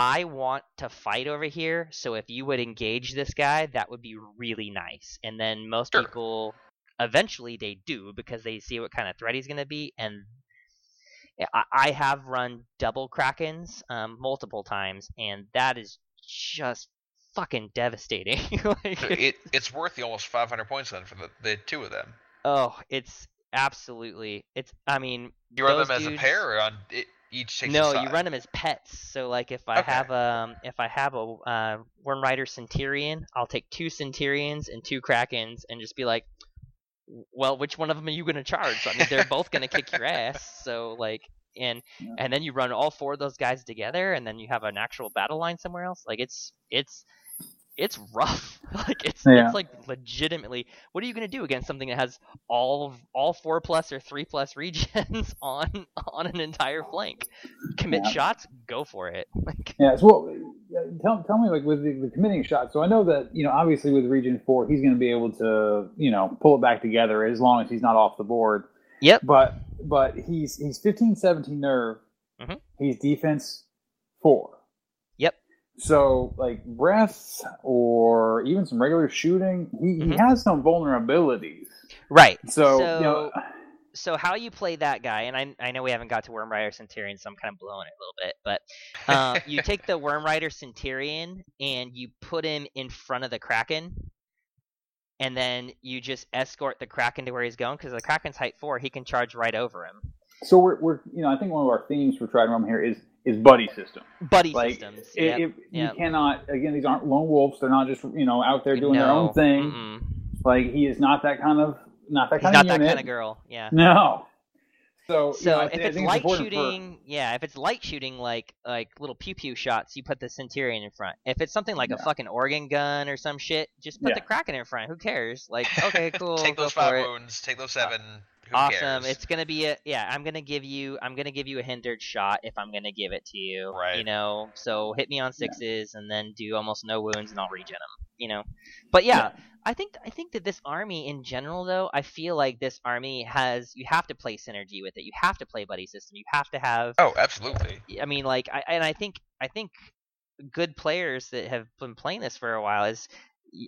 I want to fight over here, so if you would engage this guy, that would be really nice. And then most Sure. people eventually they do because they see what kind of threat he's going to be and I, I have run double krakens um, multiple times and that is just fucking devastating [LAUGHS] like, it it's worth the almost 500 points then for the, the two of them. oh it's absolutely it's i mean You run them as a pair or on it, each takes a no, side? you run them as pets. So like if I Okay. have um if I have a uh, Worm Rider Centurion, I'll take two Centurions and two Krakens and just be like, well, which one of them are you gonna charge? I mean, they're both gonna kick your ass. So like, and Yeah. and then you run all four of those guys together, and then you have an actual battle line somewhere else. Like it's it's it's rough. [LAUGHS] like it's Yeah. it's like legitimately. What are you gonna do against something that has all of all four plus or three plus [LAUGHS] regens on on an entire flank? Commit Yeah. shots, go for it. [LAUGHS] Like Yeah, so uh, tell, tell me, like, with the, the committing shot. So I know that, you know, obviously with Regen 4, he's going to be able to, you know, pull it back together as long as he's not off the board. Yep. But but he's he's 15, 17 nerve. Mhm. He's defense 4. Yep. So, like, breath or even some regular shooting, he, he Mhm. has some vulnerabilities. right. So, So- you know, so how you play that guy, and I I know we haven't got to Worm Rider Centurion, so I'm kind of blowing it a little bit, but uh, [LAUGHS] you take the Worm Rider Centurion and you put him in front of the Kraken, and then you just escort the Kraken to where he's going because the Kraken's height four, he can charge right over him. So we're, we're, you know, I think one of our themes for Trident Realm here is, is buddy system. Buddy Like, systems. It, yep. it, yep. You cannot. Again, these aren't lone wolves. They're not just you know out there doing their own thing. mm-mm. Like he is not that kind of not that He's kind not of that unit. kind of girl. Yeah. No. So you So know, if thi- I it's think light important for- shooting, yeah, if it's light shooting like like little pew pew shots, you put the Centurion in front. If it's something like a fucking organ gun or some shit, just put Yeah. the Kraken in front. Who cares? Like, [LAUGHS] okay, cool, take those for five it. wounds. Take those seven. Who awesome. cares? It's gonna be a yeah. I'm gonna give you I'm gonna give you a hindered shot if I'm gonna give it to you. Right. You know, so hit me on sixes and then do almost no wounds and I'll regen them. You know, but yeah, I think I think that this army in general though I feel like this army has you have to play synergy with it. You have to play buddy system. You have to have Oh, absolutely. I mean, like, I and I think I think good players that have been playing this for a while is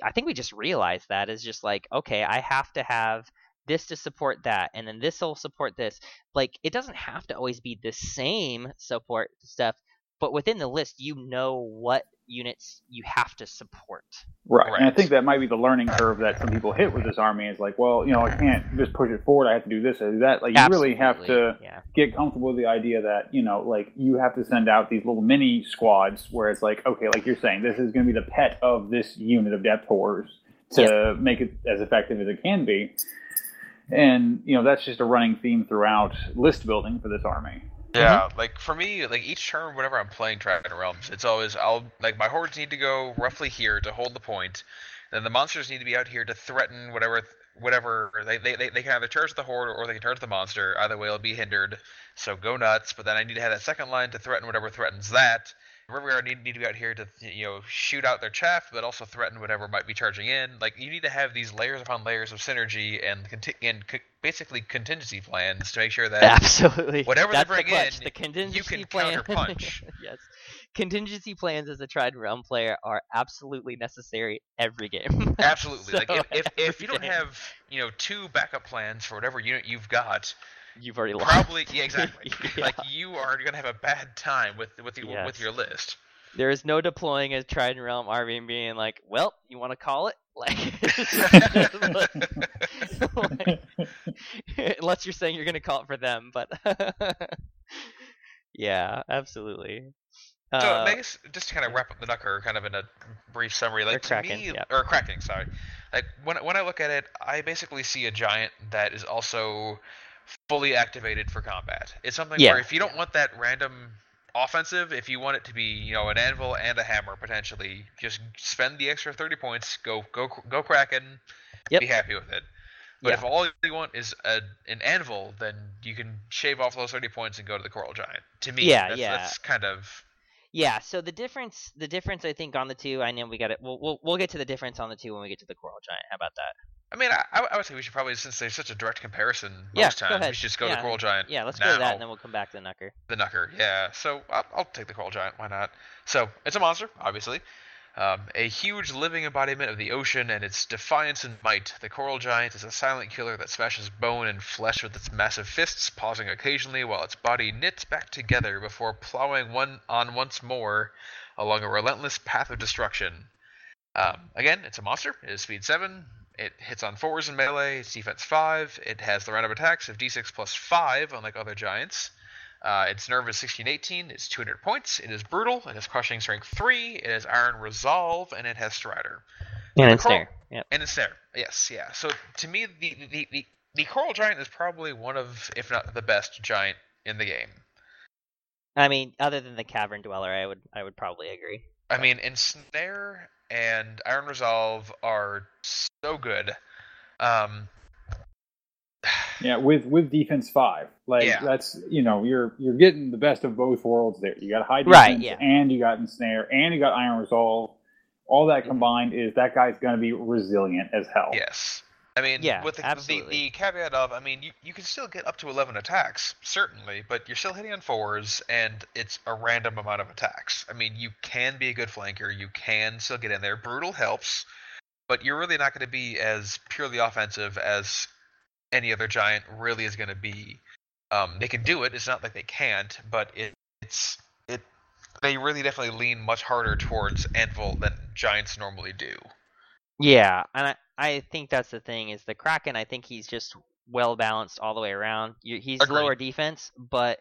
I think we just realized that is just like okay, I have to have this to support that, and then this will support this. Like, it doesn't have to always be the same support stuff, but within the list, you know what units you have to support. right. And I think that might be the learning curve that some people hit with this army. Is like, well, you know, I can't [CLEARS THROAT] just push it forward. I have to do this or do that. Like, you really have to yeah. get comfortable with the idea that you know, like, you have to send out these little mini squads where it's like, okay, like you're saying, this is going to be the pet of this unit of depth horrors to make it as effective as it can be. And you know, that's just a running theme throughout list building for this army. Yeah, mm-hmm. like for me, like each turn, whenever I'm playing Trident Realms, it's always I'll like my hordes need to go roughly here to hold the point, then the monsters need to be out here to threaten whatever whatever they, they, they, they can either charge the horde or they can charge the monster. Either way, it'll be hindered. So go nuts. But then I need to have that second line to threaten whatever threatens that. Riverguard need, need to be out here to you know shoot out their chaff, but also threaten whatever might be charging in. Like you need to have these layers upon layers of synergy and conti- and co- basically contingency plans to make sure that [LAUGHS] Absolutely. whatever they bring the clutch. in, the contingency you can plan. counterpunch. [LAUGHS] yes. Contingency plans as a Trident Realm player are absolutely necessary every game. [LAUGHS] Absolutely. like if, if, if you don't have you know two backup plans for whatever unit you've got, you've already lost. probably yeah exactly. [LAUGHS] Yeah. Like you are gonna have a bad time with with your, with your list. There is no deploying a Trident Realm army and being like, well, you want to call it? [LAUGHS] Like, like- [LAUGHS] unless you're saying you're going to call it for them, but yeah, absolutely. So Uh, I guess just to kind of wrap up the Knucker, kind of in a brief summary, like to Kraken, me, yeah. or cracking, sorry. Like when when I look at it, I basically see a giant that is also fully activated for combat. It's something Yeah, where if you don't want that random offensive, if you want it to be you know an anvil and a hammer potentially, just spend the extra thirty points, go go go Kraken, Yep. be happy with it. But Yeah. if all you want is a, an anvil, then you can shave off those thirty points and go to the coral giant. To me, Yeah, that's, yeah. that's kind of Yeah, so the difference, the difference, I think on the two, I know we got it. We'll, we'll we'll get to the difference on the two when we get to the coral giant. How about that? I mean, I, I would say we should probably, since there's such a direct comparison Yeah, most go times, we should just go Yeah, to Coral Giant. Yeah, let's now. go to that, and then we'll come back to the Knucker. The Knucker, yeah. So I'll, I'll take the Coral Giant. Why not? So it's a monster, obviously. Um, a huge living embodiment of the ocean and its defiance and might. The Coral Giant is a silent killer that smashes bone and flesh with its massive fists, pausing occasionally while its body knits back together before plowing one on once more along a relentless path of destruction. Um, again, it's a monster. It is speed 7. It hits on 4s in melee. It's defense 5. It has the random attacks of d6 plus 5, unlike other giants. Uh, its nerve is 1618. It's 200 points. It is brutal. It has crushing strength 3. It has iron resolve. And it has strider. And the it's coral- there. Yep. And it's there. Yes, yeah. So to me, the, the, the, the coral giant is probably one of, if not the best giant in the game. I mean, other than the cavern dweller, I would I would probably agree. I mean, Ensnare and Iron Resolve are so good. Um, Yeah, with with defense five, like Yeah. that's you know you're you're getting the best of both worlds there. You got high defense, Right, yeah. and you got ensnare, and you got iron resolve. All that Mhm. combined is that guy's going to be resilient as hell. yes. I mean, Yeah, with the, the, absolutely. the caveat of, I mean, you, you can still get up to 11 attacks, certainly, but you're still hitting on fours, and it's a random amount of attacks. I mean, you can be a good flanker, you can still get in there. Brutal helps, but you're really not going to be as purely offensive as any other giant really is going to be. Um, they can do it. It's not like they can't, but it, it's it. They really definitely lean much harder towards anvil than giants normally do. Yeah, and I, I think that's the thing is the Kraken. I think he's just well balanced all the way around. He's Agreed. lower defense, but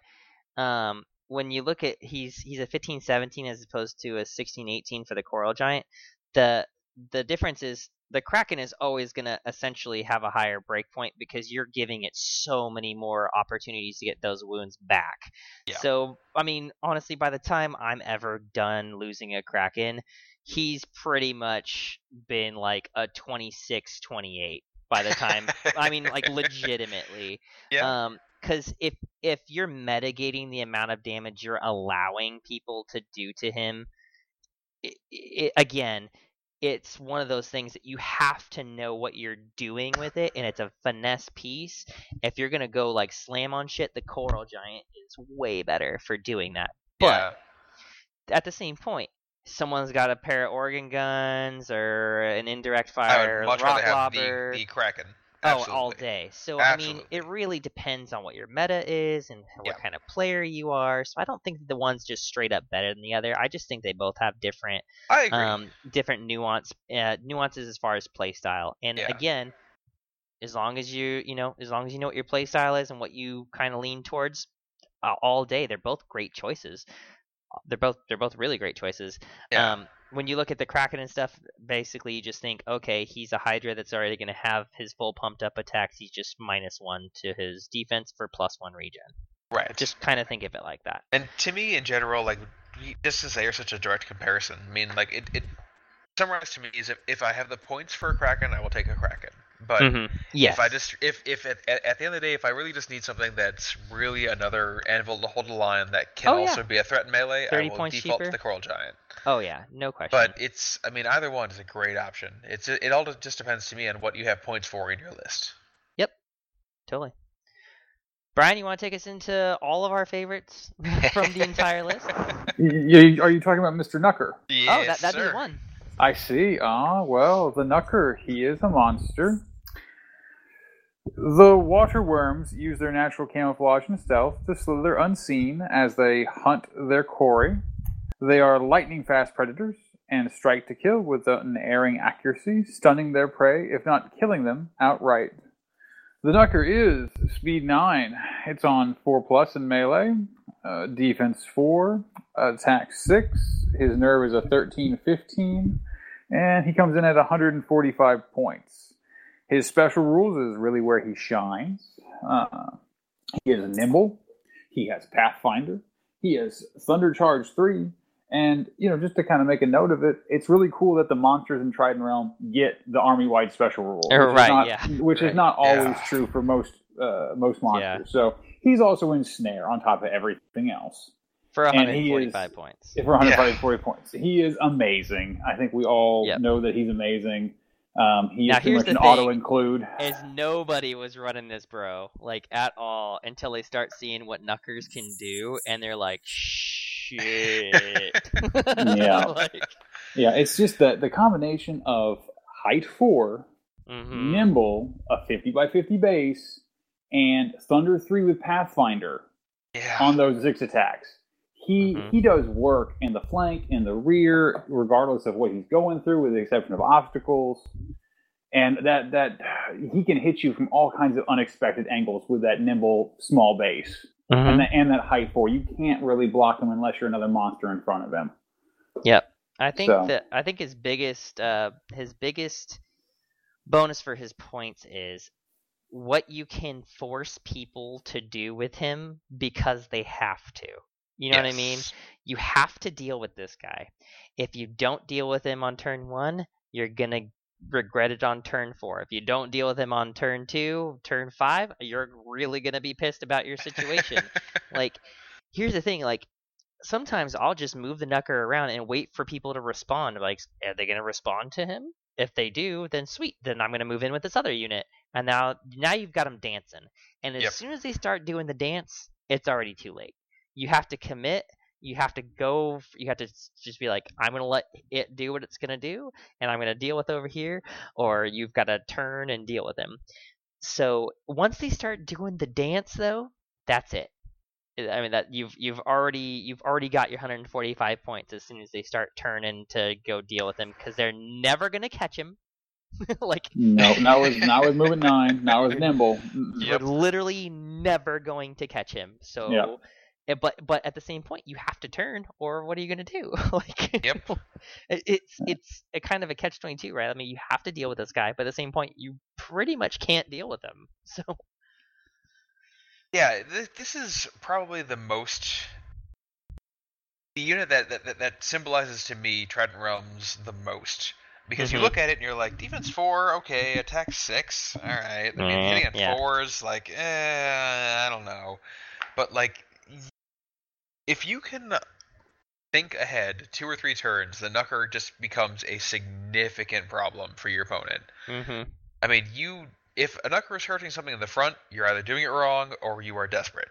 um, when you look at he's he's a 15-17 as opposed to a 16-18 for the Coral Giant. The the difference is the Kraken is always going to essentially have a higher breakpoint because you're giving it so many more opportunities to get those wounds back. Yeah. So, I mean, honestly, by the time I'm ever done losing a Kraken, he's pretty much been like a 26 28 by the time [LAUGHS] I mean like legitimately. Yeah. Um cuz if if you're mitigating the amount of damage you're allowing people to do to him it, it, again it's one of those things that you have to know what you're doing with it and it's a finesse piece if you're going to go like slam on shit the coral giant is way better for doing that but yeah. at the same point, someone's got a pair of organ guns or an indirect I fire, would much rock rather have the, the Kraken. oh, all day. So I mean, it really depends on what your meta is and what Yeah. kind of player you are. So I don't think the one's just straight up better than the other. I just think they both have different, I agree. um, different nuance, uh, nuances as far as play style. And Yeah. again, as long as you, you know, as long as you know what your play style is and what you kind of lean towards, uh, all day, they're both great choices. They're both they're both really great choices. yeah. Um, when you look at the Kraken and stuff, basically you just think, okay, he's a Hydra that's already going to have his full pumped up attacks. He's just minus one to his defense for plus one regen. right. Just kind of think of it like that. And to me, in general, like to say, are such a direct comparison. I mean, like it, it summarized to me is if, if I have the points for a Kraken, I will take a Kraken. But Mhm. Yes. if I just if if at, at, at the end of the day, if I really just need something that's really another anvil to hold a line that can Oh, yeah. also be a threat in melee, I 30 will points default cheaper. to the coral giant. oh yeah, no question. But it's I mean either one is a great option. It's it all just depends to me on what you have points for in your list. Yep, totally. Brian, you want to take us into all of our favorites [LAUGHS] from the entire list? [LAUGHS] Y- y- are you talking about Mr. Knucker? Yes, oh, that, that'd sir. be one. I see. Ah, well, the Knucker, he is a monster. The water worms use their natural camouflage and stealth to slither unseen as they hunt their quarry. They are lightning fast predators and strike to kill with unerring accuracy, stunning their prey, if not killing them outright. The Knucker is speed 9. It's on 4 plus in melee, uh, defense 4, attack 6. His nerve is a 13 15, and he comes in at 145 points. His special rules is really where he shines. Uh, he is nimble. He has Pathfinder. He has Thunder Charge 3. And, you know, just to kind of make a note of it, it's really cool that the monsters in Trident Realm get the army wide special rule. Which is right, not- yeah. Which Right. is not always Yeah. true for most uh, most monsters. Yeah. So he's also Ensnare on top of everything else. For And he 145 is- points. For 140 points. He is amazing. I think we all Yep. know that he's amazing. Um, he Now, is here's much an the thing. auto include. Is nobody was running this bro like at all until they start seeing what Knuckers can do, and they're like, shit. [LAUGHS] Yeah. [LAUGHS] like, Yeah, it's just that the combination of height 4, mhm. nimble, a 50 by 50 base, and Thunder 3 with Pathfinder Yeah. on those six attacks. He Mhm. he does work in the flank, in the rear, regardless of what he's going through, with the exception of obstacles. And that that he can hit you from all kinds of unexpected angles with that nimble small base Mhm. and that and that height four. You can't really block him unless you're another monster in front of him. Yep. I think So- that I think his biggest uh his biggest bonus for his points is what you can force people to do with him because they have to. You know what I mean? You have to deal with this guy. If you don't deal with him on turn 1, you're going to regret it on turn 4. If you don't deal with him on turn 2, turn 5, you're really going to be pissed about your situation. [LAUGHS] like here's the thing like sometimes i'll just move the knucker around and wait for people to respond like are they going to respond to him if they do then sweet then i'm going to move in with this other unit and now now you've got them dancing and as Yep. soon as they start doing the dance it's already too late you have to commit you have to go you have to just be like i'm going to let it do what it's going to do and i'm going to deal with over here or you've got to turn and deal with him so once they start doing the dance though that's it I mean that you've you've already you've already got your 145 points as soon as they start turning to go deal with him because they're never gonna catch him. [LAUGHS] like No, now is now is moving nine. Now is nimble. Yep. we're literally never going to catch him. So, Yep. But but at the same point, you have to turn, or what are you gonna do? [LAUGHS] like, Yep. [LAUGHS] it's it's a kind of a catch 22, right? I mean, you have to deal with this guy, but at the same point, you pretty much can't deal with him. [LAUGHS] So, Yeah, th- this is probably the most the unit that, that that that symbolizes to me Trident Realms the most. Because Mhm. you look at it and you're like, defense four, okay, attack six, all right. I mean, Eh, hitting at yeah. fours, like, eh, I don't know. But like, y- if you can think ahead two or three turns, the Knucker just becomes a significant problem for your opponent. hmm I mean, you if a Knucker is hurting something in the front, you're either doing it wrong or you are desperate.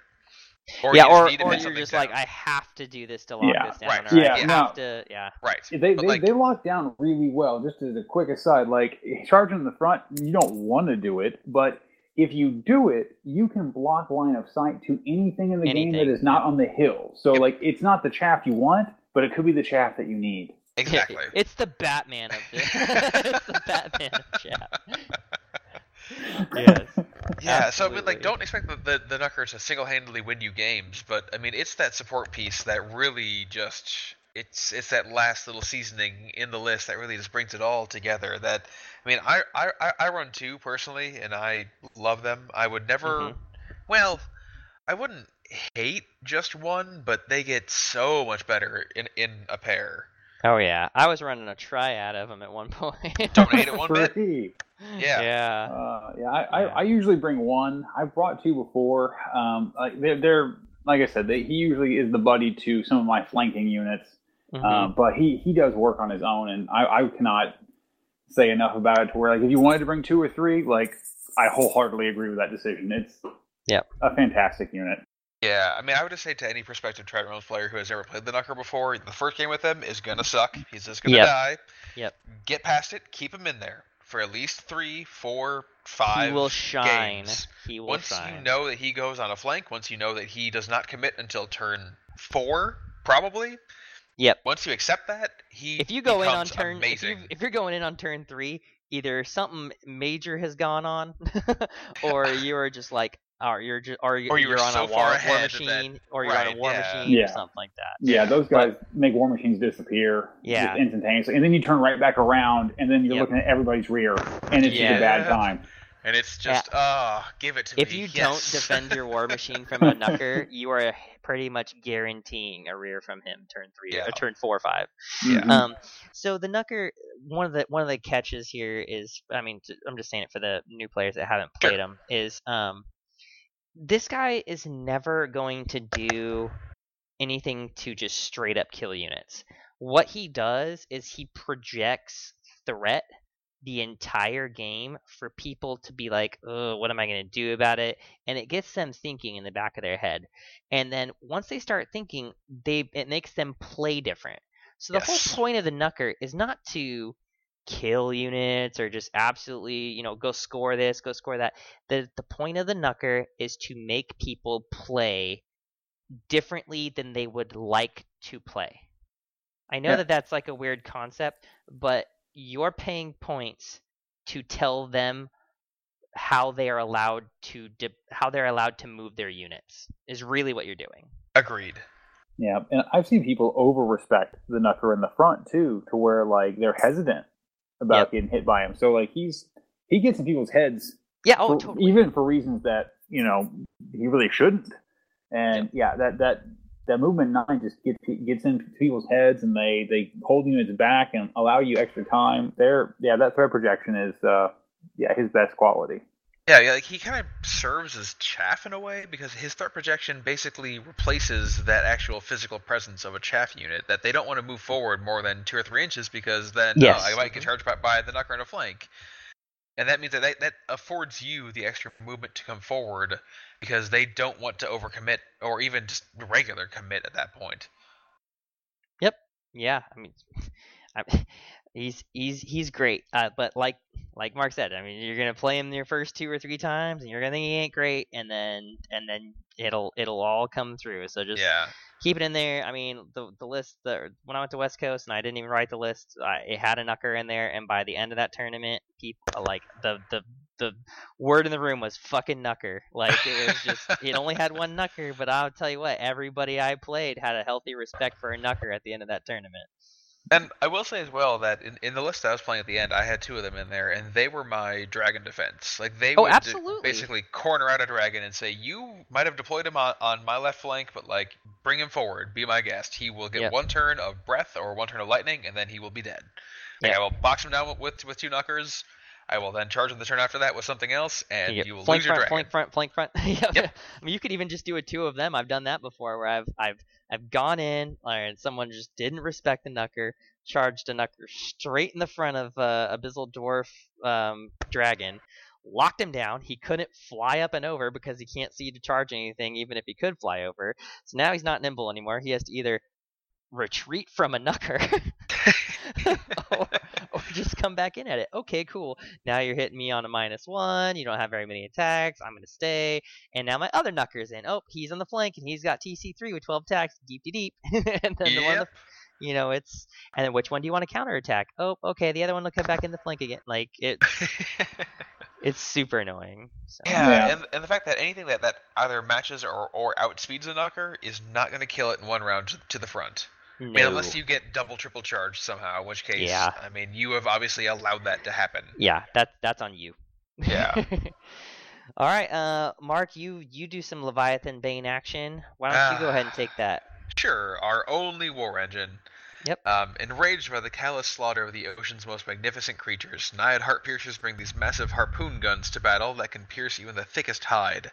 Or yeah, you or, or you're something just like. I have to do this to lock Yeah, this down. right. Or Yeah, I no. have to, yeah. right. They, they, like, they lock down really well. Just as a quick aside, like charging in the front, you don't want to do it, but if you do it, you can block line of sight to anything in the game that is not on the hill. So Yep. like it's not the chaff you want, but it could be the chaff that you need. Exactly. [LAUGHS] It's the Batman of this. [LAUGHS] it's the Batman of chat. [LAUGHS] yes. Yeah, so I mean, like, don't expect the, the the Knucker to single-handedly win you games, but I mean, it's that support piece that really just it's it's that last little seasoning in the list that really just brings it all together. That I mean, I I I- I run two personally, and I love them. I would never, Mhm. well, I wouldn't hate just one, but they get so much better in in a pair. Oh yeah, I was running a triad of them at one [LAUGHS] point. Don't hate it one bit. Yeah. Yeah. Uh, yeah, I, I, I usually bring one. I've brought two before. Um, like they're, they're like I said, they, he usually is the buddy to some of my flanking units. Mhm. Um, but he he does work on his own, and I, I cannot say enough about it to where like if you wanted to bring two or three, like I wholeheartedly agree with that decision. It's yeah a fantastic unit. Yeah, I mean, I would just say to any prospective Trident Realms player who has ever played the Knucker before, the first game with him is gonna suck. He's just gonna Yep. die. Yep. Get past it. Keep him in there for at least three, four, five. he will shine. games. He will shine Once shine. you know that he goes on a flank, once you know that he does not commit until turn four, probably. Yep. Once you accept that, he if you go in on turn, if, you, if you're going in on turn three, either something major has gone on, [LAUGHS] [LAUGHS] or you're just like, or you're just, or, you- Or you you're were on so a war, far war ahead that- machine, or you're on a war yeah. machine, or Yeah. something like that. Yeah, those guys make war machines disappear Yeah. just instantaneously, and then you turn right back around, and then you're Yep. looking at everybody's rear, and it's just a bad time. And it's just, ah, give it to If me. If you yes. don't defend your war machine from a [LAUGHS] knucker, you are pretty much guaranteeing a rear from him turn three, Yeah. or turn four or five. Yeah. Mhm. Um, so the Knucker, one of the one of the catches here is, I mean, I'm just saying it for the new players that haven't Sure. played him, is um, this guy is never going to do anything to just straight up kill units. What he does is he projects threat the entire game for people to be like, oh, what am I going to do about it? And it gets them thinking in the back of their head. And then once they start thinking, they it makes them play different. So the Yes. whole point of the Knucker is not to kill units or just absolutely, you know, go score this, go score that. The the point of the Knucker is to make people play differently than they would like to play. I know Yeah. that that's like a weird concept, but you're paying points to tell them how they are allowed to di- how they're allowed to move their units is really what you're doing. Agreed. Yeah, and I've seen people over respect the knucker in the front too, to where like they're hesitant about Yep. getting hit by him. So like he's he gets in people's heads, Yeah, oh, for- totally. even for reasons that you know he really shouldn't. And yeah, that that that movement nine just gets gets into people's heads, and they they hold units back and allow you extra time. There, yeah, that threat projection is uh yeah his best quality. Yeah, yeah, like he kind of serves as chaff in a way because his threat projection basically replaces that actual physical presence of a chaff unit that they don't want to move forward more than two or three inches because then Yes. oh, I might get charged by, by the knucker in a flank. And that means that, that that affords you the extra movement to come forward because they don't want to overcommit or even just regular commit at that point. Yep. Yeah, I mean, [LAUGHS] I, [LAUGHS] he's he's he's great. Uh, but like like Mark said, I mean, you're gonna play him your first two or three times, and you're gonna think he ain't great, and then and then it'll it'll all come through. So just yeah. Keep it in there. I mean, the the list. The when I went to West Coast and I didn't even write the list, I, it had a knucker in there, and by the end of that tournament, people uh, like the the the word in the room was fucking knucker. Like it was just it only had one knucker, but I'll tell you what, everybody I played had a healthy respect for a knucker at the end of that tournament. And I will say as well that in, in the list I was playing at the end, I had two of them in there, and they were my dragon defense. Like they Oh, would absolutely. basically corner out a dragon and say, "You might have deployed him on, on my left flank, but like bring him forward, be my guest. He will get Yep. one turn of breath or one turn of lightning, and then he will be dead. Like, Yep. I will box him down with with two knuckers. I will then charge him the turn after that with something else, and You you will flank lose your front, dragon. flank front, flank front. [LAUGHS] yeah, Yep. I mean, you could even just do a two of them. I've done that before, where I've I've I've gone in and someone just didn't respect the knucker, charged a knucker straight in the front of uh, Abyssal Dwarf um, Dragon, locked him down. He couldn't fly up and over because he can't see to charge anything, even if he could fly over. So now he's not nimble anymore. He has to either retreat from a knucker [LAUGHS] or, or just come back in at it. Okay, cool. Now you're hitting me on a minus one. You don't have very many attacks. I'm gonna stay. And now my other knucker's in. Oh, he's on the flank and he's got TC3 with 12 attacks, deep deep deep. [LAUGHS] and then the one, the, you know, it's and then which one do you want to counterattack? Oh, okay, the other one will come back in the flank again. Like it, [LAUGHS] it's super annoying. So. Yeah, Yeah. And, and the fact that anything that, that either matches or, or outspeeds a knucker is not going to kill it in one round to, to the front. I mean, unless you get double, triple charged somehow, in which case, Yeah. I mean, you have obviously allowed that to happen. Yeah, that that's on you. Yeah. [LAUGHS] All right, uh, Mark, you you do some Leviathan Bane action. Why don't you go ahead and take [SIGHS] that? Sure, our only war engine. Yep. Um, enraged by the callous slaughter of the ocean's most magnificent creatures, Naiad heart piercers bring these massive harpoon guns to battle that can pierce even the thickest hide.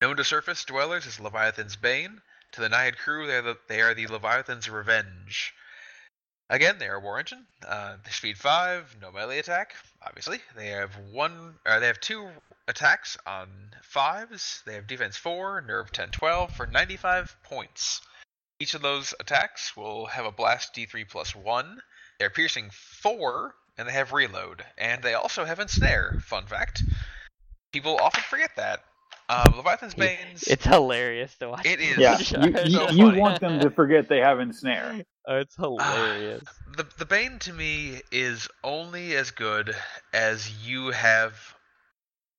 Known to surface dwellers as Leviathan's Bane, to the Naiad crew, they are the, they are the Leviathan's Revenge. Again, they are war engine. Uh, they speed five, no melee attack. Obviously, they have one. Uh, they have two attacks on fives. They have defense four, nerve 10, 12 for 95 points. Each of those attacks will have a blast d3 plus one. They're piercing four, and they have reload, and they also have ensnare. Fun fact. People often forget that. Um, Leviathan's Banes. It's hilarious to watch. It is. Yeah, [LAUGHS] you, you, funny. you want them to forget they have ensnare. [LAUGHS] Oh, it's hilarious. [SIGHS] the the Bane to me is only as good as you have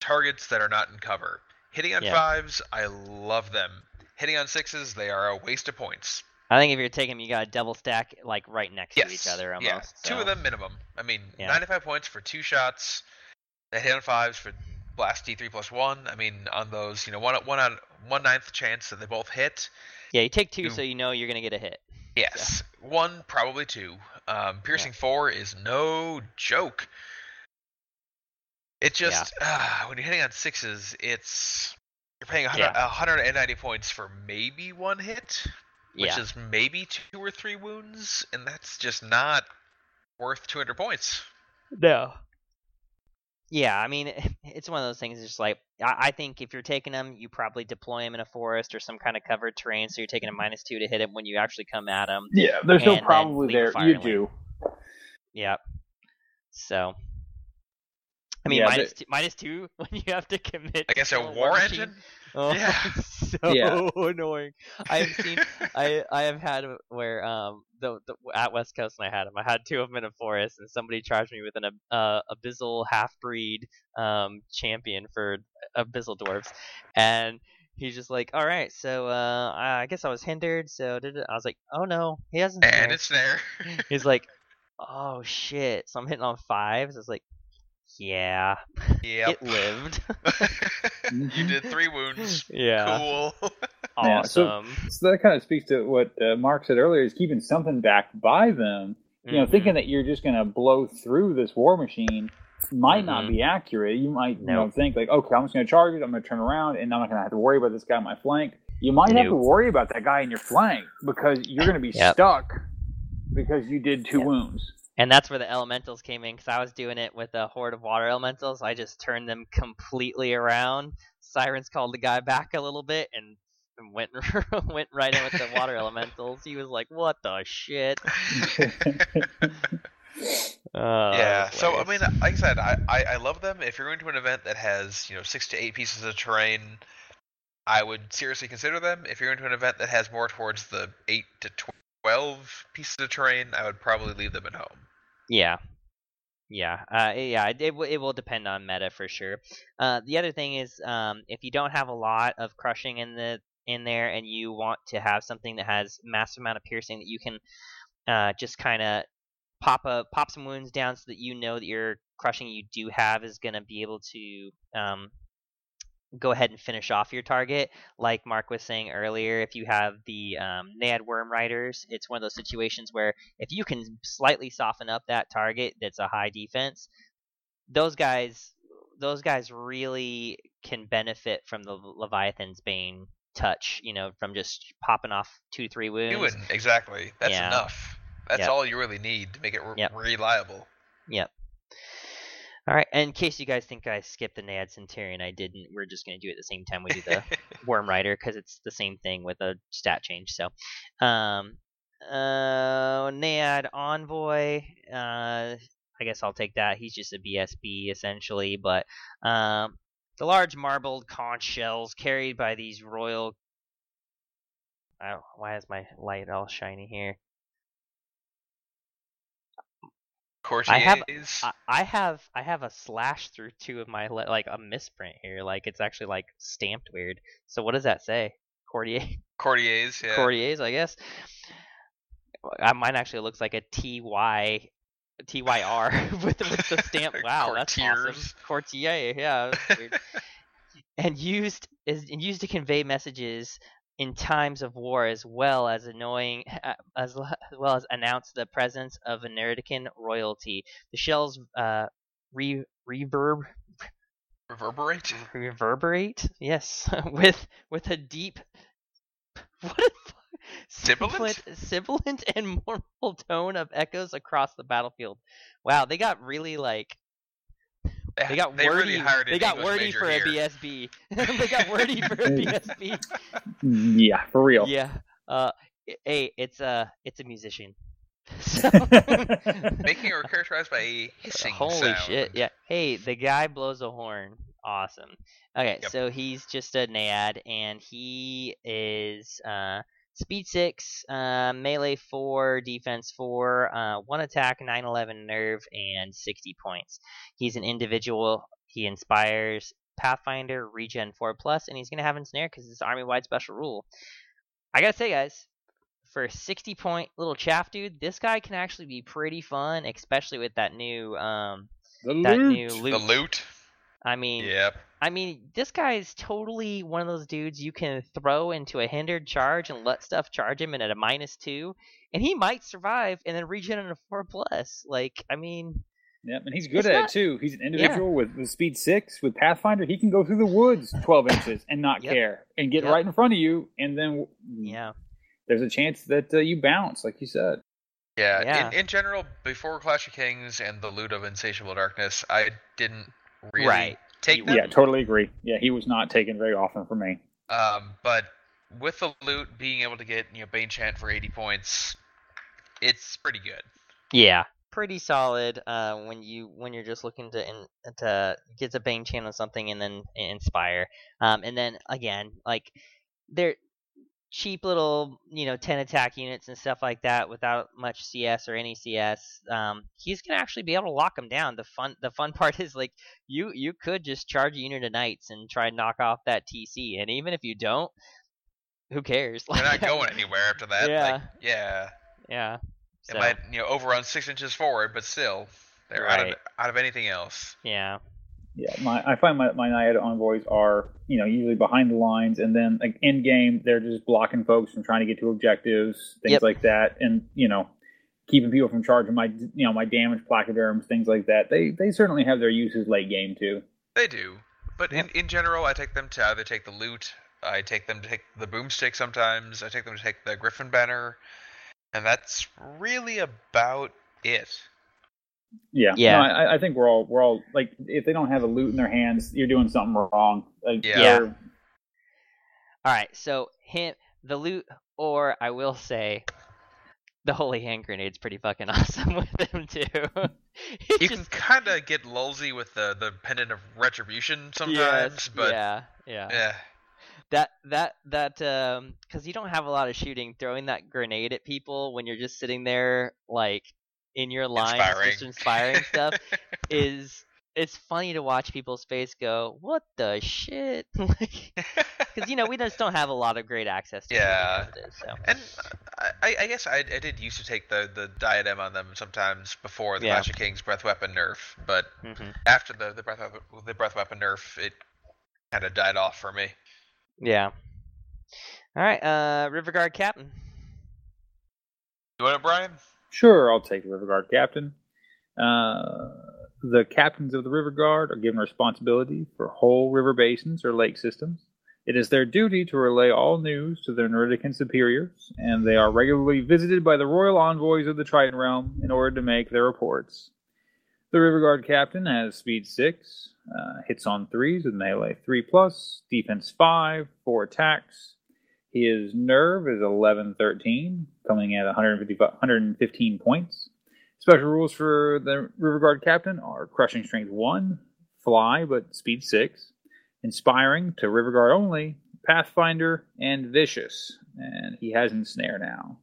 targets that are not in cover. Hitting on Yeah. fives, I love them. Hitting on sixes, they are a waste of points. I think if you're taking them, you got to double stack like right next Yes, to each other almost. yeah, two of them minimum. I mean, Yeah. 95 points for two shots. That hit on fives for blast D3 plus one. I mean, on those, you know, one one on one ninth chance that they both hit. Yeah, you take two, You- so you know you're gonna get a hit. Yes, one probably two. Um, piercing four is no joke. It just ah, when you're hitting on sixes, it's you're paying 100, Yeah. 190 points for maybe one hit, which yeah. is maybe two or three wounds, and that's just not worth 200 points. No. Yeah, I mean, [LAUGHS] it's one of those things. It's just like I, I think if you're taking them, you probably deploy them in a forest or some kind of covered terrain, so you're taking a minus two to hit him when you actually come at him. Yeah, there's no then probably leave there. You lane. do. Yep. So. I mean, Yeah, minus two, minus two [LAUGHS] when you have to commit. I guess to a war machine. engine. Oh, Yeah. [LAUGHS] so Yeah. annoying. I've seen, [LAUGHS] I I have had where um the, the at West Coast and I had them, I had two of them in a forest, and somebody charged me with an uh, abyssal half breed um champion for abyssal dwarves, and he's just like, all right, so uh I guess I was hindered, so did it? I was like, oh no, he hasn't. and it's there. He's like, [LAUGHS] oh shit, so I'm hitting on fives. I was like, yeah, yep. it lived. [LAUGHS] you did three wounds. yeah, Cool. [LAUGHS] Yeah, so- awesome. So that kind of speaks to what uh, Mark said earlier: is keeping something back by them. You know, Mhm. thinking that you're just going to blow through this war machine might not Mhm. be accurate. You might, you know, think like, okay, I'm just going to charge it. I'm going to turn around, and I'm not going to have to worry about this guy on my flank. You might have to worry about that guy in your flank because you're going to be Yep. stuck because you did two Yep. wounds. And that's where the elementals came in because I was doing it with a horde of water elementals. I just turned them completely around. Sirens called the guy back a little bit and, and went [LAUGHS] went right in with the water [LAUGHS] elementals. He was like, "What the shit?" Uh, [LAUGHS] yeah. So I mean, like I said, I, I I love them. If you're going to an event that has you know six to eight pieces of terrain, I would seriously consider them. If you're going to an event that has more towards the eight to twelve pieces of terrain, I would probably leave them at home. Yeah. Yeah, uh, yeah, it, it, will- it will depend on meta for sure. Uh, the other thing is, um, if you don't have a lot of crushing in the in there, and you want to have something that has massive amount of piercing that you can uh, just kind of pop a pop some wounds down, so that you know that your crushing you do have is going to be able to um, go ahead and finish off your target. Like Mark was saying earlier, if you have the um, Naiad Worm Riders, it's one of those situations where if you can slightly soften up that target that's a high defense, those guys those guys really can benefit from the Leviathan's Bane touch, you know, from just popping off two, three wounds. You wouldn't exactly. That's Yeah. enough. That's Yep. all you really need to make it re- Yep. reliable. Yep. All right. And in case you guys think I skipped the Naiad Centurion, I didn't. We're just going to do it at the same time we do the [LAUGHS] Worm Rider because it's the same thing with a stat change. So, um, uh, Naiad Envoy. Uh, I guess I'll take that. He's just a BSB essentially, but um, the large marbled conch shells carried by these royal. Oh, why is my light all shiny here? Courtiers. I have- I, have I have a slash through two of my le- like a misprint here. Like it's actually like stamped weird. So what does that say? Courtier courtiers. [LAUGHS] Yeah. courtiers, I guess. Mine actually looks like a T Y T Y R [LAUGHS] with with the stamp. [LAUGHS] Wow, that's awesome. Courtier, yeah. and used is and used to convey messages in times of war, as well as annoying, [LAUGHS] as, as [LAUGHS] well as announce the presence of a Neritican royalty. The shells uh, re- reverb Reverberate. [LAUGHS] reverberate yes with with a deep what a Sibilant? sibilant and mournful tone of echoes across the battlefield wow they got really like they got they wordy really hired they got English wordy for here. a bsb [LAUGHS] [LAUGHS] they got wordy for a bsb Yeah, for real. yeah uh hey it's a it's a musician [LAUGHS] so Making or characterized by a hissing Holy sound. shit! Yeah. Hey, the guy blows a horn. Awesome. Okay, Yep. so he's just a Naiad, and he is uh, speed six, uh, melee four, defense four, uh, one attack, nine eleven nerve, and sixty points. He's an individual. He inspires Pathfinder, regen four plus, and he's gonna have ensnare because it's army wide special rule. I gotta say, guys, for a 60 point little chaff dude, this guy can actually be pretty fun, especially with that new um The that lute. new lute. The lute. I mean, Yep. I mean, this guy is totally one of those dudes you can throw into a hindered charge and let stuff charge him and at a minus two, and he might survive and then regen in a four plus. Like, I mean, Yep, and he's good at not- it too. He's an individual with, with speed six with Pathfinder. He can go through the woods twelve inches and not Yep. care, and get Yep. right in front of you, and then yeah, there's a chance that uh, you bounce, like you said. Yeah. Yeah. In, in general, before Clash of Kings and the Lute of Insatiable Darkness, I didn't really Right. take them. Yeah, totally agree. Yeah, he was not taken very often for me. Um, but with the lute, being able to get you know Bane Chant for 80 points, it's pretty good. yeah, pretty solid. Uh, when you when you're just looking to in, to get a bane channel something and then inspire. Um, and then again, like they're cheap little you know 10 attack units and stuff like that without much cs or any cs um, he's gonna actually be able to lock them down the fun the fun [LAUGHS] part is like you you could just charge a unit of knights and try and knock off that tc and even if you don't who cares [LAUGHS] They're not going anywhere after that. Yeah. Like, yeah. yeah It might you know overrun six inches forward, but still, they're out of out of anything else. yeah Yeah, my I find my my Naiad envoys are you know usually behind the lines, and then like in game they're just blocking folks from trying to get to objectives, things Yep. like that, and you know keeping people from charging my you know my damage placoderms, things like that. They they certainly have their uses late game too. They do, but in, in general, I take them to either take the lute, I take them to take the boomstick sometimes, I take them to take the griffin banner, and that's really about it. Yeah, Yeah. No, I, I think we're all we're all like if they don't have a lute in their hands, you're doing something wrong. Like, Yeah. Yeah. all right so hint the lute or i will say the holy hand grenade's pretty fucking [LAUGHS] awesome with him too [LAUGHS] You just- can kind of get lulzy with the the pendant of retribution sometimes, Yes, but yeah, yeah, yeah, That that that um, because you don't have a lot of shooting, throwing that grenade at people when you're just sitting there like in your lines, inspiring. just inspiring stuff [LAUGHS] is. It's funny to watch people's face go, "What the shit?" [LAUGHS] Because [LAUGHS] you know we just don't have a lot of great access to Yeah. shooting as it is, so And I, I guess I, I did used to take the, the diadem on them sometimes before the Yeah. Clash of Kings breath weapon nerf, but mhm. after the the breath weapon, the breath weapon nerf, it kind of died off for me. yeah. All right, uh, River Guard Captain. You want it, Brian? Sure, I'll take the River Guard captain. Uh, the captains of the River Guard are given responsibility for whole river basins or lake systems. It is their duty to relay all news to their Neritican superiors, and they are regularly visited by the royal envoys of the Trident Realm in order to make their reports. The River Guard captain has speed 6, uh, hits on 3s with melee 3 plus, defense 5, 4 attacks, his nerve is 11 13, coming at 150, 115 points. Special rules for the River Guard captain are crushing strength 1, fly but speed 6, inspiring to River Guard only, Pathfinder, and vicious. And he has ensnare now.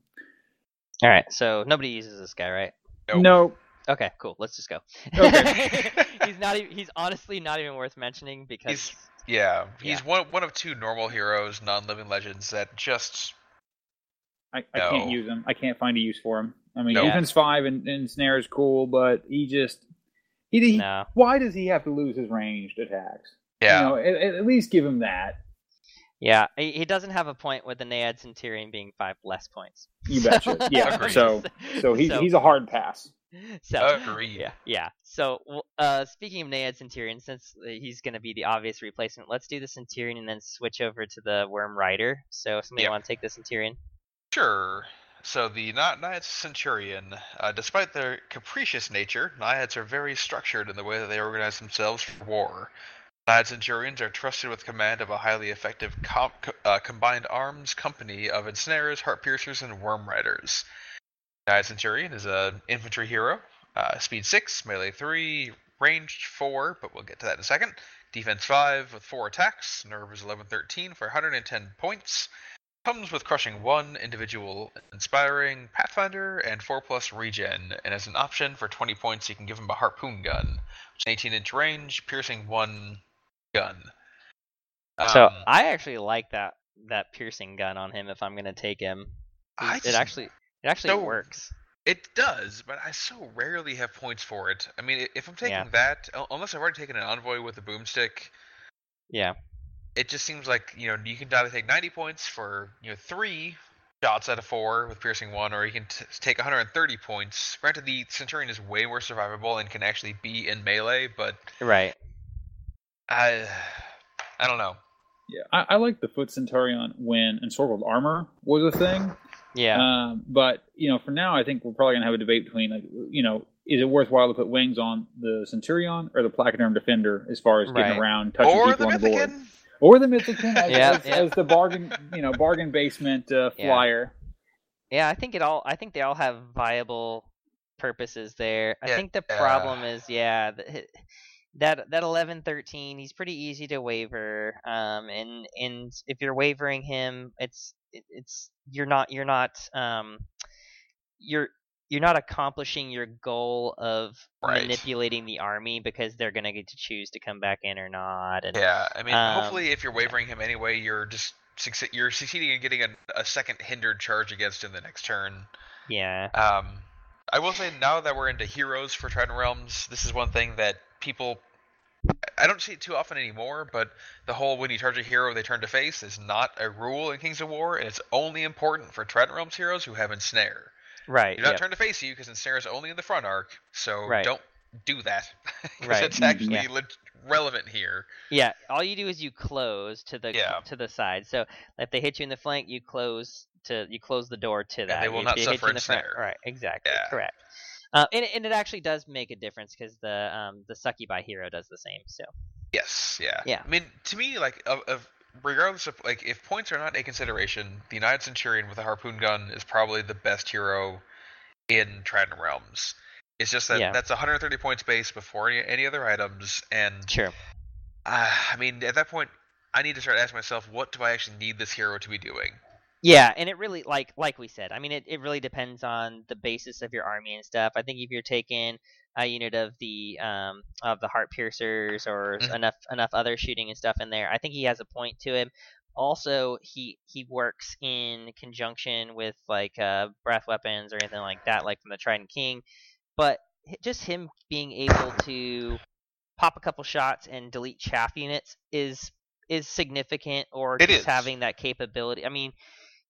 All right, so nobody uses this guy, right? Nope. No, Okay, cool. Let's just go. Okay. [LAUGHS] he's not. Even, he's honestly not even worth mentioning because He's- Yeah, he's Yeah. one one of two normal heroes, non-living legends that just I, I can't use him. I can't find a use for him. I mean, No. defense 5 and, and snare is cool, but he just. He, he, no. Why does he have to lose his ranged attacks? yeah. You know, at, at least give him that. Yeah, he, he doesn't have a point with the Naiad Centurion being five less points. You betcha. [LAUGHS] Yeah. So so he's So- he's a hard pass. [LAUGHS] So Agreed. yeah, yeah. So uh, speaking of Naiad Centurion, since uh, he's going to be the obvious replacement, let's do the Centurion and then switch over to the Worm Rider. So if somebody Yep. want to take the Centurion? Sure. So the Ni- Naiads Centurion, uh, despite their capricious nature, Naiads are very structured in the way that they organize themselves for war. Naiad Centurions are trusted with command of a highly effective com- uh, combined arms company of ensnarers, heart piercers, and worm riders. Naiad Centurion is an infantry hero, uh, speed 6, melee 3, range 4, but we'll get to that in a second. Defense 5 with 4 attacks, nerve is 11 13 for 110 points. Comes with crushing 1, individual inspiring, pathfinder, and 4 plus regen. And as an option for 20 points, you can give him a harpoon gun, which is an 18 inch range, piercing 1 gun. so Um, I actually like that that piercing gun on him. If I'm going to take him, it just- actually it actually so- works. It does, but I so rarely have points for it. I mean, if I'm taking Yeah. that, unless I've already taken an envoy with a boomstick, Yeah, it just seems like you know you can either take 90 points for you know three shots out of four with piercing one, or you can t- take 130 points. Granted, the Centurion is way more survivable and can actually be in melee, but right. I, I don't know. Yeah, I, I like the foot centurion when ensorcelled armor was a thing. Yeah, Um, but you know, for now, I think we're probably gonna have a debate between like, you know, is it worthwhile to put wings on the Centurion or the Placoderm Defender as far as getting Right. around, touching Or people the on the board, or the Mythican as, [LAUGHS] Yeah, as, yeah. as the bargain, you know, bargain basement uh, flyer. yeah. I think it all. I think they all have viable purposes there. I Yeah, think the uh, problem is, yeah, the, hi- that that eleven thirteen. He's pretty easy to waver. Um, and and if you're wavering him, it's it, it's you're not you're not um you're you're not accomplishing your goal of Right. manipulating the army because they're gonna get to choose to come back in or not. And Yeah, I mean, Um, hopefully, if you're wavering him anyway, you're just you're succeeding in getting a, a second hindered charge against him the next turn. yeah, Um, I will say now that we're into heroes for Trident Realms, this is one thing that people. I don't see it too often anymore, but the whole when you charge a hero they turn to face is not a rule in Kings of War, and it's only important for Trident Realms heroes who have Ensnare. right. You Do not yep. turn to face you because Ensnare is only in the front arc, so Right. don't do that. [LAUGHS] Right. it's actually Yeah. leg- relevant here. Yeah, all you do is you close to the Yeah. to the side. So if they hit you in the flank, you close to you close the door to that. they will If not suffer in the front- ensnare. Right, exactly, Yeah. correct. Uh, and and it actually does make a difference because the um the Succubi hero does the same. So Yes, yeah. Yeah. I mean, to me, like, of, of regardless of like, if points are not a consideration, the Naiad Centurion with a harpoon gun is probably the best hero in Trident Realms. It's just that Yeah. that's 130 points base before any, any other items, and sure. uh, I mean, at that point, I need to start asking myself, what do I actually need this hero to be doing? Yeah, and it really like like we said. I mean, it, it really depends on the basis of your army and stuff. I think if you're taking a unit of the um of the heart piercers or Mhm. enough enough other shooting and stuff in there, I think he has a point to him. Also, he he works in conjunction with like uh breath weapons or anything like that, like from the Trident King. But just him being able to pop a couple shots and delete chaff units is is significant or It just is. having that capability. I mean,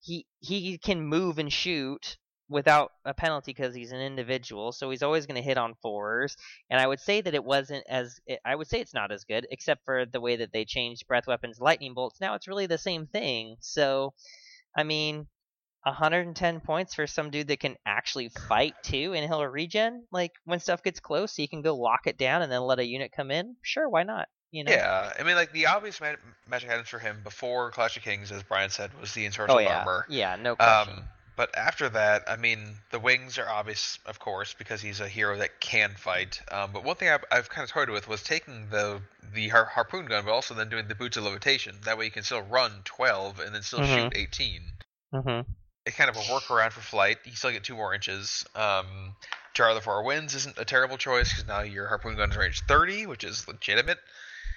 he he can move and shoot without a penalty because he's an individual, so he's always going to hit on fours. And I would say that it wasn't as I would say it's not as good, except for the way that they changed breath weapons, lightning bolts. Now it's really the same thing. So, I mean, 110 points for some dude that can actually fight too, and he'll regen. Like when stuff gets close, he can go lock it down and then let a unit come in. Sure, why not? You know? Yeah, I mean, like the obvious ma- magic items for him before Clash of Kings, as Brian said, was the ensorcelled Oh yeah. armor. Yeah, no question. Um, but after that, I mean, the wings are obvious, of course, because he's a hero that can fight. Um, but one thing I've, I've kind of toyed with was taking the the har- harpoon gun, but also then doing the boots of levitation. That way, you can still run twelve and then still Mhm. shoot eighteen. mm-hmm. It's kind of a workaround for flight. You still get two more inches. Um, Jar of the Four Winds isn't a terrible choice because now your harpoon gun is range thirty, which is legitimate.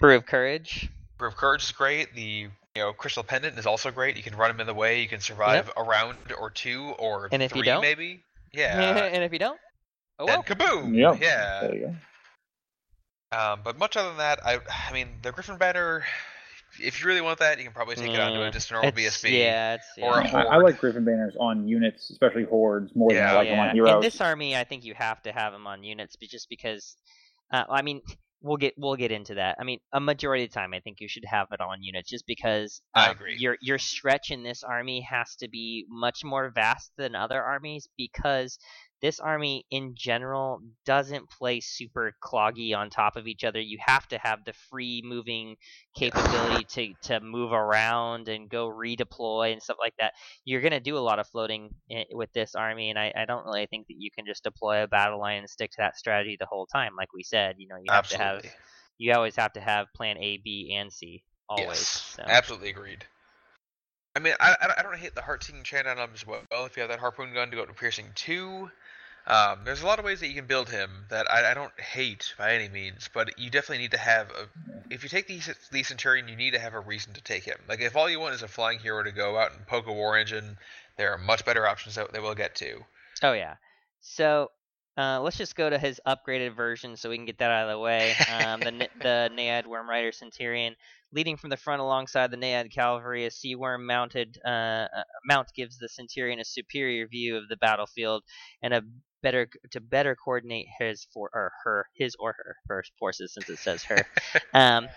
Brew of courage. Brew of Courage is great. The you know Crystal Pendant is also great. You can run him in the way. You can survive a round or two or And if you three don't? maybe. [LAUGHS] Yeah. and if you don't, oh then well. kaboom! Yep. Yeah. There you go. Um, but much other than that, I I mean the Griffin banner if you really want that, you can probably take it onto Mm, a just a normal It's- BSB. Yeah, it's or a yeah. I, I like Griffin banners on units, especially hordes, more than I like them yeah. on In this army, I think you have to have them on units, be- just because. Uh, I mean, we'll get we'll get into that. I mean, a majority of the time, I think you should have it on units, just because I um, agree. your your stretch in this army has to be much more vast than other armies because this army in general doesn't play super cloggy on top of each other. You have to have the free moving capability [LAUGHS] to to move around and go redeploy and stuff like that. You're gonna do a lot of floating with this army, and I, I don't really think that you can just deploy a battle line and stick to that strategy the whole time. Like we said, you know, you have to have you always have to have plan A, B, and C always. Yes, so. absolutely agreed. I mean, I, I don't- hate the heart-seeking chant on him as well. If you have that harpoon gun to go to piercing two, um, there's a lot of ways that you can build him that I, I don't hate by any means, but you definitely need to have a. If you take the the centurion, you need to have a reason to take him. Like if all you want is a flying hero to go out and poke a war engine, there are much better options that, that we'll get to. Oh yeah. So uh, let's just go to his upgraded version so we can get that out of the way. Um, the the Naiad Worm Rider Centurion, leading from the front alongside the Naiad Cavalry, a Sea Worm mounted uh, uh, mount gives the Centurion a superior view of the battlefield and a better to better coordinate his for or her his or her first forces since it says her. [LAUGHS] um,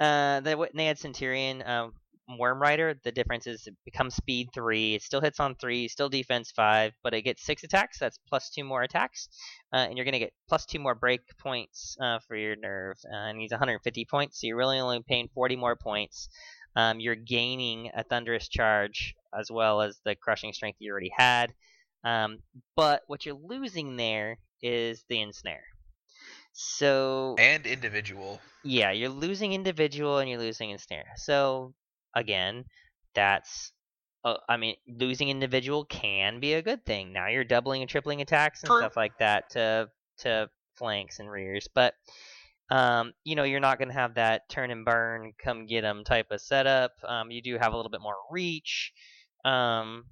uh, the Naiad Centurion, um, Worm Rider, the difference is it becomes speed three. It still hits on three, still defense five, but it gets six attacks. That's plus two more attacks, uh, and you're gonna get plus two more break points uh, for your nerve. Uh, and he's 150 points, so you're really only paying 40 more points. Um, you're gaining a thunderous charge as well as the crushing strength you already had. Um, but what you're losing there is the ensnare. So And individual. yeah, you're losing individual and you're losing ensnare. So again, that's uh, I mean, losing individual can be a good thing. Now you're doubling and tripling attacks and True. stuff like that to to flanks and rears, but um, you know, you're not going to have that turn and burn, come get them type of setup. Um, you do have a little bit more reach. Um,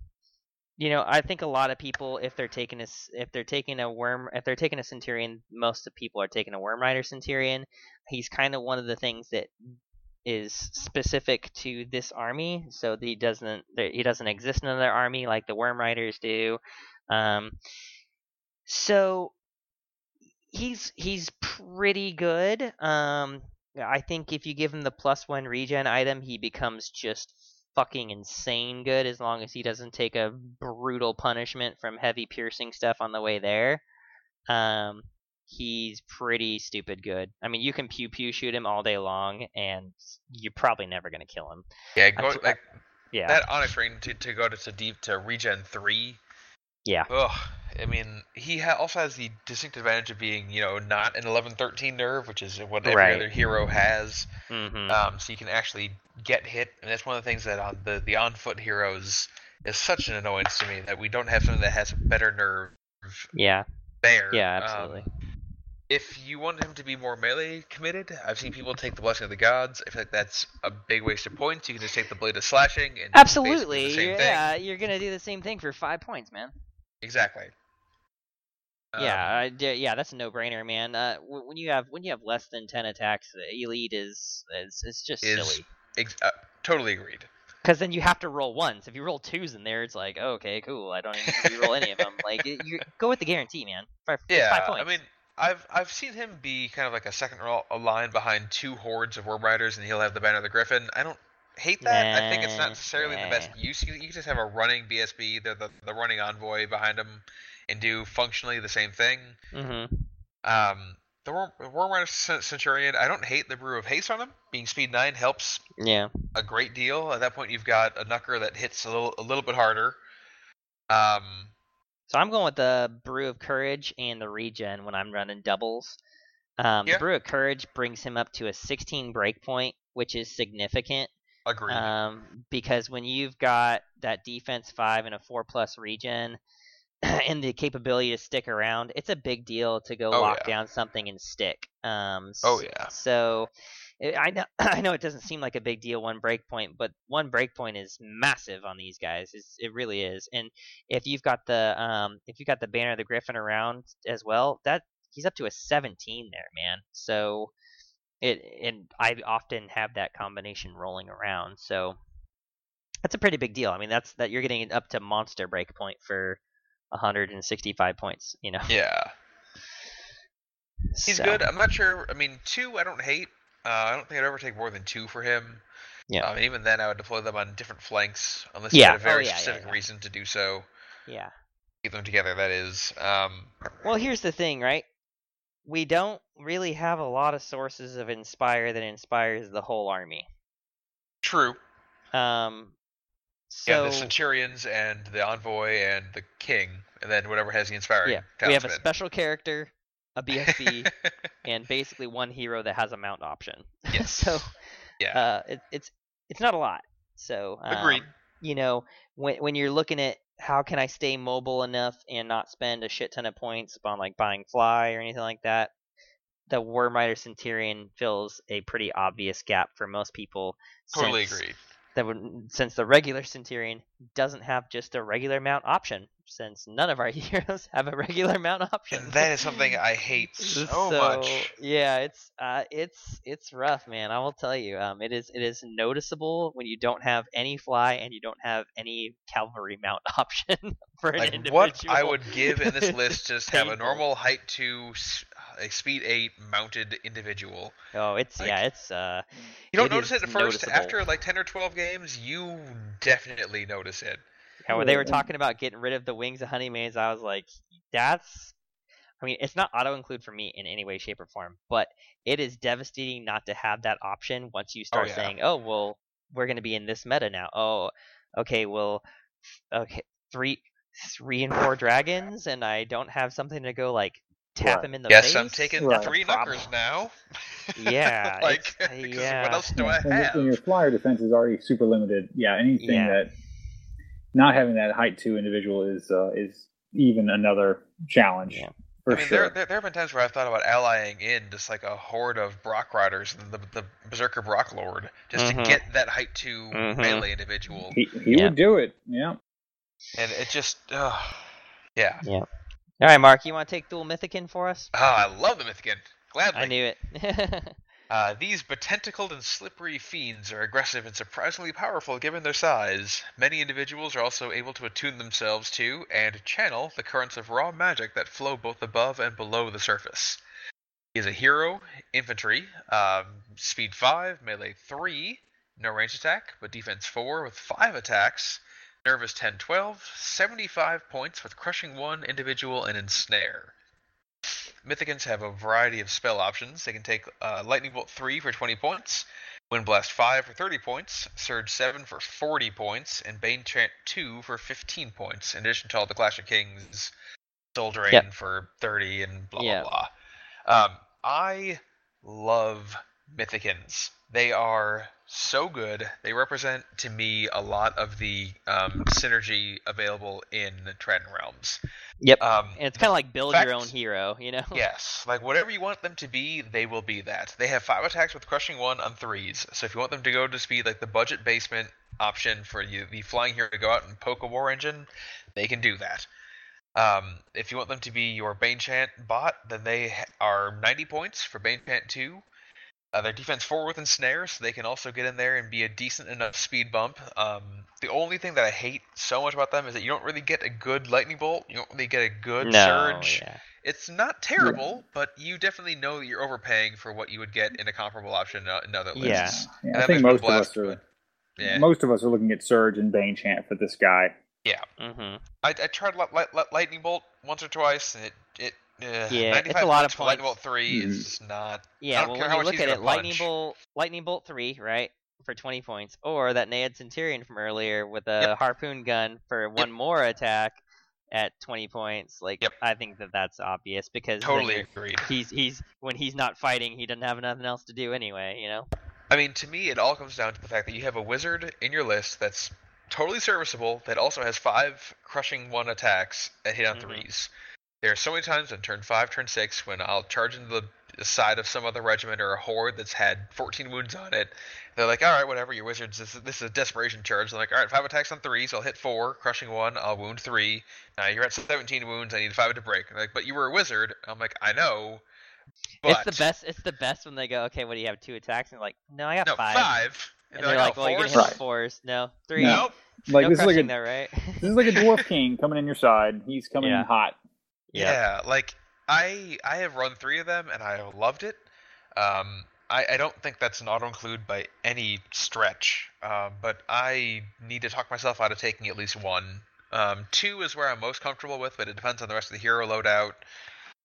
you know, I think a lot of people, if they're taking a if they're taking a worm, if they're taking a centurion, most of people are taking a worm rider centurion. He's kind of one of the things that is specific to this army, so he doesn't he doesn't exist in another army like the worm riders do. Um, so he's he's pretty good. Um, I think if you give him the plus one regen item, he becomes just fucking insane good as long as he doesn't take a brutal punishment from heavy piercing stuff on the way there. Um, he's pretty stupid good. I mean, you can pew pew shoot him all day long, and you're probably never gonna kill him. Yeah, go, Abso- like Yeah, that Onyx Ring to, to go to, to deep to regen three. yeah, Ugh. I mean, he ha- also has the distinct advantage of being, you know, not an 11-13 nerve, which is what every Right. other hero has. hmm Um, so you can actually get hit, and that's one of the things that on the the on foot heroes is such an annoyance to me that we don't have something that has a better nerve yeah, there. yeah, Um, absolutely. If you want him to be more melee committed, I've seen people take the blessing of the gods. I feel like that's a big waste of points. You can just take the blade of slashing and Absolutely, the same you're- thing. yeah, you're gonna do the same thing for five points, man. Exactly. yeah, Um, I yeah, that's a no-brainer, man. Uh, when you have when you have less than ten attacks, the elite is is it's just Is- silly. ex- uh, totally agreed. Because then you have to roll ones. If you roll twos in there, it's like okay, cool. I don't even roll any of them. Like you go with the guarantee, man. [LAUGHS] Yeah, five points. I mean, I've I've seen him be kind of like a second a line behind two hordes of worm riders, and he'll have the banner of the griffin. I don't hate that. I think it's not necessarily the best use. You, you can just have a running BSB, the, the the running envoy behind him, and do functionally the same thing. hmm Um, the worm, worm rider centurion, I don't hate the brew of haste on him. Being speed nine helps Yeah. a great deal. At that point, you've got a knucker that hits a little a little bit harder. Um, So I'm going with the brew of courage and the regen when I'm running doubles. Um, Yeah. The brew of courage brings him up to a 16 breakpoint, which is significant. agreed. Um, because when you've got that defense five and a four plus regen, [CLEARS THROAT] and the capability to stick around, it's a big deal to go Oh, lock yeah. down something and stick. Um, Oh, yeah. So I know [CLEARS THROAT] I know it doesn't seem like a big deal one breakpoint, but one breakpoint is massive on these guys. It's, it really is. And if you've got the um if you've got the banner of the Griffin around as well, that he's up to a 17 there, man. So it and I often have that combination rolling around. So that's a pretty big deal. I mean, that's that you're getting up to monster breakpoint for 165 points. You know. Yeah, [LAUGHS] he's So, good. I'm not sure. I mean, two I don't hate. Uh, I don't think I'd ever take more than two for him. Yeah. Um, even then, I would deploy them on different flanks unless Yeah. you had a very Oh, yeah, yeah, specific yeah. reason to do so. Yeah. Keep them together. That is. Um, Well, here's the thing, right? We don't really have a lot of sources of inspire that inspires the whole army. true. Um. Yeah, the Centurions and the Envoy and the King, and then whatever has the inspiring. yeah, we have a special character, a BSB, and basically one hero that has a mount option. [LAUGHS] Yes. so yeah. uh, it, it's it's not a lot. So um, Agreed. You know, when when you're looking at how can I stay mobile enough and not spend a shit ton of points on like buying fly or anything like that, the Worm Rider Centurion fills a pretty obvious gap for most people. Totally agreed. That would, since the regular Centurion doesn't have just a regular mount option, since none of our [LAUGHS] heroes have a regular mount option. And that is something I hate [LAUGHS] so, much. Yeah, it's uh, it's it's rough, man. I will tell you. Um, it is it is noticeable when you don't have any fly and you don't have any cavalry mount [LAUGHS] option for an Like individual. what I would give in this list just have a normal height two, a speed eight mounted individual. Oh, it's like- yeah, it's uh. You don't It notice it at first. noticeable. After like ten or twelve games, you definitely notice it. Yeah, when they were talking about getting rid of the wings of Honeymaze, I was like, that's. I mean, it's not auto include for me in any way, shape, or form, but it is devastating not to have that option once you start yeah. saying, oh, well, we're going to be in this meta now. Oh, okay, well, okay, three, three and four dragons, and I don't have something to go like tap Right. him in the yes, face. I'm taking Right. three Problem. numbers now. [LAUGHS] Yeah, [LAUGHS] like it's- because yeah. what else do I when, your- have? when your flyer defense is already super limited, yeah, anything Yeah. that not having that height two individual is uh, is even another challenge Yeah. for I mean, sure. there, there there have been times where I've thought about allying in just like a horde of Brock riders, the the Berserker Brock Lord, just Mhm. to get that height 2 Mhm. melee individual, he he Yeah. would do it. Yeah. and it just, uh, yeah. All right, Mark, you want to take dual Mythican for us? Ah, I love the Mythican. Gladly. I knew it. [LAUGHS] Uh, these betentacled and slippery fiends are aggressive and surprisingly powerful given their size. Many individuals are also able to attune themselves to and channel the currents of raw magic that flow both above and below the surface. He is a hero, infantry, um, speed 5, melee 3, no range attack, but defense 4 with 5 attacks, nervous 10 12, 75 points with crushing 1 individual and ensnare. Mythicans have a variety of spell options. They can take uh, Lightning Bolt 3 for 20 points, Wind Blast 5 for 30 points, Surge 7 for 40 points, and Bane Chant 2 for 15 points, in addition to all the Clash of Kings, Soul Drain Yep. for 30, and blah, Yeah. blah, blah. Um, I love Mythicans. They are so good. They represent to me a lot of the um, synergy available in Trident Realms. yep. Um, and it's kind of like build your own hero, you know? [LAUGHS] Yes, like whatever you want them to be, they will be that. They have five attacks with crushing one on threes. So if you want them to go to speed like the budget basement option for you, the flying hero to go out and poke a war engine, they can do that. Um, if you want them to be your Bane Chant bot, then they are 90 points for Bane Chant 2. Uh, their defense 4 with ensnare, so they can also get in there and be a decent enough speed bump. Um, the only thing that I hate so much about them is that you don't really get a good lightning bolt. You don't really get a good no, surge. yeah. It's not terrible, but you definitely know that you're overpaying for what you would get in a comparable option uh, in other Yeah. lists. Yeah, And I think most me of us are but- Yeah, most of us are looking at Surge and Bane Chant for this guy. Yeah. Mm-hmm. I, I tried li- li- li- lightning bolt once or twice, and it it uh, Yeah, it's a lot points of for lightning bolt 3 Mhm. is not. Yeah, well, when you look at gonna it, lightning bolt, lightning bolt three, right, for twenty points, or that Naiad Centurion from earlier with a Yep. harpoon gun for one more attack at twenty points. Like, Yep. I think that that's obvious because Totally you're- agreed. [LAUGHS] he's he's when he's not fighting, he doesn't have nothing else to do anyway. You know. I mean, to me, it all comes down to the fact that you have a wizard in your list that's totally serviceable that also has five crushing one attacks that hit on Mhm. threes. There are so many times on turn five, turn six, when I'll charge into the the side of some other regiment or a horde that's had 14 wounds on it. They're like, all right, whatever, your wizards, this is, this is a desperation charge. They're like, all right, five attacks on three, so I'll hit four, crushing one, I'll wound three. Now you're at 17 wounds, I need five to break. They're like, but you were a wizard. I'm like, I know. It's the best. It's the best when they go, okay, what do you have? Two attacks, and they're like, no, I got No, five. five. And they're like, oh, well, you're gonna hit Right. fours. No, three. Nope. [LAUGHS] Like no this is like a though, right? this is like a [LAUGHS] dwarf king coming in your side. He's coming Yeah. in hot. Yeah. like I I have run three of them and I loved it. Um, I, I don't think that's an auto include by any stretch, um, but I need to talk myself out of taking at least one. Um, two is where I'm most comfortable with, but it depends on the rest of the hero loadout.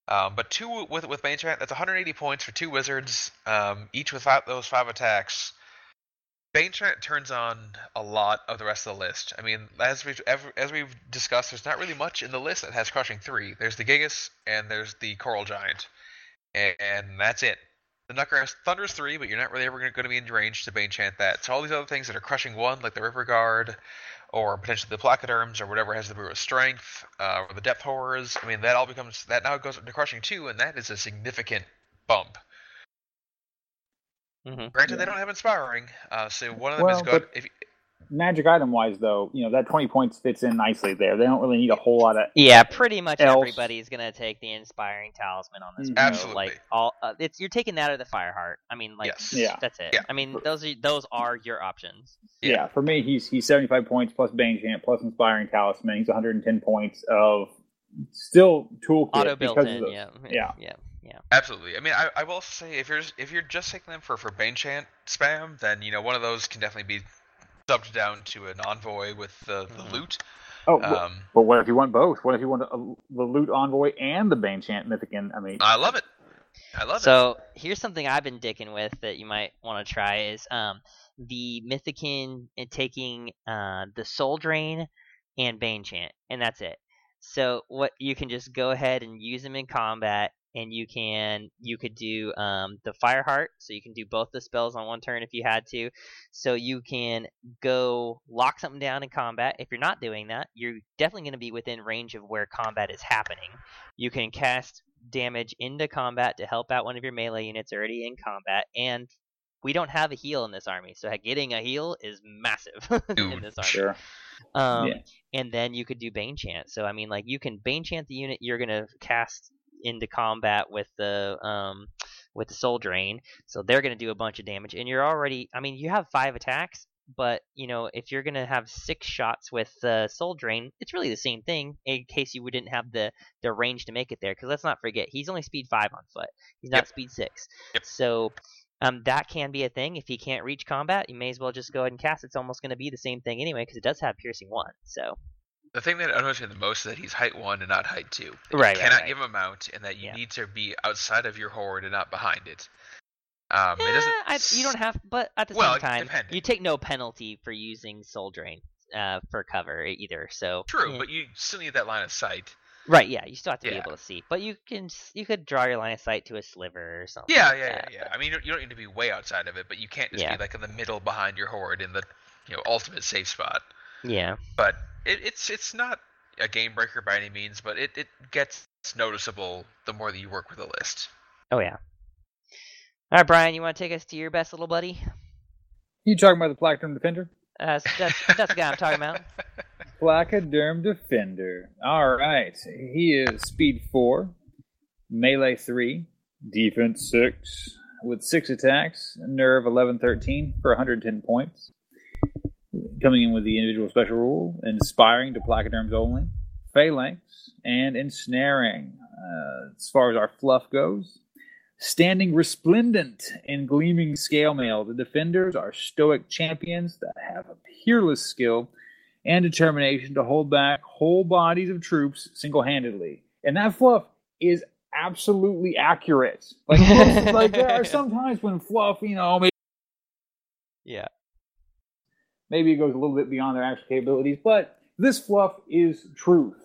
Um, but two with with Bane Chant, that's 180 points for two wizards, um, each with five, those five attacks. Bane Chant turns on a lot of the rest of the list. I mean, as we've as we've discussed, there's not really much in the list that has crushing three. There's the Gigas and there's the Coral Giant, and, and that's it. The Knucker has Thunder's three, but you're not really ever going to be in range to Bane Chant that. So all these other things that are crushing one, like the River Guard, or potentially the Placoderms, or whatever has the Brew of Strength, uh, or the Depth Horrors. I mean, that all becomes that now goes into crushing two, and that is a significant bump. Mhm. Granted, Yeah. they don't have inspiring, uh, so one of them Well, is good. If you, Magic item wise, though, you know that twenty points fits in nicely there. They don't really need a whole lot of. Yeah, pretty much Else- everybody's gonna take the inspiring talisman on this. Mhm. Absolutely. Like all, uh, it's you're taking that or the fire heart. I mean, like, Yes. Yeah. that's it. Yeah. I mean, those are those are your options. Yeah. Yeah. for me, he's he's seventy five points plus Bane Chant plus Inspiring Talisman. He's one hundred and ten points of still toolkit Auto built because in. of the, Yeah. yeah. Yeah. Yeah. Absolutely. I mean, I, I will say if you're if you're just taking them for for Bane Chant spam, then you know one of those can definitely be subbed down to an envoy with the, the Mhm. lute. Oh, but- Um, but what if you want both? What if you want a, the Lute Envoy and the Bane Chant Mythican? I mean, I love it. I love it. So here's something I've been dicking with that you might want to try is um the Mythican and taking uh the Soul Drain and Bane Chant, and that's it. So what you can just go ahead and use them in combat, and you can you could do um the Fireheart, so you can do both the spells on one turn if you had to. So you can go lock something down in combat. If you're not doing that, you're definitely going to be within range of where combat is happening. You can cast damage into combat to help out one of your melee units already in combat, and we don't have a heal in this army, so getting a heal is massive [LAUGHS] in this army. sure. Um, Yeah. And then you could do Bane Chant. So I mean, like you can Bane Chant the unit you're gonna cast into combat with the um with the Soul Drain. So they're gonna do a bunch of damage, and you're already. I mean, you have five attacks, but you know if you're gonna have six shots with the Soul Drain, it's really the same thing. In case you didn't have the the range to make it there, because let's not forget he's only speed five on foot. He's not Yep. speed six. Yep. So. Um, that can be a thing. If he can't reach combat, you may as well just go ahead and cast. It's almost going to be the same thing anyway, because it does have piercing one. So the thing that annoys me the most is that he's height one and not height two. That Right, You right, cannot right. give him a mount, and that you Yeah. need to be outside of your horde and not behind it. Um, it doesn't. I, you don't have, but at the Well, same time, depending. you take no penalty for using Soul Drain uh, for cover either. So True, eh. but you still need that line of sight. right, yeah, you still have to be able to see, but you can you could draw your line of sight to a sliver or something. Yeah, like yeah, yeah, that, yeah. but- I mean, you don't- you don't need to be way outside of it, but you can't just Yeah. be like in the middle behind your horde in the you know ultimate safe spot. Yeah, But it, it's it's not a game breaker by any means, but it, it gets noticeable the more that you work with a list. oh yeah. All right, Brian, you want to take us to your best little buddy? You talking about the Placoderm Defender? Uh, that's that's the guy I'm talking about. [LAUGHS] Placoderm Defender. All right, he is speed four, melee three, defense six, with six attacks, nerve 11, 13 for 110 points. Coming in with the individual special rule, inspiring to placoderms only, phalanx, and ensnaring. Uh, as far as our fluff goes, standing resplendent in gleaming scale mail, the defenders are stoic champions that have a peerless skill and determination to hold back whole bodies of troops single handedly. And that fluff is absolutely accurate. [LAUGHS] Like, like there are some times when fluff, you know, maybe, Yeah. Maybe it goes a little bit beyond their actual capabilities, but this fluff is truth.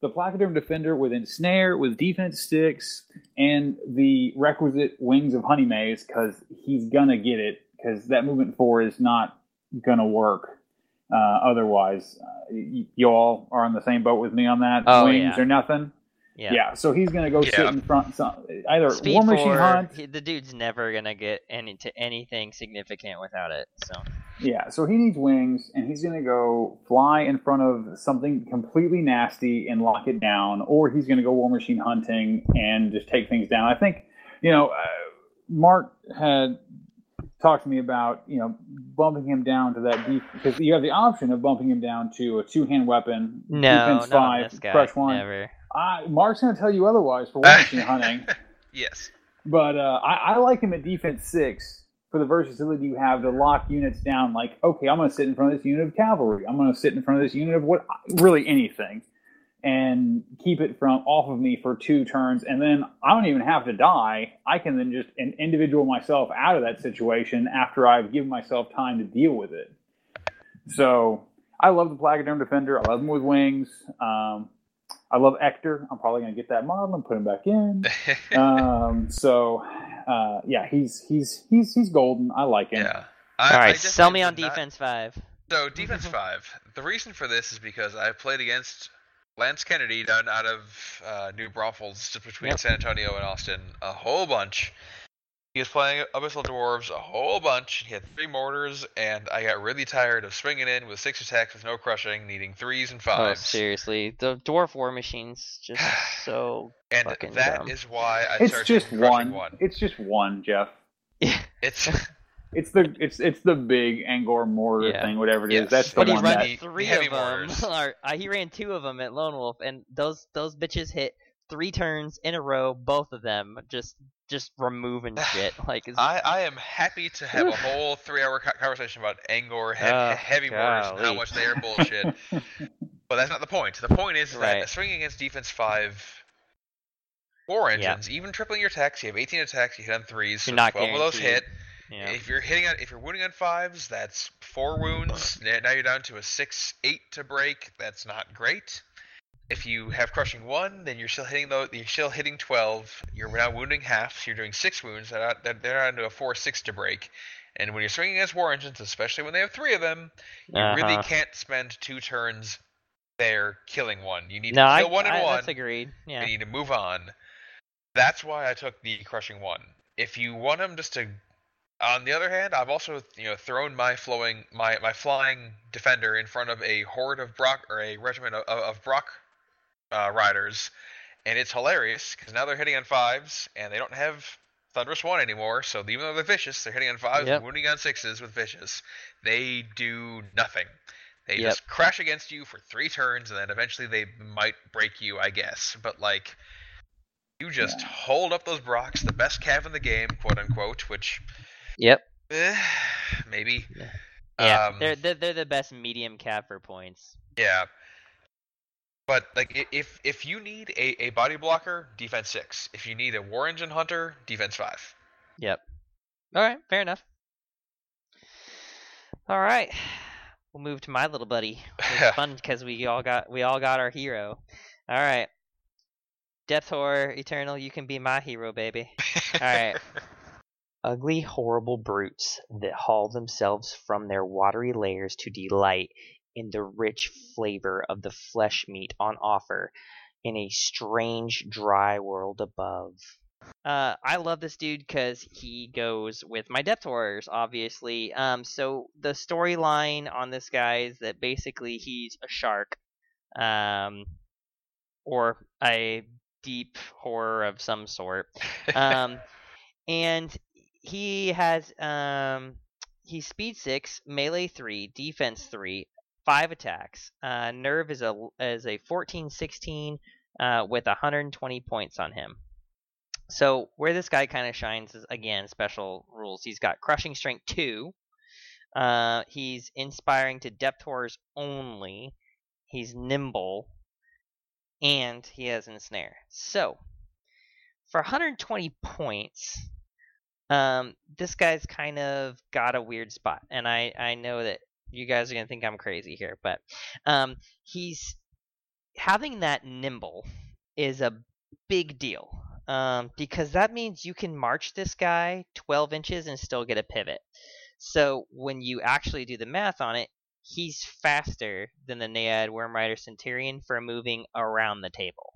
The Placoderm Defender with Ensnare, with defense sticks, and the requisite wings of Honeymaze, because he's gonna get it, because that movement four is not gonna work. Uh, otherwise, uh, y- you all are on the same boat with me on that. Oh, wings yeah. or nothing. Yeah. Yeah, so he's gonna go sit in front. Some, either Speed War Machine four, Hunt. he- the dude's never gonna get any to anything significant without it. So Yeah, so he needs wings, and he's gonna go fly in front of something completely nasty and lock it down, or he's gonna go War Machine hunting and just take things down. I think, you know, uh, Mark had talked to me about you know bumping him down to that deep because you have the option of bumping him down to a two hand weapon, no, defense not on five, this guy. crush one. Never. I, Mark's gonna tell you otherwise for [LAUGHS] watching hunting. yes. But uh, I, I like him at defense six for the versatility you have to lock units down. Like, okay, I'm going to sit in front of this unit of cavalry. I'm going to sit in front of this unit of what, really anything, and keep it from off of me for two turns. And then I don't even have to die. I can then just an individual myself out of that situation after I've given myself time to deal with it. So I love the Placoderm Defender. I love him with wings. Um, I love Ector. I'm probably going to get that model and put him back in [LAUGHS] um, so uh, yeah, he's he's he's he's golden. I like him. yeah. I, All I right, sell me on did not- defense five. So defense [LAUGHS] five. The reason for this is because I played against Lance Kennedy down out of uh, New Braunfels, just between Yep. San Antonio and Austin, a whole bunch. He was playing Abyssal Dwarves a whole bunch. He had three mortars, and I got really tired of swinging in with six attacks with no crushing, needing threes and Oh, fives. seriously, the dwarf war machines just [SIGHS] so and fucking that dumb. is why I It's started just crushing one. one. It's just one, Jeff. It's [LAUGHS] It's the it's it's the big Angkor mortar Yeah. thing, whatever it is. Yes. That's the But he one run runs that. three heavy of them. mortars. [LAUGHS] or, uh, he ran two of them at Lone Wolf, and those those bitches hit three turns in a row, both of them, just just removing [SIGHS] shit. Like, I, I am happy to have a whole three-hour conversation about Angkor he- Oh, heavy mortars and how much they are bullshit. [LAUGHS] but that's not the point. The point is Right. that swinging against defense five war engines, even tripling your attacks, you have 18 attacks, you hit on threes, so You're not 12 of those hit. know, If you're hitting on, if you're wounding on fives, that's four wounds. Now you're down to a six, eight to break. That's not great. If you have crushing one, then you're still hitting though. You're still hitting twelve. You're now wounding half. So you're doing six wounds. They're out- they're they're down to a four, six to break. And when you're swinging against war engines, especially when they have three of them, you really Uh-huh. can't spend two turns there killing one. You need no, to I, kill one and I- one. that's agreed. Yeah, You need to move on. That's why I took the crushing one. If you want them just to, on the other hand, I've also you know thrown my flowing my my flying defender in front of a horde of Brock or a regiment of, of Brock uh, riders, and it's hilarious because now they're hitting on fives and they don't have Thunderous One anymore. So even though they're vicious, they're hitting on fives Yep. and wounding on sixes with vicious. They do nothing. They Yep. just crash against you for three turns, and then eventually they might break you, I guess. But like, you just hold up those Brocks, the best cav in the game, quote unquote. Which, yep, eh, maybe. yeah. Um, they're, they're they're the best medium cap for points. Yeah. But like, if if you need a, a body blocker, defense six. If you need a war engine hunter, defense five. Yep. All right, fair enough. All right, we'll move to my little buddy. It's [LAUGHS] fun because we all got we all got our hero. All right, Depth Horror Eternal, you can be my hero, baby. All right. [LAUGHS] Ugly, horrible brutes that haul themselves from their watery lairs to delight in the rich flavor of the flesh meat on offer in a strange, dry world above. Uh, I love this dude because he goes with my depth horrors, obviously. Um, so the storyline on this guy is that basically he's a shark, um, or a deep horror of some sort. Um, [LAUGHS] and he has um, he's speed six, melee three, defense three, five attacks. Uh, nerve is a is a 14-16 uh, with 120 points on him. So where this guy kind of shines is again special rules. He's got crushing strength two. Uh, he's inspiring to depth horrors only. He's nimble, and he has ensnare. So for 120 points, um, this guy's kind of got a weird spot, and I I know that you guys are gonna think I'm crazy here, but um, he's having that nimble is a big deal um, because that means you can march this guy 12 inches and still get a pivot. So when you actually do the math on it, he's faster than the Naiad Wormrider Centurion for moving around the table.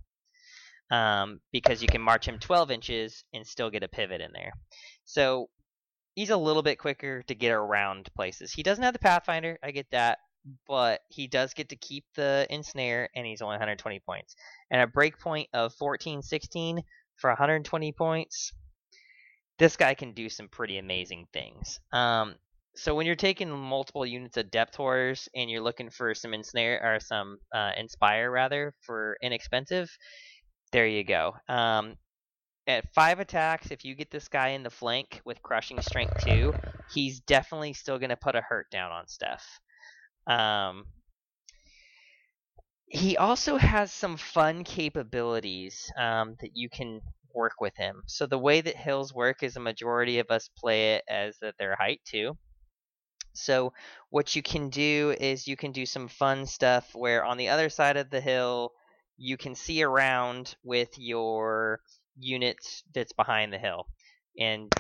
um, because you can march him 12 inches and still get a pivot in there. So he's a little bit quicker to get around places. He doesn't have the Pathfinder, I get that, but he does get to keep the ensnare, and he's only 120 points. And a breakpoint of 14, 16 for 120 points. This guy can do some pretty amazing things. Um, so when you're taking multiple units of depth horrors and you're looking for some ensnare or some uh, inspire rather for inexpensive, there you go. Um, at five attacks, if you get this guy in the flank with crushing strength two, he's definitely still going to put a hurt down on Steph. Um, he also has some fun capabilities um, that you can work with him. So the way that hills work is a majority of us play it as that their height too. So what you can do is you can do some fun stuff where on the other side of the hill you can see around with your unit that's behind the hill, and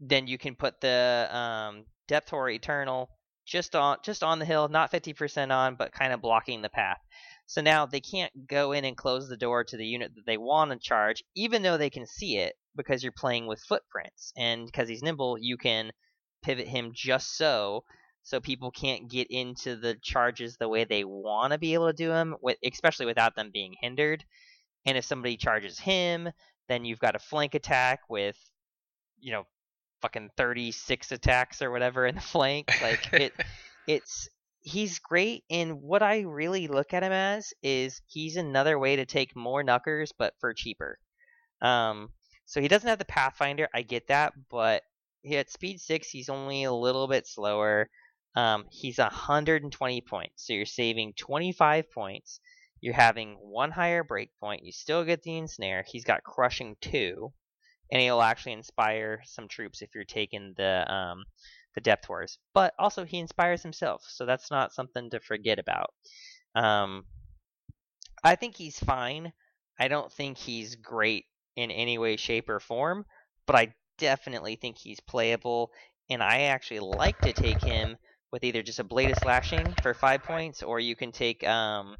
then you can put the um, depth horror eternal just on just on the hill, not 50% on, but kind of blocking the path. So now they can't go in and close the door to the unit that they want to charge, even though they can see it because you're playing with footprints. And because he's nimble, you can pivot him just so so people can't get into the charges the way they want to be able to do them, especially without them being hindered. And if somebody charges him, then you've got a flank attack with, you know, fucking 36 attacks or whatever in the flank. Like it, [LAUGHS] it's he's great. And what I really look at him as is he's another way to take more knuckers, but for cheaper. Um, so he doesn't have the Pathfinder. I get that, but he at speed six, he's only a little bit slower. Um, he's 120 points, so you're saving 25 points. You're having one higher breakpoint. You still get the ensnare. He's got crushing two, and he'll actually inspire some troops if you're taking the um, the depth horrors. But also he inspires himself, so that's not something to forget about. Um, I think he's fine. I don't think he's great in any way, shape, or form, but I definitely think he's playable, and I actually like to take him with either just a blade of slashing for five points, or you can take um,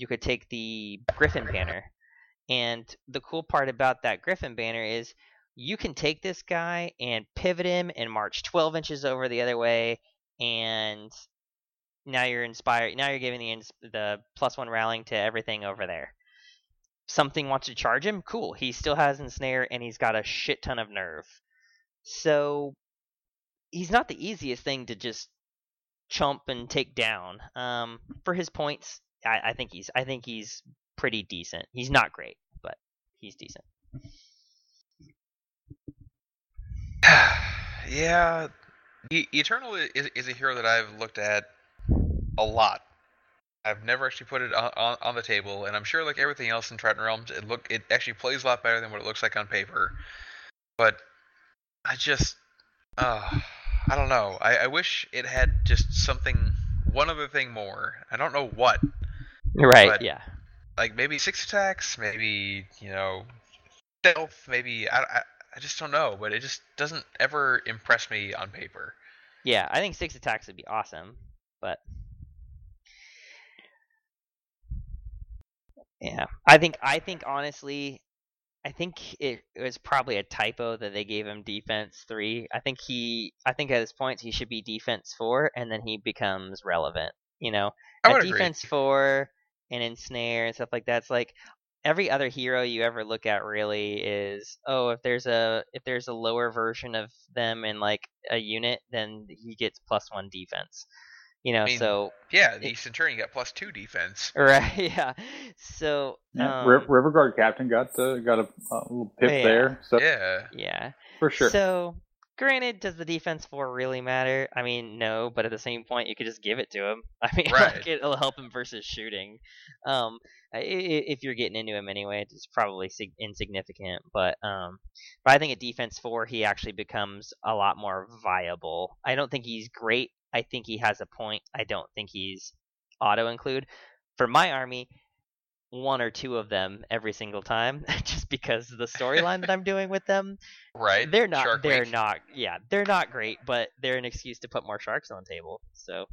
you could take the Griffin banner. And the cool part about that Griffin banner is you can take this guy and pivot him and march 12 inches over the other way, and now you're inspired. Now you're giving the the plus one rallying to everything over there. Something wants to charge him, cool. He still has ensnare and he's got a shit ton of nerve. So he's not the easiest thing to just chump and take down. Um, for his points, I, I think he's I think he's pretty decent. He's not great, but he's decent. [SIGHS] yeah, e- Eternal is, is a hero that I've looked at a lot. I've never actually put it on, on, on the table, and I'm sure, like everything else in Trident Realms, it look it actually plays a lot better than what it looks like on paper. But I just, uh, I don't know. I, I wish it had just something, one other thing more. I don't know what. Right. But- yeah. Like maybe six attacks, maybe you know, stealth, maybe I, I, I just don't know. But it just doesn't ever impress me on paper. Yeah. I think six attacks would be awesome, but yeah. I think I think honestly, I think it, it was probably a typo that they gave him defense three. I think he, I think at this point he should be defense four, and then he becomes relevant. You know, I a would agree. defense four and ensnare and stuff like that. It's like every other hero you ever look at really is oh if there's a if there's a lower version of them in like a unit then he gets plus one defense. You know, mean, so Yeah, the Centurion got plus two defense. right, [LAUGHS] yeah. So Yeah, um, Ri- River Guard captain got uh, got a, a little pip Yeah. there, so Yeah. yeah. for sure. So, granted, does the defense four really matter? I mean, no, but at the same point, you could just give it to him. [LAUGHS] I mean, [LAUGHS] Right. like, it'll help him versus shooting. Um, if you're getting into him anyway, it's probably sig- insignificant. But um, but I think at defense four, he actually becomes a lot more viable. I don't think he's great. I think he has a point. I don't think he's auto include. For my army, one or two of them every single time, [LAUGHS] just because of the storyline that I'm doing with them. [LAUGHS] Right. They're not. Shark they're Week. not. Yeah, they're not great, but they're an excuse to put more sharks on the table. So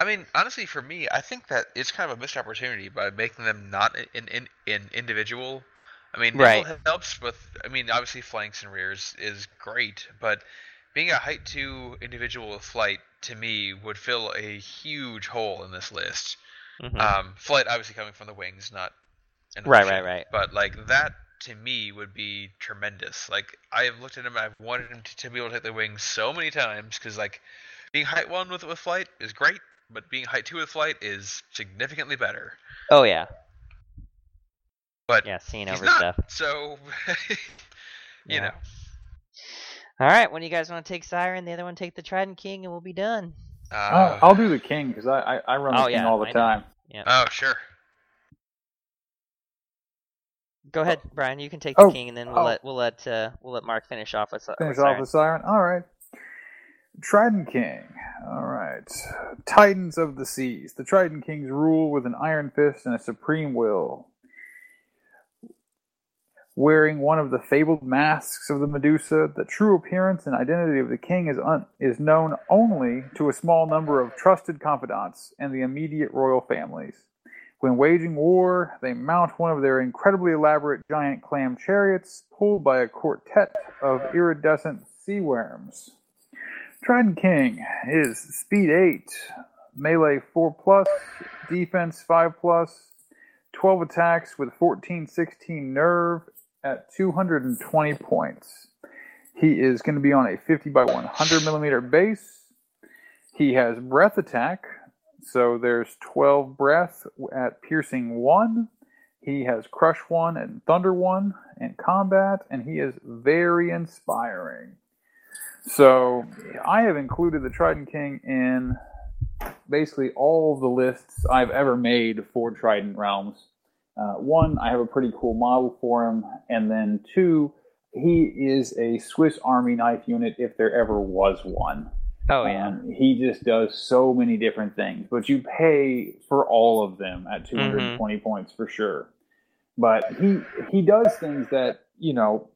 I mean, honestly, for me, I think that it's kind of a missed opportunity by making them not in in, in individual. I mean, Right. helps with. I mean, obviously flanks and rears is great, but being a height two individual with flight to me would fill a huge hole in this list. Mhm. Um, flight obviously coming from the wings, not Right, right, right. But like that to me would be tremendous. Like I have looked at him, I've wanted him to, to be able to hit the wings so many times because like being height one with with flight is great, but being height two with flight is significantly better. oh yeah, But yeah, seeing he's over not, stuff. so [LAUGHS] you Yeah. know. All right, one of you guys want to take Siren, the other one take the Trident King, and we'll be done. Uh, Uh, I'll do the king because I, I I run the Oh, king yeah, all the I know. time. oh sure. Go ahead, Brian. You can take the Oh, king, and then we'll oh. let we'll let uh, we'll let Mark finish off with, Finish with off siren. All right. Trident King. All right. Titans of the seas. The Trident Kings rule with an iron fist and a supreme will. Wearing one of the fabled masks of the Medusa, the true appearance and identity of the king is un- is known only to a small number of trusted confidants and the immediate royal families. When waging war, they mount one of their incredibly elaborate giant clam chariots pulled by a quartet of iridescent sea worms. Trident King is speed 8, melee 4 plus, defense 5 plus, 12 attacks with 14 16 nerve at 220 points. He is going to be on a 50 by 100 millimeter base. He has breath attack, so there's 12 breath at piercing 1. He has crush 1 and thunder 1 in combat, and he is very inspiring. So I have included the Trident King in basically all the lists I've ever made for Trident Realms. Uh, one, I have a pretty cool model for him, and then two, he is a Swiss Army knife unit if there ever was one. Oh yeah, Um, he just does so many different things, but you pay for all of them at 220 points for sure. But he he does things that you know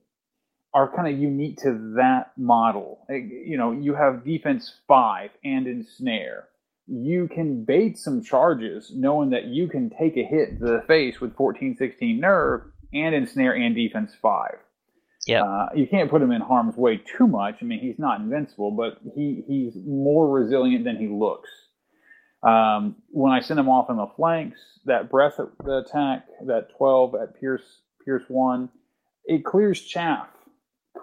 are kind of unique to that model. You know, you have defense five and ensnare. You can bait some charges knowing that you can take a hit to the face with 14, 16 nerve and ensnare and defense five. Yep. Uh, you can't put him in harm's way too much. I mean, he's not invincible, but he, he's more resilient than he looks. Um, when I send him off on the flanks, that breath attack, that 12 at Pierce Pierce 1, it clears chaff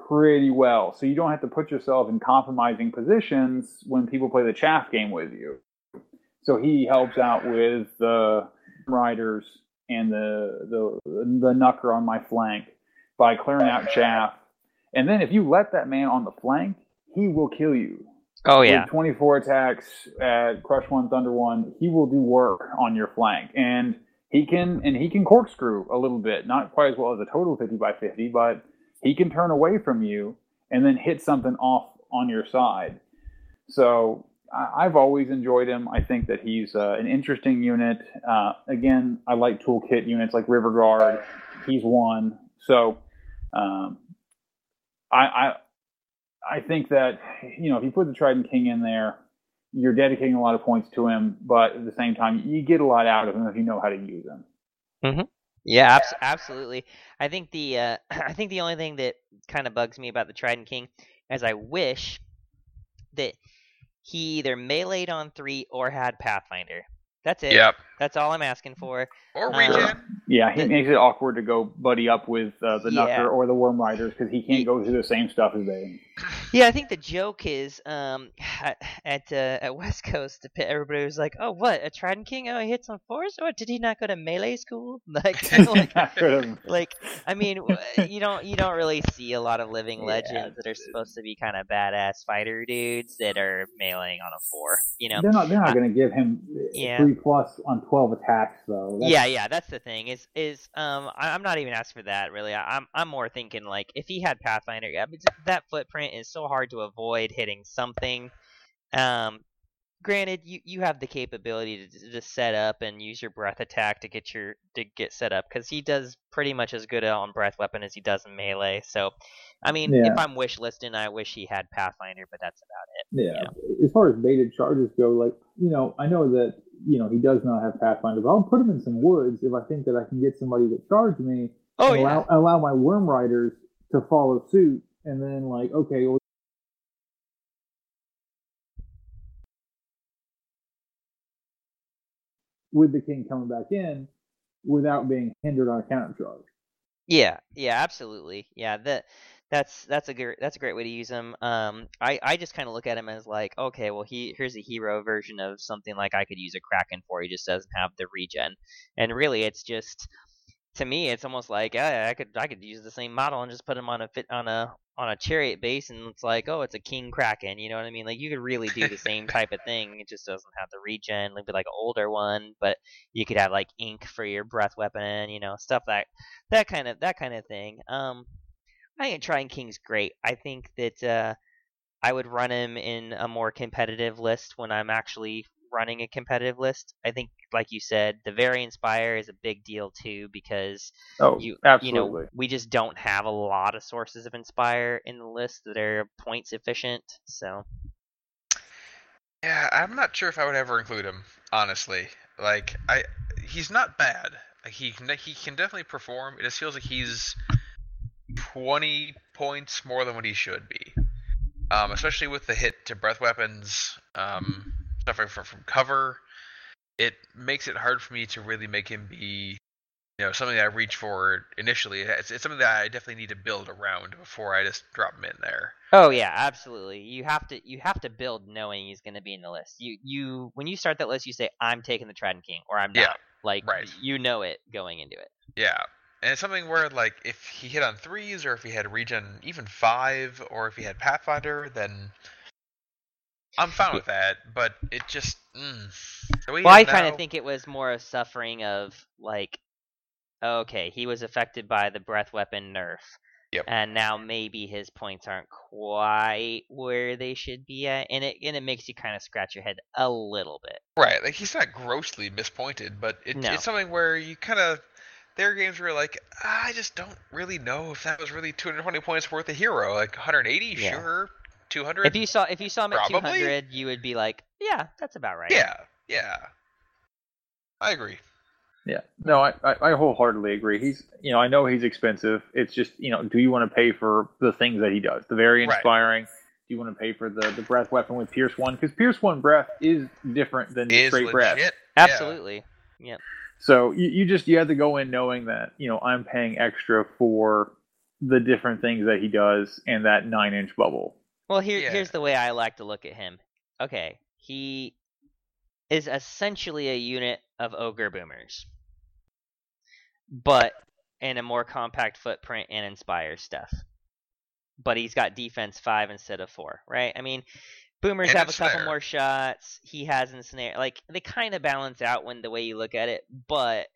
pretty well. So you don't have to put yourself in compromising positions when people play the chaff game with you. So he helps out with the riders and the the the knucker on my flank by clearing out chaff. And then if you let that man on the flank, he will kill you. oh yeah, With 24 attacks at Crush One, Thunder One, he will do work on your flank, and he can and he can corkscrew a little bit, not quite as well as a total 50 by 50, but he can turn away from you and then hit something off on your side. So I- I've always enjoyed him. I think that he's uh, an interesting unit. Uh, again, I like toolkit units like River Guard. He's one. So um, I, I I think that you know if you put the Trident King in there, you're dedicating a lot of points to him, but at the same time, you get a lot out of him if you know how to use him. Mm-hmm. yeah, abs- absolutely. I think the uh, [CLEARS THROAT] I think the only thing that kind of bugs me about the Trident King is I wish that he either meleeed on three or had Pathfinder. That's it. Yep. That's all I'm asking for. Or Uh. Yeah, he makes it awkward to go buddy up with uh, the Yeah. Knucker or the Worm Riders because he can't go through the same stuff as they. [SIGHS] Yeah, I think the joke is um [SIGHS] at at, uh, at West Coast, everybody was like, "Oh, what a Trident King? Oh, he hits on fours? Or did he not go to melee school?" [LAUGHS] Like, [LAUGHS] like, [LAUGHS] like I mean, you don't you don't really see a lot of living Yeah. legends that are supposed to be kind of badass fighter dudes that are meleeing on a four. You know? They're not. They're not going to give him Yeah. three plus on twelve attacks though. That's- Yeah, yeah, that's the thing. Is is um, I, I'm not even asking for that really. I, I'm I'm more thinking like if he had Pathfinder, yeah, but that footprint is so hard to avoid hitting something. Um, granted, you you have the capability to to set up and use your breath attack to get your to get set up because he does pretty much as good on breath weapon as he does in melee. So, I mean, Yeah. if I'm wish listing, I wish he had Pathfinder, but that's about it. Yeah. As far as baited charges go, like you know, I know that you know he does not have Pathfinder, but I'll put him in some woods if I think that I can get somebody to charge me. Oh and yeah. allow, allow my worm riders to follow suit, and then like, okay, well, with the king coming back in without being hindered on a counter charge. Yeah, yeah, absolutely. Yeah, that that's that's a great that's a great way to use him. Um, I I just kind of look at him as like, okay, well, he here's a hero version of something like I could use a Kraken for. He just doesn't have the regen, and really, it's just to me, it's almost like yeah, I could I could use the same model and just put him on a fit on a on a chariot base, and it's like, oh, it's a King Kraken. You know what I mean? Like you could really do the [LAUGHS] same type of thing. It just doesn't have the regen. It'd be like an older one, but you could have like ink for your breath weapon. You know, stuff that that kind of that kind of thing. Um, I think Trident King's great. I think that uh, I would run him in a more competitive list when I'm actually running a competitive list. I think, like you said, the Very Inspire is a big deal too because Oh, you absolutely. you know we just don't have a lot of sources of Inspire in the list that are points efficient. So Yeah, I'm not sure if I would ever include him. Honestly, like I, he's not bad. Like, he can he can definitely perform. It just feels like he's 20 points more than what he should be. Um, especially with the hit to breath weapons, um, suffering from, from cover, it makes it hard for me to really make him be, you know, something that I reach for initially. It's, it's something that I definitely need to build around before I just drop him in there. Oh yeah, absolutely. You have to you have to build knowing he's going to be in the list. You you when you start that list, you say I'm taking the Trident King or I'm not. Yeah, Like right. you know it going into it. Yeah, and it's something where like if he hit on threes, or if he had regen even five, or if he had Pathfinder, then I'm fine with that. But it just mm. we well, I kind of think it was more a suffering of like, okay, he was affected by the breath weapon nerf. Yep. And now maybe his points aren't quite where they should be at, and it and it makes you kind of scratch your head a little bit. right, like he's not grossly mispointed, but it, No. it's something where you kind of there are games where you're like, "Ah, I just don't really know if that was really 220 points worth a hero. Like 180, Yeah. sure, 200. If you saw if you saw him at 200, you would be like, yeah, that's about right. yeah, yeah, I agree. Yeah, no, I, I, I wholeheartedly agree. He's, you know, I know he's expensive. It's just, you know, do you want to pay for the things that he does? The very Right. inspiring. Do you want to pay for the, the breath weapon with Pierce One? Because Pierce One breath is different than Is straight legit. breath. Absolutely. Yeah. Absolutely. So you, you just you have to go in knowing that you know I'm paying extra for the different things that he does and that nine inch bubble. Well, here Yeah. here's the way I like to look at him. Okay, he is essentially a unit of ogre boomers, but in a more compact footprint and inspire stuff. But he's got defense five instead of four, right? I mean, boomers And have a couple ensnare. more shots. He has ensnare. Like they kind of balance out when the way you look at it, but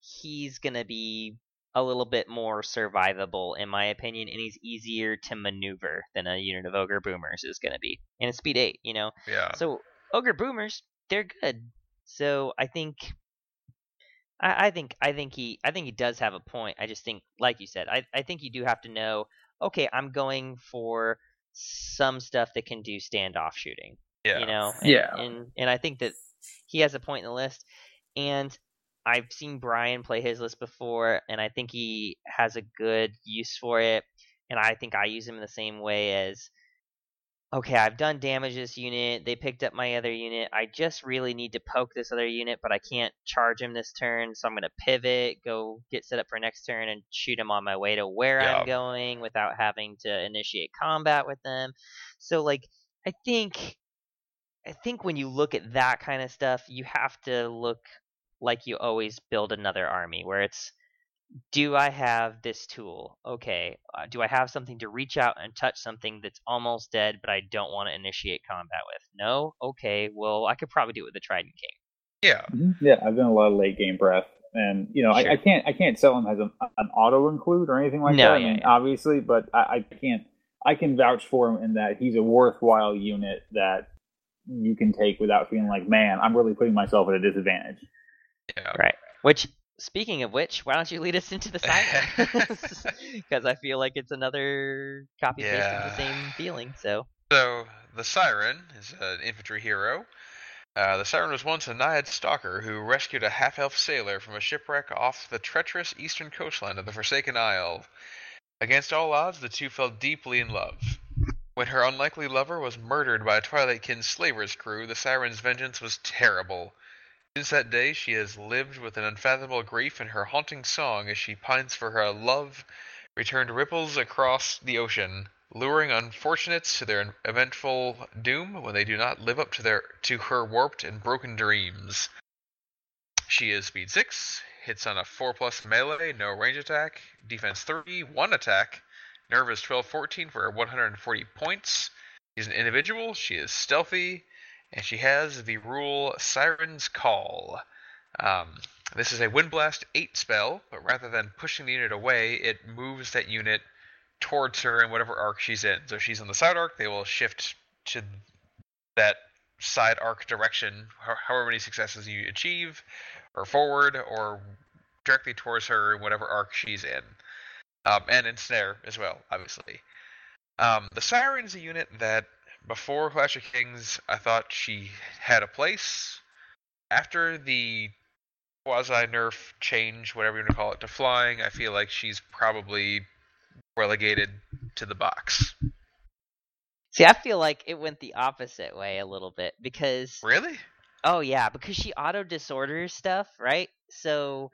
he's gonna be a little bit more survivable in my opinion, and he's easier to maneuver than a unit of ogre boomers is gonna be. And it's speed eight, you know. Yeah. So ogre boomers, they're good. So I think, I, I think, I think he, I think he does have a point. I just think, like you said, I, I think you do have to know. Okay, I'm going for some stuff that can do standoff shooting. Yeah. You know. And, Yeah. And and I think that he has a point in the list, and I've seen Brian play his list before, and I think he has a good use for it. And I think I use him in the same way as okay, I've done damage this unit. They picked up my other unit. I just really need to poke this other unit, but I can't charge him this turn. So I'm going to pivot, go get set up for next turn, and shoot him on my way to where Yeah. I'm going without having to initiate combat with them. So like, I think, I think when you look at that kind of stuff, you have to look like you always build another army, where it's do I have this tool? Okay. Uh, do I have something to reach out and touch something that's almost dead, but I don't want to initiate combat with? No? Okay. Well, I could probably do it with the Trident King. Yeah. Yeah, I've done a lot of late game breath, and you know Sure. I, I can't I can't sell him as an, an auto include or anything like No, that. I yeah, mean, yeah. obviously, but I, I can't I can vouch for him in that he's a worthwhile unit that you can take without feeling like, man, I'm really putting myself at a disadvantage. Yeah. Right. Which, speaking of which, why don't you lead us into the [LAUGHS] siren? Because [LAUGHS] I feel like it's another copy paste of the same feeling. So So the Siren is an infantry hero. Uh, the Siren was once a Naiad stalker who rescued a half elf sailor from a shipwreck off the treacherous eastern coastline of the Forsaken Isle. Against all odds, the two fell deeply in love. When her unlikely lover was murdered by a Twilight Kin slaver's crew, the Siren's vengeance was terrible. Since that day, she has lived with an unfathomable grief, and her haunting song, as she pines for her love, returned ripples across the ocean, luring unfortunates to their eventful doom when they do not live up to their to her warped and broken dreams. She is speed six, hits on a four plus melee, no range attack, defense three, one attack, nerve is 12 14 for 140 points. She's an individual, she is stealthy, and she has the rule Siren's Call. Um, this is a Wind Blast 8 spell, but rather than pushing the unit away, it moves that unit towards her in whatever arc she's in. So if she's in the side arc, they will shift to that side arc direction, however many successes you achieve, or forward, or directly towards her in whatever arc she's in. Um, and ensnare as well, obviously. Um, the Siren is a unit that before Clash of Kings, I thought she had a place. After the quasi nerf change, whatever you want to call it, to flying, I feel like she's probably relegated to the box. See, I feel like it went the opposite way a little bit because Really? Oh yeah, because she auto disorders stuff, right? So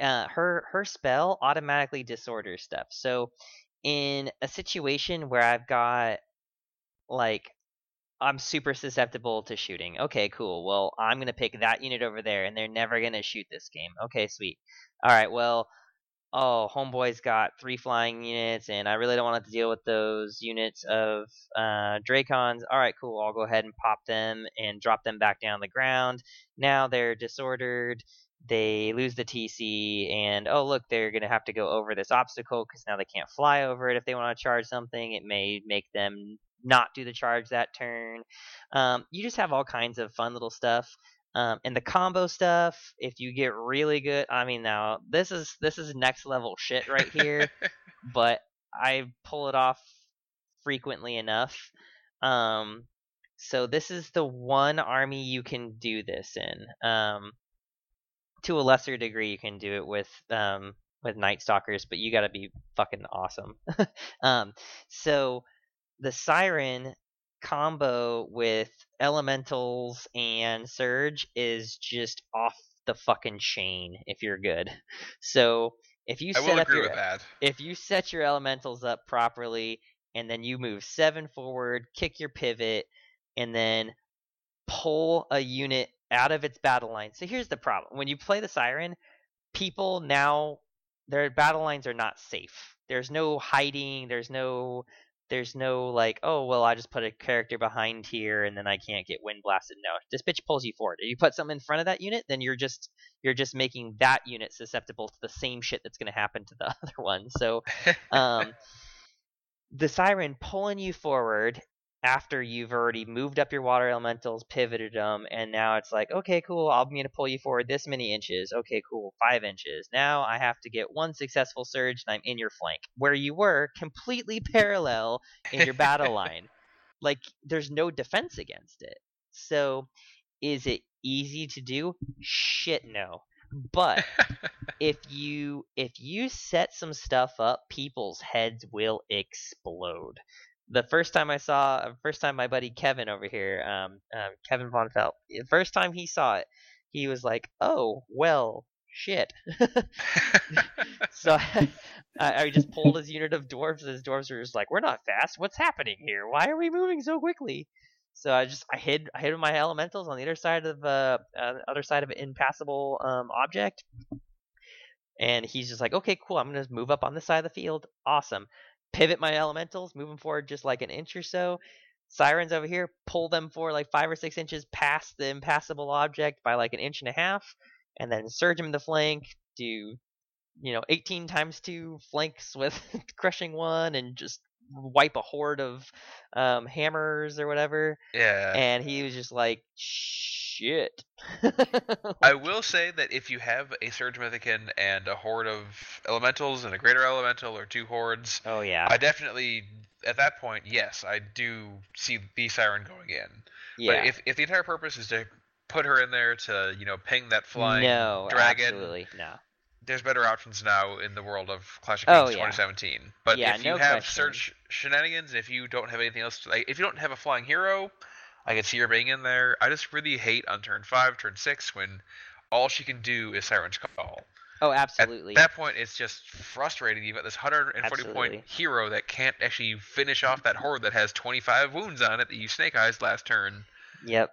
uh, her her spell automatically disorders stuff. So in a situation where I've got like I'm super susceptible to shooting. Okay, cool. Well, I'm gonna pick that unit over there, and they're never gonna shoot this game. Okay, sweet. All right. Well, oh, homeboy's got three flying units, and I really don't want to deal with those units of uh, Drakons. All right, cool. I'll go ahead and pop them and drop them back down the ground. Now they're disordered. They lose the TC, and oh, look, they're going to have to go over this obstacle because now they can't fly over it if they want to charge something. It may make them not do the charge that turn. Um, you just have all kinds of fun little stuff. Um, and the combo stuff, if you get really good, I mean, now this is this is next level shit right here, [LAUGHS] but I pull it off frequently enough. Um, so this is the one army you can do this in. Um, to a lesser degree, you can do it with um, with Night Stalkers, but you got to be fucking awesome. [LAUGHS] um, so the Siren combo with elementals and surge is just off the fucking chain if you're good. [LAUGHS] So if you set up your if you set your elementals up properly and then you move seven forward, kick your pivot, and then pull a unit out of its battle line. So here's the problem: when you play the siren, people now their battle lines are not safe. There's no hiding. There's no there's no like, oh well, I just put a character behind here and then I can't get wind blasted. No, this bitch pulls you forward. If you put something in front of that unit, then you're just you're just making that unit susceptible to the same shit that's going to happen to the [LAUGHS] other one. So, [LAUGHS] um, the siren pulling you forward after you've already mm-hmm. moved up your water elementals, pivoted them, and now it's like, okay, cool, I'm going to pull you forward this many inches. Okay, cool, five inches. Now I have to get one successful surge, and I'm in your flank, where you were completely [LAUGHS] parallel in your battle [LAUGHS] line. Like, there's no defense against it. So, is it easy to do? Shit, no. But [LAUGHS] if you if you set some stuff up, people's heads will explode the first time I saw, first time my buddy Kevin over here, um, um, Kevin Von Felt, the first time he saw it, he was like, "Oh, well, shit." [LAUGHS] so I, I just pulled his unit of dwarves. His dwarves were just like, "We're not fast. What's happening here? Why are we moving so quickly?" So I just I hid I hid my elementals on the other side of uh, uh other side of an impassable um, object, and he's just like, "Okay, cool. I'm gonna move up on this side of the field. Awesome." Pivot my elementals, move them forward just like an inch or so. Sirens over here, pull them for like five or six inches past the impassable object by like an inch and a half, and then surge them in the flank, do you know 18 times two flanks with [LAUGHS] crushing one, and just wipe a horde of um, hammers or whatever. Yeah. And he was just like, shit. [LAUGHS] I will say that if you have a Surge Mythican and a horde of elementals and a greater elemental or two hordes, oh yeah, I definitely at that point, yes, I do see the Siren going in. yeah. But if if the entire purpose is to put her in there to you know ping that flying no, dragon. absolutely no. There's better options now in the world of Clash of Oh, Kings yeah. 2017. But Yeah, if you no have question. surge shenanigans, and if you don't have anything else, to, like if you don't have a flying hero, I could see her being in there. I just really hate on turn five, turn six when all she can do is Siren's Call. Oh, absolutely. At that point, it's just frustrating. You've got this 140 Absolutely. point hero that can't actually finish off that horde that has 25 wounds on it that you Snake Eyes last turn. Yep.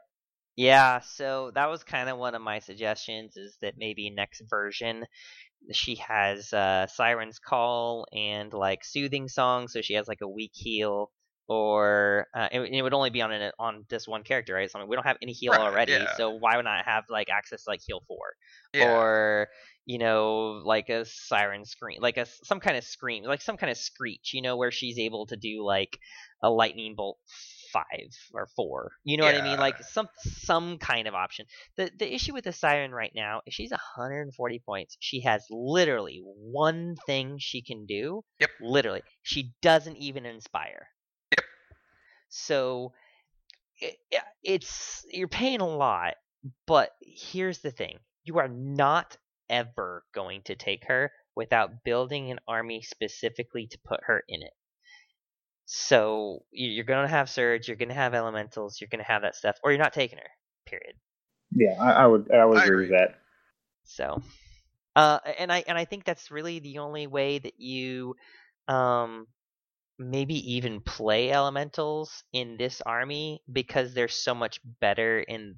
Yeah, so that was kind of one of my suggestions is that maybe next version she has uh Siren's Call and like soothing song so she has like a weak heal or uh, it, it would only be on an, on this one character, right? So I mean, we don't have any heal Right, already, yeah. so why would not have like access to like heal 4 Yeah. or you know like a siren scream like a some kind of scream like some kind of screech you know where she's able to do like a lightning bolt five or four you know what i mean? Like some some kind of option. The the issue with the siren right now is she's 140 points. She has literally one thing she can do. Yep. literally. She doesn't even inspire. Yep. so it, it's you're paying a lot but here's the thing. You are not ever going to take her without building an army specifically to put her in it. So you- you're going to have Surge, you're going to have Elementals, you're going to have that stuff, or you're not taking her, period. Yeah, I, I would I would I agree with that. So, uh, and I and I think that's really the only way that you, um, maybe even play elementals in this army because they're so much better in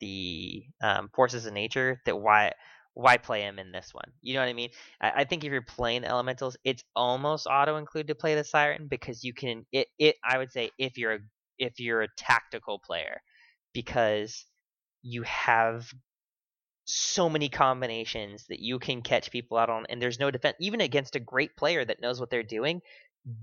the um, forces of nature that why why play him in this one? You know what I mean? I, I think if you're playing elementals, it's almost auto include to play the siren because you can it it I would say if you're a if you're a tactical player because you have so many combinations that you can catch people out on and there's no defense even against a great player that knows what they're doing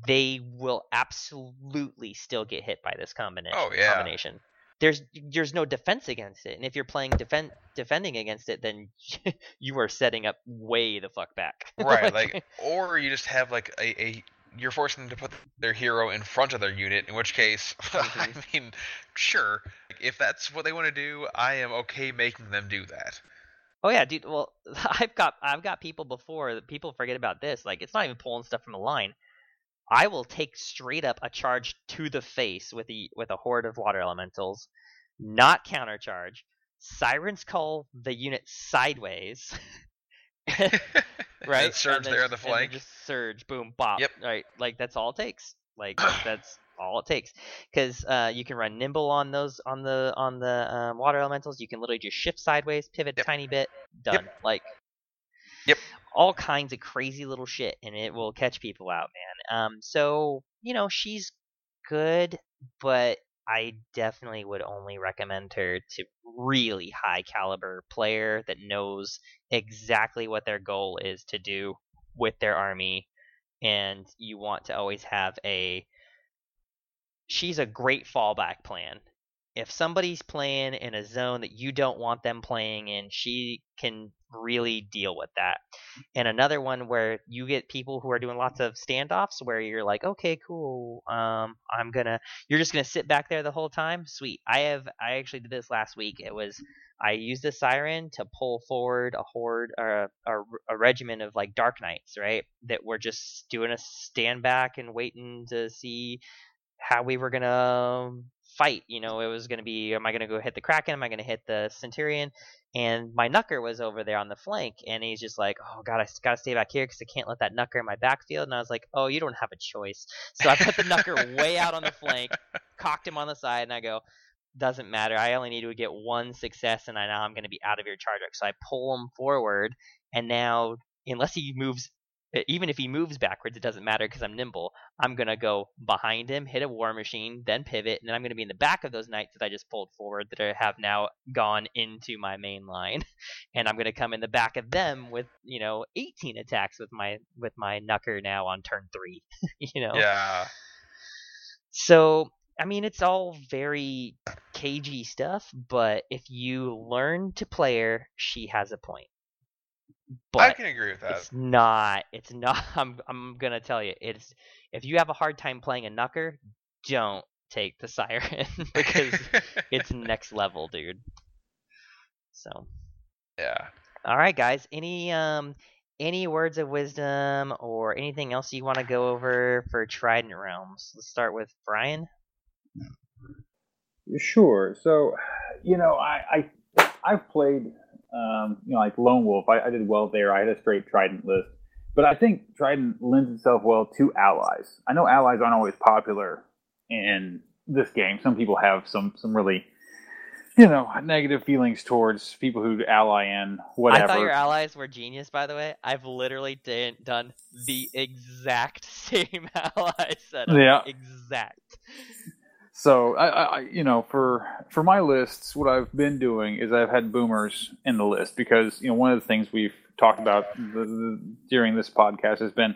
they will absolutely still get hit by this combination Oh, yeah. combination there's there's no defense against it and if you're playing defend defending against it then [LAUGHS] you are setting up way the fuck back [LAUGHS] right like or you just have like a, a you're forcing them to put their hero in front of their unit in which case [LAUGHS] i mm-hmm. mean sure if that's what they want to do i am okay making them do that Oh yeah, dude. Well, I've got I've got people before that people forget about this. Like it's not even pulling stuff from the line. I will take straight up a charge to the face with the with a horde of water elementals, not countercharge. Sirens call the unit sideways. [LAUGHS] right? Surge then- there on the flank. just surge, boom, bop. Yep. Right. Like that's all it takes. Like [CLEARS THROAT] that's all it takes. Because uh, you can run nimble on those on the on the um, water elementals. You can literally just shift sideways, pivot Yep. a tiny bit, done. Like. All kinds of crazy little shit, and it will catch people out, man. Um. So you know she's good, but I definitely would only recommend her to really high caliber player that knows exactly what their goal is to do with their army and you want to always have a she's a great fallback plan. If somebody's playing in a zone that you don't want them playing in, she can really deal with that. And another one where you get people who are doing lots of standoffs where you're like, okay, cool, um, I'm gonna, you're just gonna sit back there the whole time. Sweet. I have, I actually did this last week. It was, I used the siren to pull forward a horde or a, a, a regiment of like dark knights, right? That were just doing a stand back and waiting to see how we were gonna fight. You know, it was gonna be, am I gonna go hit the kraken? Am I gonna hit the centurion? And my knucker was over there on the flank, and he's just like, "Oh God, I gotta stay back here because I can't let that knucker in my backfield." And I was like, "Oh, you don't have a choice." So I put the knucker way out on the flank, [LAUGHS] cocked him on the side, and I go, "Doesn't matter. I only need to get one success, and I know I'm gonna be out of your charge arc." So I pull him forward, and now unless he moves even if he moves backwards, it doesn't matter because I'm nimble. I'm gonna go behind him, hit a war machine, then pivot, and then I'm gonna be in the back of those knights that I just pulled forward that are, have now gone into my main line, [LAUGHS] and I'm gonna come in the back of them with you know 18 attacks with my with my knucker now on turn three. [LAUGHS] you know. yeah So I mean, it's all very cagey stuff, but if you learn to play her, she has a point. But i can agree with that it's not. It's not. [LAUGHS] I'm. I'm gonna tell you. It's if you have a hard time playing a knucker, don't take the siren [LAUGHS] because [LAUGHS] it's next level, dude. So, Yeah. all right, guys. Any um any words of wisdom or anything else you want to go over for Trident Realms? Let's start with Brian. Sure. So, you know, I, I I've played, um, you know, like Lone Wolf. I, I did well there. I had a straight Trident list, but I think Trident lends itself well to allies. I know allies aren't always popular in this game. Some people have some some really, you know, negative feelings towards people who ally in whatever. I thought your allies were genius, by the way. I've literally done the exact [LAUGHS] same ally setup. Yeah. Exact. So I, I, you know, for for my lists, what I've been doing is I've had boomers in the list because you know one of the things we've talked about the, the, during this podcast has been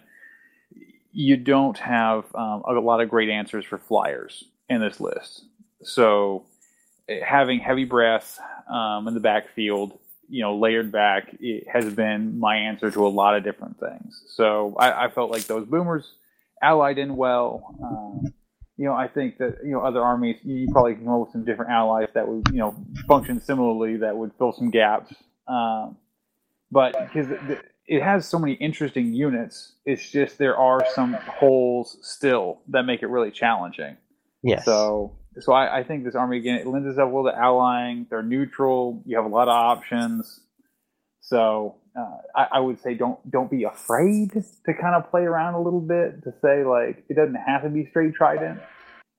you don't have um, a lot of great answers for flyers in this list. So eh, having heavy breath um, in the backfield, you know, layered back, it has been my answer to a lot of different things. So I, I felt like those boomers allied in well. Um, you know, I think that you know other armies, you probably can roll with some different allies that would you know function similarly that would fill some gaps. Um, but because it has so many interesting units, it's just there are some holes still that make it really challenging. Yes. So, so I, I think this army again it lends itself well to allying. They're neutral. You have a lot of options. So uh, I, I would say don't don't be afraid to kind of play around a little bit to say like it doesn't have to be straight trident.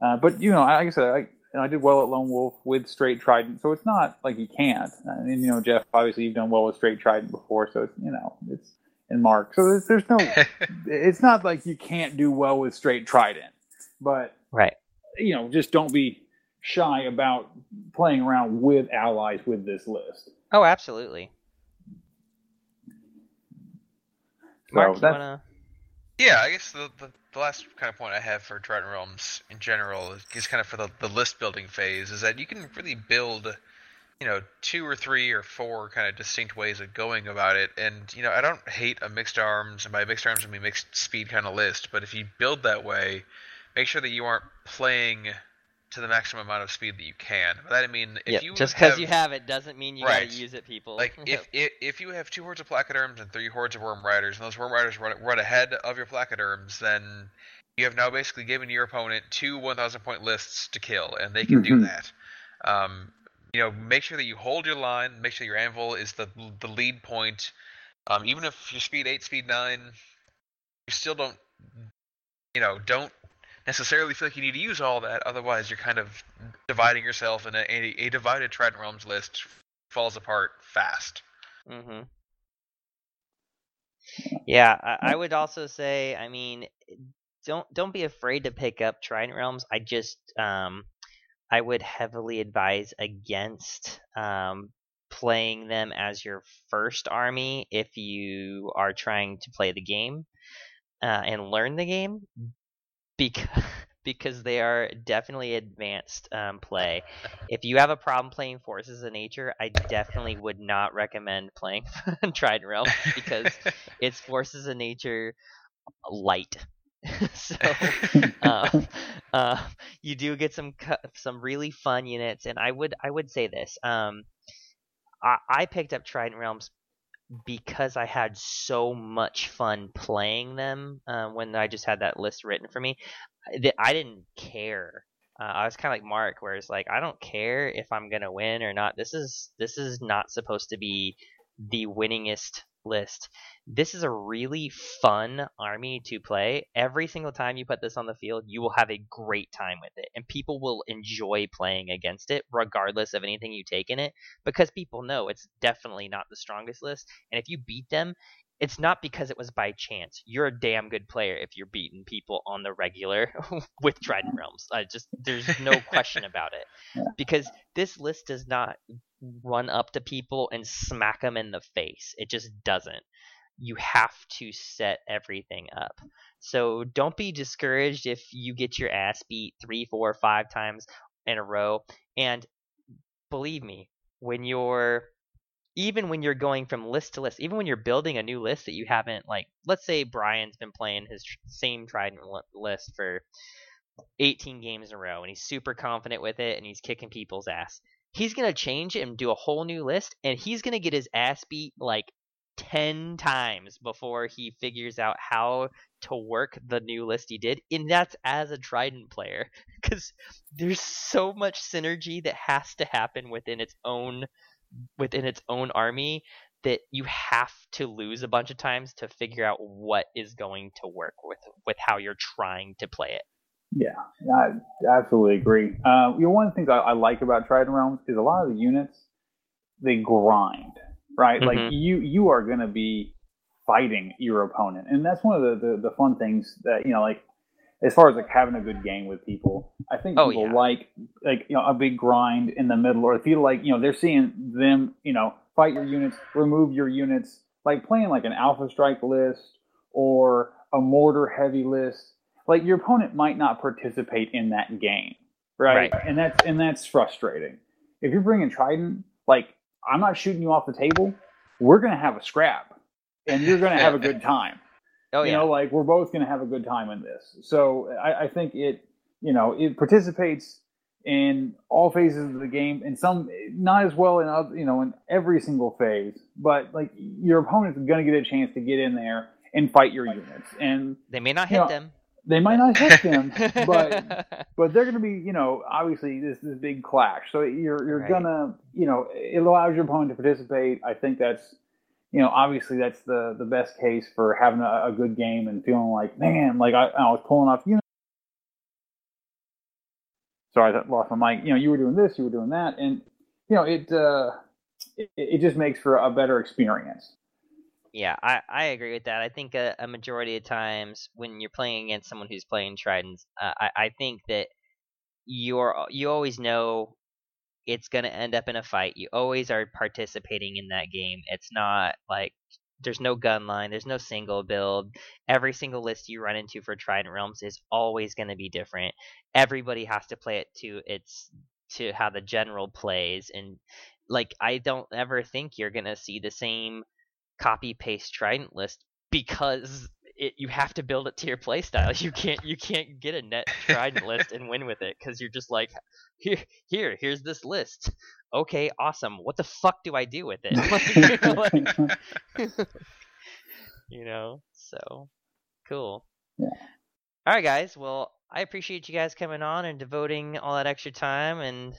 Uh, but you know, like I said, I, you know, I did well at Lone Wolf with straight trident, so it's not like you can't. And you know, Jeff, obviously you've done well with straight trident before, so it's you know it's and Mark. So there's, there's no, [LAUGHS] it's not like you can't do well with straight trident, but right. you know, just don't be shy about playing around with allies with this list. Oh, absolutely. Mark, you wanna? Yeah, I guess the, the, the last kind of point I have for Trident Realms in general is, is kind of for the, the list building phase is that you can really build, you know, two or three or four kind of distinct ways of going about it. And, you know, I don't hate a mixed arms, and by mixed arms I mean mixed speed kind of list, but if you build that way, make sure that you aren't playing to the maximum amount of speed that you can. By that I mean, if Yeah, you just because you have it doesn't mean you Right. gotta use it, people. like [LAUGHS] if, if if you have two hordes of placoderms and three hordes of worm riders, and those worm riders run, run ahead of your placoderms, then you have now basically given your opponent two 1,000 point lists to kill, and they can do Mhm. that. Um, you know, make sure that you hold your line. Make sure your anvil is the the lead point. Um, even if you're speed eight, speed nine, you still don't, you know, don't necessarily feel like you need to use all that. Otherwise, you're kind of dividing yourself, and a, a, a divided Trident Realms list falls apart fast. Mm-hmm. Yeah, I, I would also say, I mean, don't don't be afraid to pick up Trident Realms. I just, um, I would heavily advise against um, playing them as your first army if you are trying to play the game uh, and learn the game, because [LAUGHS] because they are definitely advanced um, play. If you have a problem playing Forces of Nature, I definitely would not recommend playing [LAUGHS] Trident Realm because [LAUGHS] it's Forces of Nature light. so um, uh, you do get some some really fun units, and I would I would say this. Um, I, I picked up Trident Realms because I had so much fun playing them uh, when I just had that list written for me that I didn't care. Uh, I was kind of like Mark, where it's like I don't care if I'm gonna win or not. This is this is not supposed to be the winningest list. This is a really fun army to play. Every single time you put this on the field, you will have a great time with it, and people will enjoy playing against it, regardless of anything you take in it, because people know it's definitely not the strongest list. And if you beat them, it's not because it was by chance. You're a damn good player if you're beating people on the regular [LAUGHS] with Trident Realms. I just there's no question about it. [LAUGHS] Because this list does not Mm-hmm. run up to people and smack them in the face. It just doesn't. You have to set everything up. So don't be discouraged if you get your ass beat three, four, five times in a row. And believe me, when you're even when you're going from list to list, even when you're building a new list that you haven't like, let's say Brian's been playing his tr- same Trident li- list for 18 games in a row, and he's super confident with it, and he's kicking people's ass. He's gonna change and do a whole new list, and he's gonna get his ass beat like ten times before he figures out how to work the new list he did, and that's as a Trident player, [LAUGHS] because there's so much synergy that has to happen within its own within its own army that you have to lose a bunch of times to figure out what is going to work with with how you're trying to play it. Yeah, I absolutely agree. Uh, you know, one of the things I, I like about Trident Realms is a lot of the units they grind, right? Mhm. Like you you are going to be fighting your opponent, and that's one of the, the the fun things that you know, like as far as like having a good game with people. I think Oh, people yeah. like like you know a big grind in the middle, or feel like you know they're seeing them you know fight your units, remove your units, like playing like an Alpha Strike list or a mortar heavy list. Like your opponent might not participate in that game, right? Right. And that's and that's frustrating. If you're bringing Trident, like I'm not shooting you off the table. We're gonna have a scrap, and you're gonna have a good [LAUGHS] time Oh you yeah, know like we're both going to have a good time in this so I, I think it you know it participates in all phases of the game and some not as well in other, you know in every single phase but like your opponent's going to get a chance to get in there and fight your units and they may not hit know, them, they might not hit them [LAUGHS] but but they're going to be you know obviously this this big clash. So you're you're Right. gonna you know it allows your opponent to participate. I think that's you know obviously that's the the best case for having a, a good game and feeling like man like i, I was pulling off you know. Sorry i lost my mic. You know you were doing this you were doing that and you know it uh it, it just makes for a better experience Yeah, I, I agree with that. I think a, a majority of times when you're playing against someone who's playing Tridents, uh, I, I think that you're you always know it's going to end up in a fight. You always are participating in that game. It's not like there's no gun line, there's no single build. Every single list you run into for Trident Realms is always going to be different. Everybody has to play it to its to how the general plays and like I don't ever think you're going to see the same copy paste trident list because it, you have to build it to your playstyle. You can't you can't get a net trident list and win with it because you're just like here here here's this list. Okay, awesome. What the fuck do I do with it? [LAUGHS] Like, you know, like- [LAUGHS] you know, so cool. Yeah. All right, guys. Well, I appreciate you guys coming on and devoting all that extra time and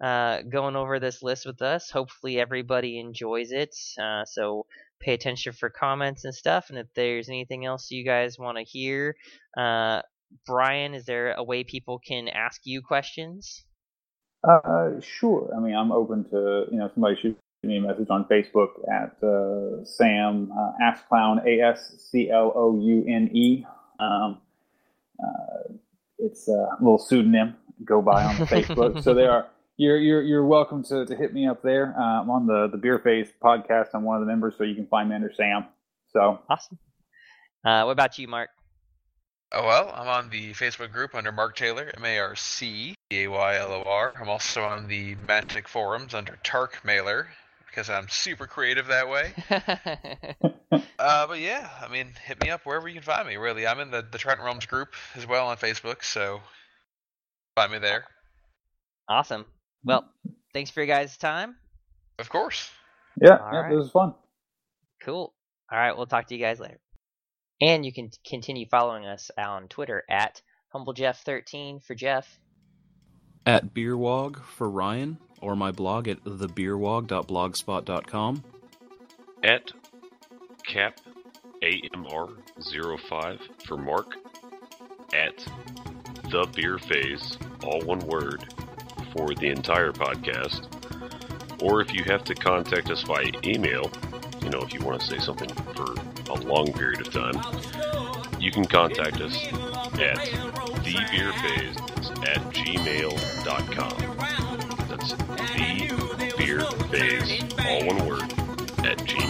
uh, going over this list with us. Hopefully, everybody enjoys it. Uh, so pay attention for comments and stuff. And if there's anything else you guys want to hear, uh, Brian, is there a way people can ask you questions? Uh, sure. I mean, I'm open to you know somebody shoot me a message on Facebook at uh, Sam uh, Ask Clown A S C L O U N E. Um, uh, it's a little pseudonym go by on [LAUGHS] Facebook. so there are you're you're you're welcome to, to hit me up there. Uh, I'm on the the Beer Phase podcast. I'm one of the members, so you can find me under Sam. So Awesome. Uh, what about you, Mark? Oh well, I'm on the Facebook group under Mark Taylor, M A R C T A Y L O R. I'm also on the Mantic forums under Tark Mailer because I'm super creative that way. [LAUGHS] Uh, but yeah, I mean, hit me up wherever you can find me. Really, I'm in the the Trident Realms group as well on Facebook, so find me there. awesome. Well, thanks for your guys' time. Of course. yeah, All yeah right. this was fun. Cool. All right, we'll talk to you guys later. And you can continue following us on Twitter at HumbleJeff13 for Jeff. At Beerwog for Ryan, or my blog at thebeerwog.blogspot.com. at cap AMR05 for Mark at the beer phase, all one word, for the entire podcast. Or if you have to contact us by email, you know, if you want to say something for a long period of time, you can contact us at thebeerphase at gmail.com. That's the beer phase, all one word, at gmail.com.